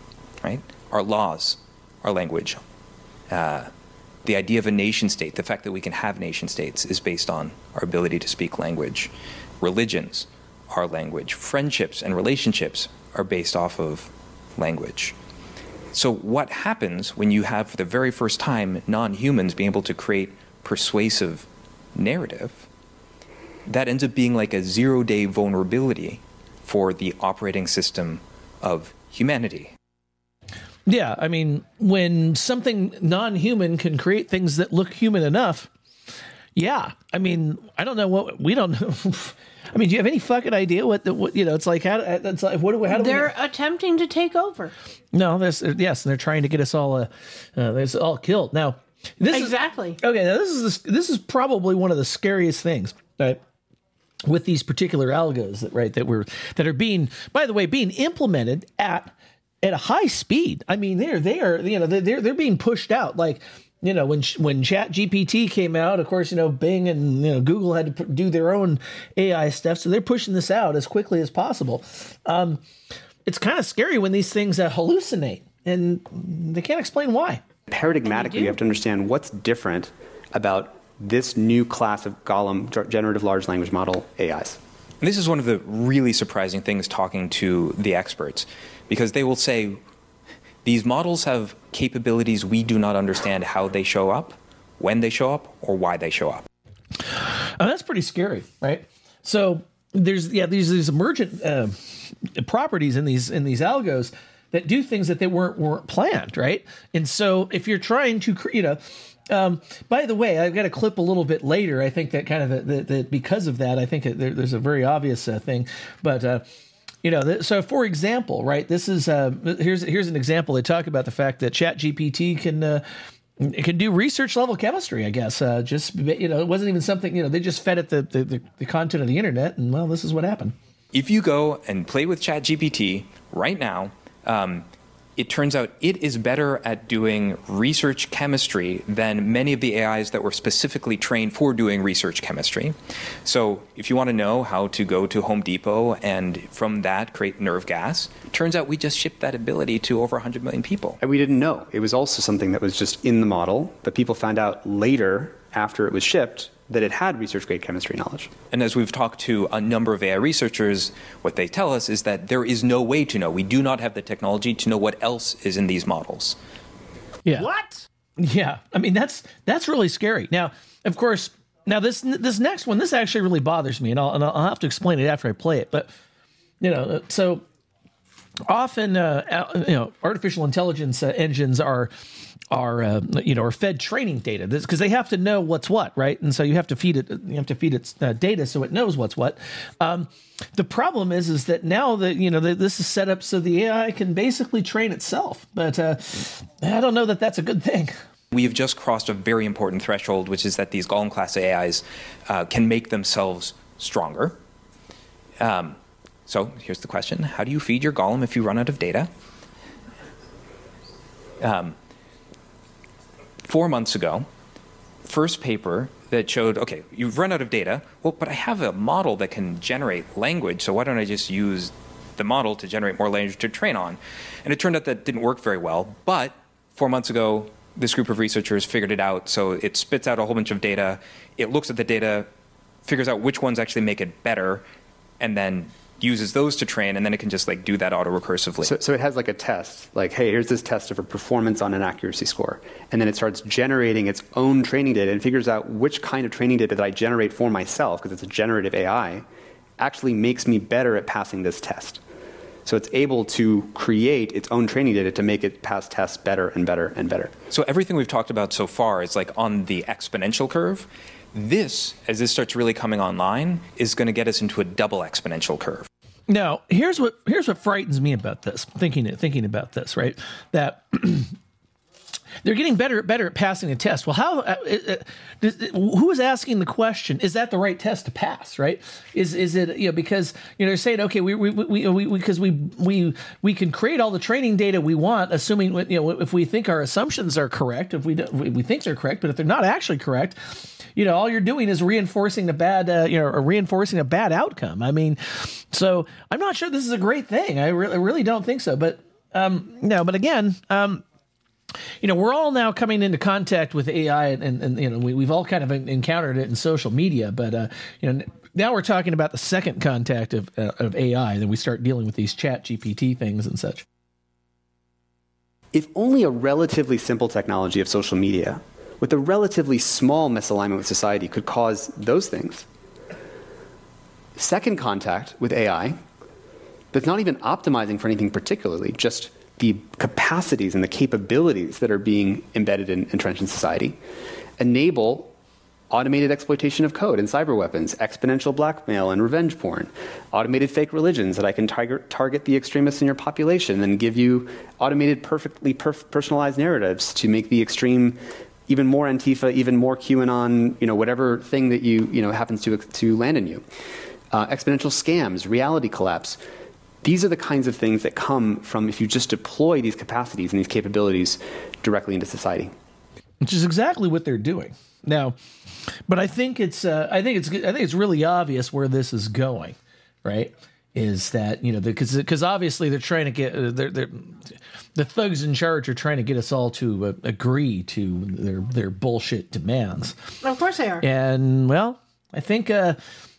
Speaker 35: right? Our laws our language. Uh, the idea of a nation state, the fact that we can have nation states, is based on our ability to speak language. Religions are language. Friendships and relationships are based off of language. So, what happens when you have, for the very first time, non humans being able to create persuasive narrative? That ends up being like a zero day vulnerability for the operating system of humanity.
Speaker 9: Yeah, I mean, when something non-human can create things that look human enough, yeah. I mean, I don't know what we don't know. I mean, do you have any fucking idea what the what, you know? It's like how it's like what do we how do
Speaker 13: They're attempting to take over.
Speaker 9: No, there's yes, and they're trying to get us all uh, uh there's all killed. Now, this
Speaker 13: exactly.
Speaker 9: Is, okay, now this is this is probably one of the scariest things, right? With these particular algos that right that were that are being by the way being implemented at at a high speed. I mean, they're they are you know they're they're being pushed out like you know when when Chat GPT came out, of course you know Bing and you know Google had to p- do their own AI stuff, so they're pushing this out as quickly as possible. Um, it's kind of scary when these things uh, hallucinate and they can't explain why.
Speaker 34: Paradigmatically, you have to understand what's different about this new class of Golem generative large language model AIs.
Speaker 35: And this is one of the really surprising things talking to the experts, because they will say these models have capabilities we do not understand how they show up, when they show up, or why they show up.
Speaker 9: And that's pretty scary, right? So there's yeah these these emergent uh, properties in these in these algos that do things that they weren't weren't planned, right? And so if you're trying to you know. Um, by the way, I've got a clip a little bit later. I think that kind of that, because of that, I think there, there's a very obvious uh, thing. But uh, you know, so for example, right? This is uh, here's here's an example. They talk about the fact that Chat GPT can. Uh, can do research level chemistry, I guess. Uh, just you know, it wasn't even something you know. They just fed it the, the, the, content of the internet, and well, this is what happened.
Speaker 35: If you go and play with ChatGPT right now, um, it turns out it is better at doing research chemistry than many of the AIs that were specifically trained for doing research chemistry. So, if you want to know how to go to Home Depot and from that create nerve gas, turns out we just shipped that ability to over 100 million people.
Speaker 34: And we didn't know. It was also something that was just in the model, but people found out later after it was shipped that it had research grade chemistry knowledge.
Speaker 35: And as we've talked to a number of AI researchers, what they tell us is that there is no way to know. We do not have the technology to know what else is in these models.
Speaker 9: Yeah. What? Yeah. I mean, that's that's really scary. Now, of course, now this this next one, this actually really bothers me, and I'll and I'll have to explain it after I play it. But you know, so often, uh, you know, artificial intelligence uh, engines are are uh, you know are fed training data because they have to know what's what, right? And so you have to feed it you have to feed it uh, data so it knows what's what. Um, the problem is is that now that you know that this is set up so the AI can basically train itself, but uh, I don't know that that's a good thing.
Speaker 35: We have just crossed a very important threshold, which is that these Golem class AIs uh, can make themselves stronger. Um, so here's the question How do you feed your Golem if you run out of data? Um, four months ago, first paper that showed okay, you've run out of data. Well, but I have a model that can generate language, so why don't I just use the model to generate more language to train on? And it turned out that didn't work very well. But four months ago, this group of researchers figured it out. So it spits out a whole bunch of data. It looks at the data, figures out which ones actually make it better, and then uses those to train, and then it can just like do that auto recursively.
Speaker 34: So, so it has like a test, like, hey, here's this test of a performance on an accuracy score. And then it starts generating its own training data and figures out which kind of training data that I generate for myself, because it's a generative AI, actually makes me better at passing this test. So it's able to create its own training data to make it pass tests better and better and better.
Speaker 35: So everything we've talked about so far is like on the exponential curve. This, as this starts really coming online, is going to get us into a double exponential curve.
Speaker 9: Now, here's what here's what frightens me about this. Thinking thinking about this, right? That they're getting better better at passing a test. Well, how uh, uh, does- who is asking the question? Is that the right test to pass? Right? Is is it you know because you know they're saying okay we we we we because we, we we can create all the training data we want, assuming you know if we think our assumptions are correct, if we don't, we we think they're correct, but if they're not actually correct. You know, all you're doing is reinforcing the bad, uh, you know, or reinforcing a bad outcome. I mean, so I'm not sure this is a great thing. I really, really don't think so. But um, no, but again, um, you know, we're all now coming into contact with AI, and, and, and you know, we, we've all kind of encountered it in social media. But uh, you know, now we're talking about the second contact of uh, of AI. Then we start dealing with these Chat GPT things and such.
Speaker 34: If only a relatively simple technology of social media with a relatively small misalignment with society could cause those things. Second contact with AI that's not even optimizing for anything particularly, just the capacities and the capabilities that are being embedded in entrenched in society enable automated exploitation of code and cyber weapons, exponential blackmail and revenge porn, automated fake religions that I can target, target the extremists in your population and give you automated, perfectly perf- personalized narratives to make the extreme even more Antifa, even more QAnon, you know, whatever thing that you, you know, happens to, to land in you. Uh, exponential scams, reality collapse. These are the kinds of things that come from if you just deploy these capacities and these capabilities directly into society.
Speaker 9: which is exactly what they're doing now. But I think it's uh, I think it's I think it's really obvious where this is going, right? Is that you know because because obviously they're trying to get uh, they're, they're, the thugs in charge are trying to get us all to uh, agree to their their bullshit demands.
Speaker 13: Of course they are.
Speaker 9: And well, I think uh,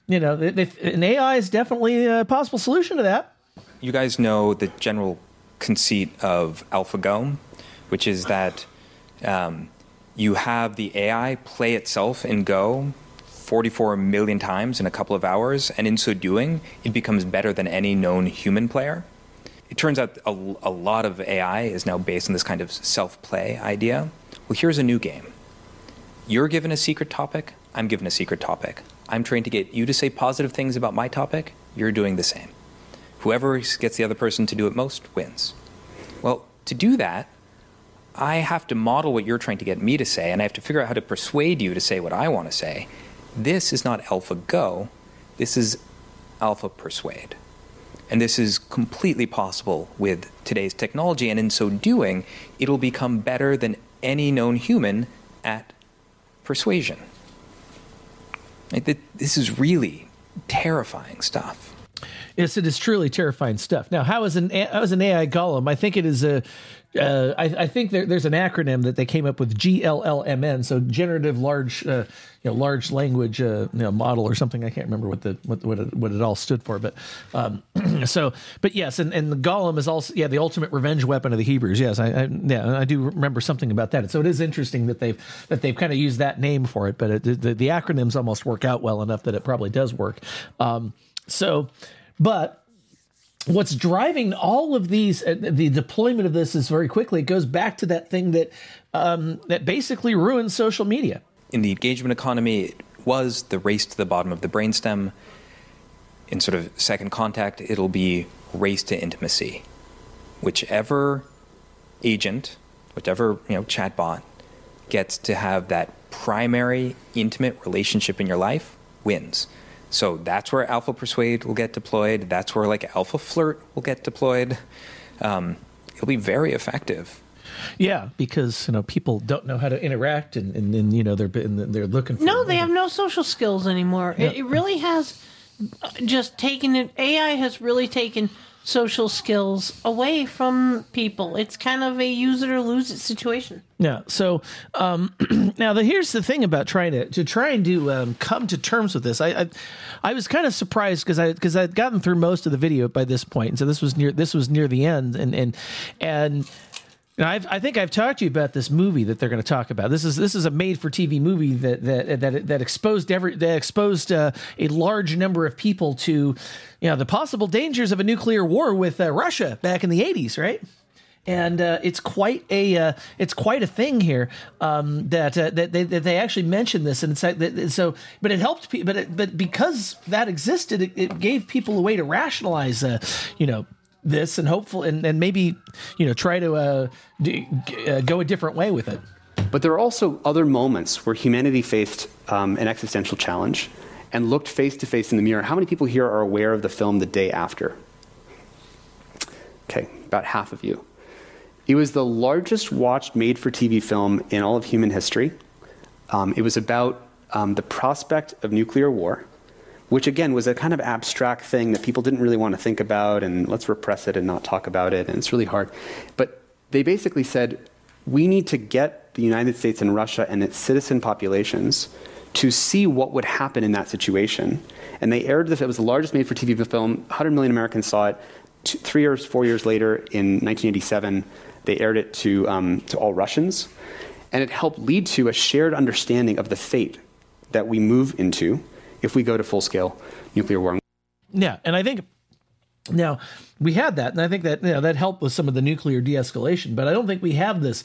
Speaker 9: you know they, they, an AI is definitely a possible solution to that.
Speaker 35: You guys know the general conceit of AlphaGo, which is that um, you have the AI play itself in Go 44 million times in a couple of hours, and in so doing, it becomes better than any known human player. It turns out a, a lot of AI is now based on this kind of self play idea. Well, here's a new game. You're given a secret topic, I'm given a secret topic. I'm trying to get you to say positive things about my topic, you're doing the same. Whoever gets the other person to do it most wins. Well, to do that, I have to model what you're trying to get me to say, and I have to figure out how to persuade you to say what I want to say. This is not alpha go, this is Alpha Persuade. And this is completely possible with today's technology, and in so doing, it'll become better than any known human at persuasion. This is really terrifying stuff.
Speaker 9: Yes, it is truly terrifying stuff. Now, how is an how is an AI golem? I think it is a. Uh, I, I think there, there's an acronym that they came up with GLLMN, so generative large, uh, you know, large language uh, you know, model or something. I can't remember what the what what it, what it all stood for, but um, so but yes, and, and the golem is also yeah the ultimate revenge weapon of the Hebrews. Yes, I, I yeah I do remember something about that. So it is interesting that they've that they've kind of used that name for it, but it, the, the acronyms almost work out well enough that it probably does work. Um, so, but what's driving all of these uh, the deployment of this is very quickly it goes back to that thing that um, that basically ruins social media
Speaker 35: in the engagement economy, it was the race to the bottom of the brainstem. In sort of second contact, it'll be race to intimacy. Whichever agent, whichever you know chatbot gets to have that primary intimate relationship in your life wins. So that's where Alpha Persuade will get deployed. That's where like Alpha Flirt will get deployed. Um, it'll be very effective.
Speaker 9: yeah because you know people don't know how to interact and and, and you know they're and they're looking for
Speaker 13: No, they have no social skills anymore. It, it really has uh, just taken it. AI has really taken social skills away from people. It's kind of a use it or lose it situation.
Speaker 9: Yeah. So um, now, the, here's the thing about trying to to try and do um, come to terms with this. I I, I was kind of surprised because I because I'd gotten through most of the video by this point, and so this was near this was near the end, and and and. Now, I've, I think I've talked to you about this movie that they're going to talk about. This is this is a made-for-TV movie that that that, that exposed every that exposed uh, a large number of people to, you know, the possible dangers of a nuclear war with uh, Russia back in the '80s, right? and uh, it's quite a uh, it's quite a thing here um, that uh, that they that they actually mentioned this and like so but it helped people but it, but because that existed it, it gave people a way to rationalize uh, you know this and hopeful and, and maybe you know try to uh, uh, go a different way with it.
Speaker 34: But there are also other moments where humanity faced um, an existential challenge and looked face to face in the mirror. How many people here are aware of the film The Day After? Okay, about half of you. It was the largest watched made for TV film in all of human history. Um, it was about um, the prospect of nuclear war, which again was a kind of abstract thing that people didn't really want to think about, and let's repress it and not talk about it, and it's really hard. But they basically said we need to get the United States and Russia and its citizen populations to see what would happen in that situation. And they aired this, it was the largest made for TV film, 100 million Americans saw it. Three years, four years later, in 1987, they aired it to, um, to all Russians. And it helped lead to a shared understanding of the fate that we move into if we go to full scale nuclear war.
Speaker 9: Yeah, and I think now we had that, and I think that you know, that helped with some of the nuclear de-escalation. But I don't think we have this.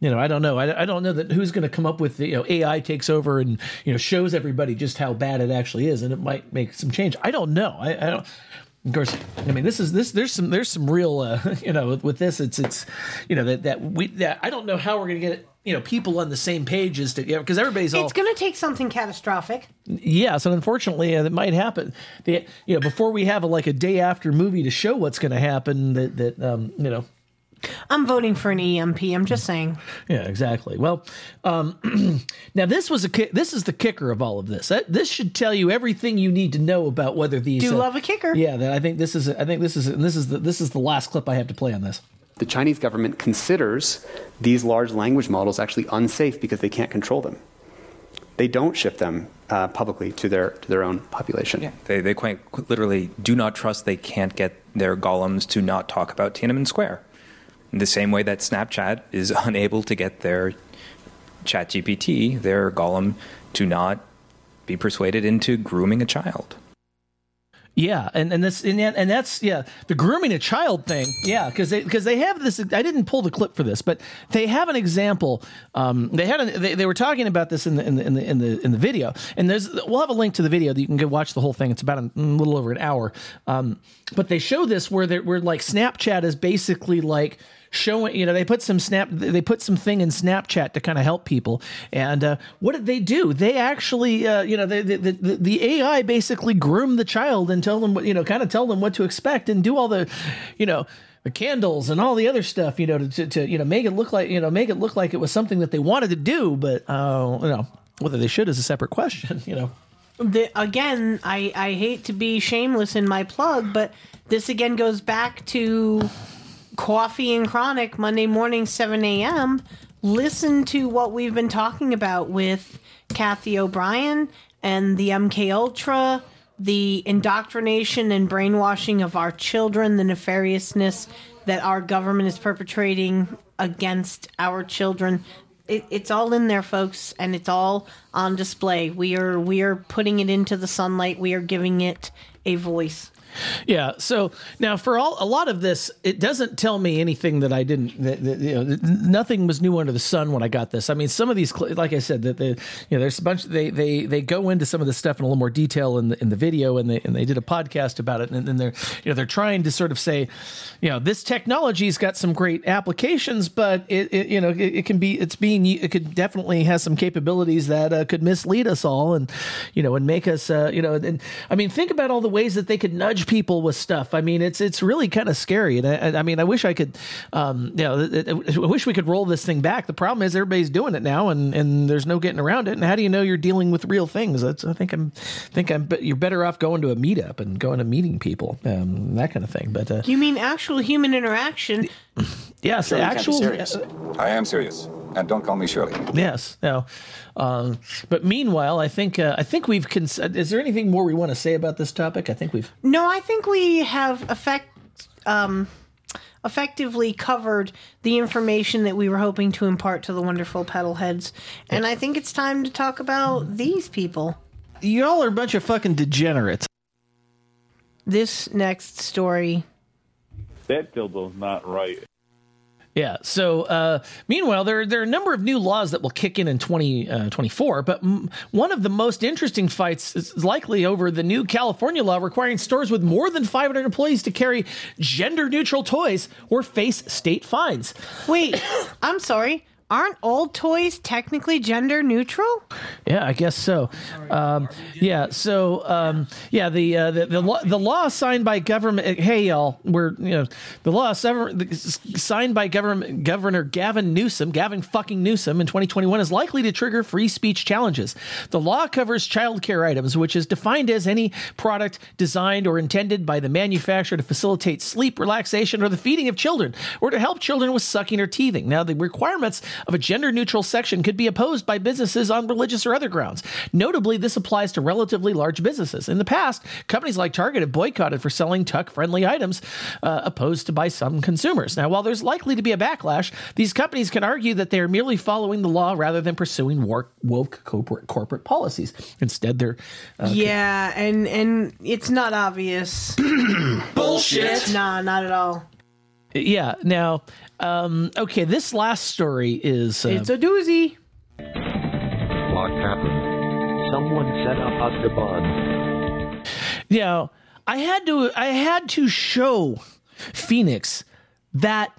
Speaker 9: You know, I don't know. I, I don't know that who's going to come up with the, you know AI takes over and you know shows everybody just how bad it actually is, and it might make some change. I don't know. I, I don't. Of course, I mean this is this. There's some there's some real uh, you know with, with this it's it's you know that that we that I don't know how we're going to get you know people on the same page as to because everybody's all
Speaker 13: It's going to take something catastrophic.
Speaker 9: yeah, so unfortunately, uh, that might happen. The, you know, before we have a, like a day after movie to show what's going to happen, that that um, you know,
Speaker 13: I'm voting for an EMP. I'm just saying.
Speaker 9: yeah, exactly. Well, um, now this was a ki- this is the kicker of all of this. That, this should tell you everything you need to know about whether these.
Speaker 13: Do
Speaker 9: uh,
Speaker 13: love a kicker.
Speaker 9: Yeah, that I think this is. I think this is. And this is the this is the last clip I have to play on this.
Speaker 34: The Chinese government considers these large language models actually unsafe because they can't control them. They don't ship them uh, publicly to their to their own population.
Speaker 35: Yeah, they, they quite literally do not trust they can't get their golems to not talk about Tiananmen Square. In the same way that Snapchat is unable to get their ChatGPT, their golem, to not be persuaded into grooming a child.
Speaker 9: Yeah, and and this and, and that's yeah the grooming a child thing. Yeah, because they because they have this. I didn't pull the clip for this, but they have an example. Um, they had a, they, they were talking about this in the in the in the in the in the video, and there's we'll have a link to the video that you can go watch the whole thing. It's about a, little over an hour. Um, but they show this where they where like Snapchat is basically like showing you know they put some snap they put some thing in snapchat to kind of help people. And uh, what did they do? They actually uh, you know the, the, the, ai basically groom the child and tell them what you know kind of tell them what to expect and do all the you know the candles and all the other stuff you know to, to, to you know make it look like you know make it look like it was something that they wanted to do. But uh, you know whether they should is a separate question you know.
Speaker 13: The, again, I, I hate to be shameless in my plug, but this again goes back to Coffee and Chronic Monday morning, 7 a.m. Listen to what we've been talking about with Cathy O'Brien and the MK Ultra, the indoctrination and brainwashing of our children, the nefariousness that our government is perpetrating against our children. It, it's all in there, folks, and it's all on display. We are we are putting it into the sunlight. We are giving it a voice.
Speaker 9: Yeah. So now, for all a lot of this, it doesn't tell me anything that I didn't. That, that, you know, nothing was new under the sun when I got this. I mean, some of these, like I said, that you know, there's a bunch. They they they go into some of this stuff in a little more detail in the in the video, and they and they did a podcast about it, and, then they're you know they're trying to sort of say, you know, this technology's got some great applications, but it, it you know it, it can be it's being it could definitely has some capabilities that uh, could mislead us all, and you know, and make us uh, you know, and I mean, think about all the ways that they could nudge people with stuff. I mean, it's it's really kind of scary. And I, I mean, I wish I could, um, you know, I wish we could roll this thing back. The problem is everybody's doing it now, and and there's no getting around it. And how do you know you're dealing with real things? That's I think I'm think I'm but you're better off going to a meetup and going to meeting people, um, that kind of thing. But uh,
Speaker 13: You mean actual human interaction?
Speaker 9: yes,
Speaker 37: Shirley can't
Speaker 9: actual.
Speaker 37: serious. I am serious, and don't call me Shirley.
Speaker 9: Yes. No. Um, but meanwhile, I think uh, I think we've. Cons- is there anything more we want to say about this topic? I think we've.
Speaker 13: No, I think we have effect um, effectively covered the information that we were hoping to impart to the wonderful petal heads, and I think it's time to talk about these people.
Speaker 9: Y'all are a bunch of fucking degenerates.
Speaker 13: This next story.
Speaker 38: That dildo's not right.
Speaker 9: Yeah. So, uh, meanwhile, there there are a number of new laws that will kick in in 2024, but mm, one of the most interesting fights is likely over the new California law requiring stores with more than 500 employees to carry gender neutral toys or face state fines.
Speaker 13: Wait, I'm sorry. Aren't all toys technically gender neutral?
Speaker 9: Yeah, I guess so. Um, yeah, so um, yeah, the, uh, the the law, the law signed by government. Hey, y'all, we're you know the law signed by government Governor Gavin Newsom, Gavin fucking Newsom, in 2021 is likely to trigger free speech challenges. The law covers childcare items, which is defined as any product designed or intended by the manufacturer to facilitate sleep, relaxation, or the feeding of children, or to help children with sucking or teething. Now, the requirements of a gender neutral section could be opposed by businesses on religious or other grounds. Notably, this applies to relatively large businesses. In the past, companies like Target have boycotted for selling tuck friendly items, uh, opposed to by some consumers. Now, while there's likely to be a backlash, these companies can argue that they are merely following the law rather than pursuing work, woke corporate, corporate policies. Instead, they're. Uh,
Speaker 13: yeah, and and it's not obvious.
Speaker 9: Bullshit.
Speaker 13: Nah, not at all.
Speaker 9: Yeah. Now, um, okay, this last story is. Uh,
Speaker 13: It's a doozy.
Speaker 39: What happened? Someone set up a bug.
Speaker 9: you know, I had to I had to show Pheonix that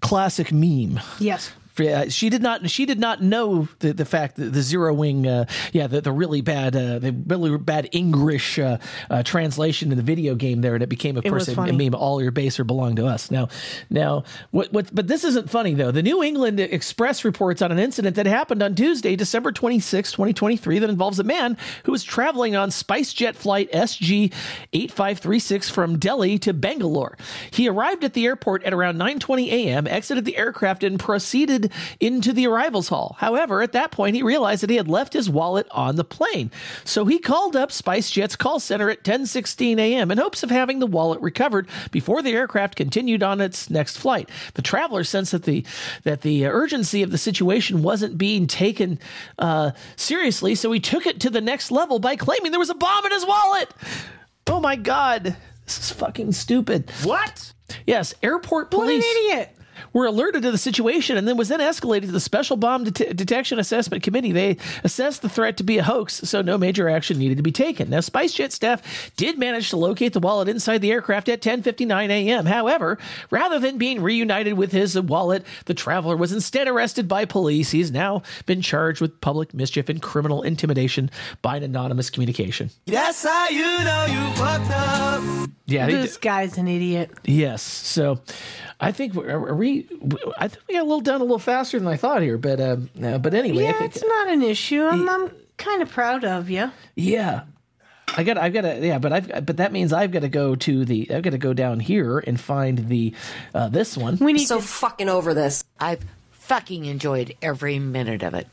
Speaker 9: classic meme.
Speaker 13: Yes.
Speaker 9: Yeah, she did not. She did not know the, the fact that the zero wing, uh, yeah, the, the really bad, uh, the really bad English uh, uh, translation in the video game there, and it became, of
Speaker 13: It
Speaker 9: course,
Speaker 13: was
Speaker 9: a, a meme. All your base or belong to us. Now, now, what, what? But this isn't funny though. The New Indian Express reports on an incident that happened on Tuesday, December 26, 2023, that involves a man who was traveling on SpiceJet flight SG 8536 from Delhi to Bangalore. He arrived at the airport at around 9:20 a.m., exited the aircraft, and proceeded into the arrivals hall. However, at that point, he realized that he had left his wallet on the plane. So he called up SpiceJet's call center at 10:16 a.m. in hopes of having the wallet recovered before the aircraft continued on its next flight. The traveler sensed that the that the urgency of the situation wasn't being taken uh, seriously, so he took it to the next level by claiming there was a bomb in his wallet. Oh my god, this is fucking stupid.
Speaker 3: What?
Speaker 9: Yes, airport police.
Speaker 13: idiot.
Speaker 9: Were alerted to the situation and then was then escalated to the Special Bomb Det- Detection Assessment Committee. They assessed the threat to be a hoax, so no major action needed to be taken. Now, SpiceJet staff did manage to locate the wallet inside the aircraft at 10:59 a.m. However, rather than being reunited with his wallet, the traveler was instead arrested by police. He's now been charged with public mischief and criminal intimidation by an anonymous communication.
Speaker 31: That's how you know you fucked up.
Speaker 9: Yeah, they-
Speaker 13: this guy's an idiot.
Speaker 9: Yes. So I think we're, are we. I think we got a little done a little faster than I thought here, but uh, uh, but anyway, I
Speaker 13: Yeah,
Speaker 9: think,
Speaker 13: it's not an issue. I'm, I'm kind of proud of you.
Speaker 9: yeah. I got. I've got to. Yeah, but I've. But that means I've got to go to the. I've got to go down here and find the. Uh, this one.
Speaker 13: We need
Speaker 38: so
Speaker 13: to-
Speaker 38: fucking over this. I've fucking enjoyed every minute of it.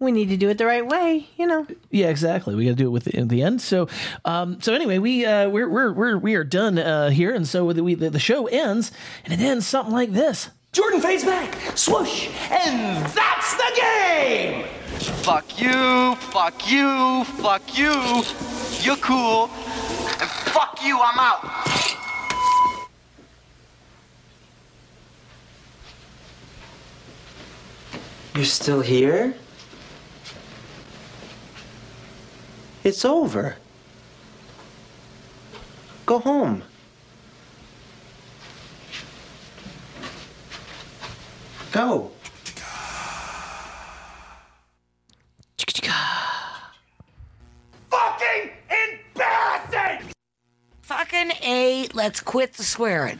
Speaker 13: We need to do it the right way, you know.
Speaker 9: Yeah, exactly. We got to do it with the, in the end. So, um, so anyway, we uh, we're we're we're we are done uh, here, and so the, we the, the show ends, and it ends something like this.
Speaker 27: Jordan fades back, swoosh, and that's the game!
Speaker 29: Fuck you, fuck you, fuck you. You're cool. And fuck you, I'm out.
Speaker 40: You're still here? It's over. Go home. Go.
Speaker 27: Fucking embarrassing!
Speaker 38: Fucking A, let's quit the swearing.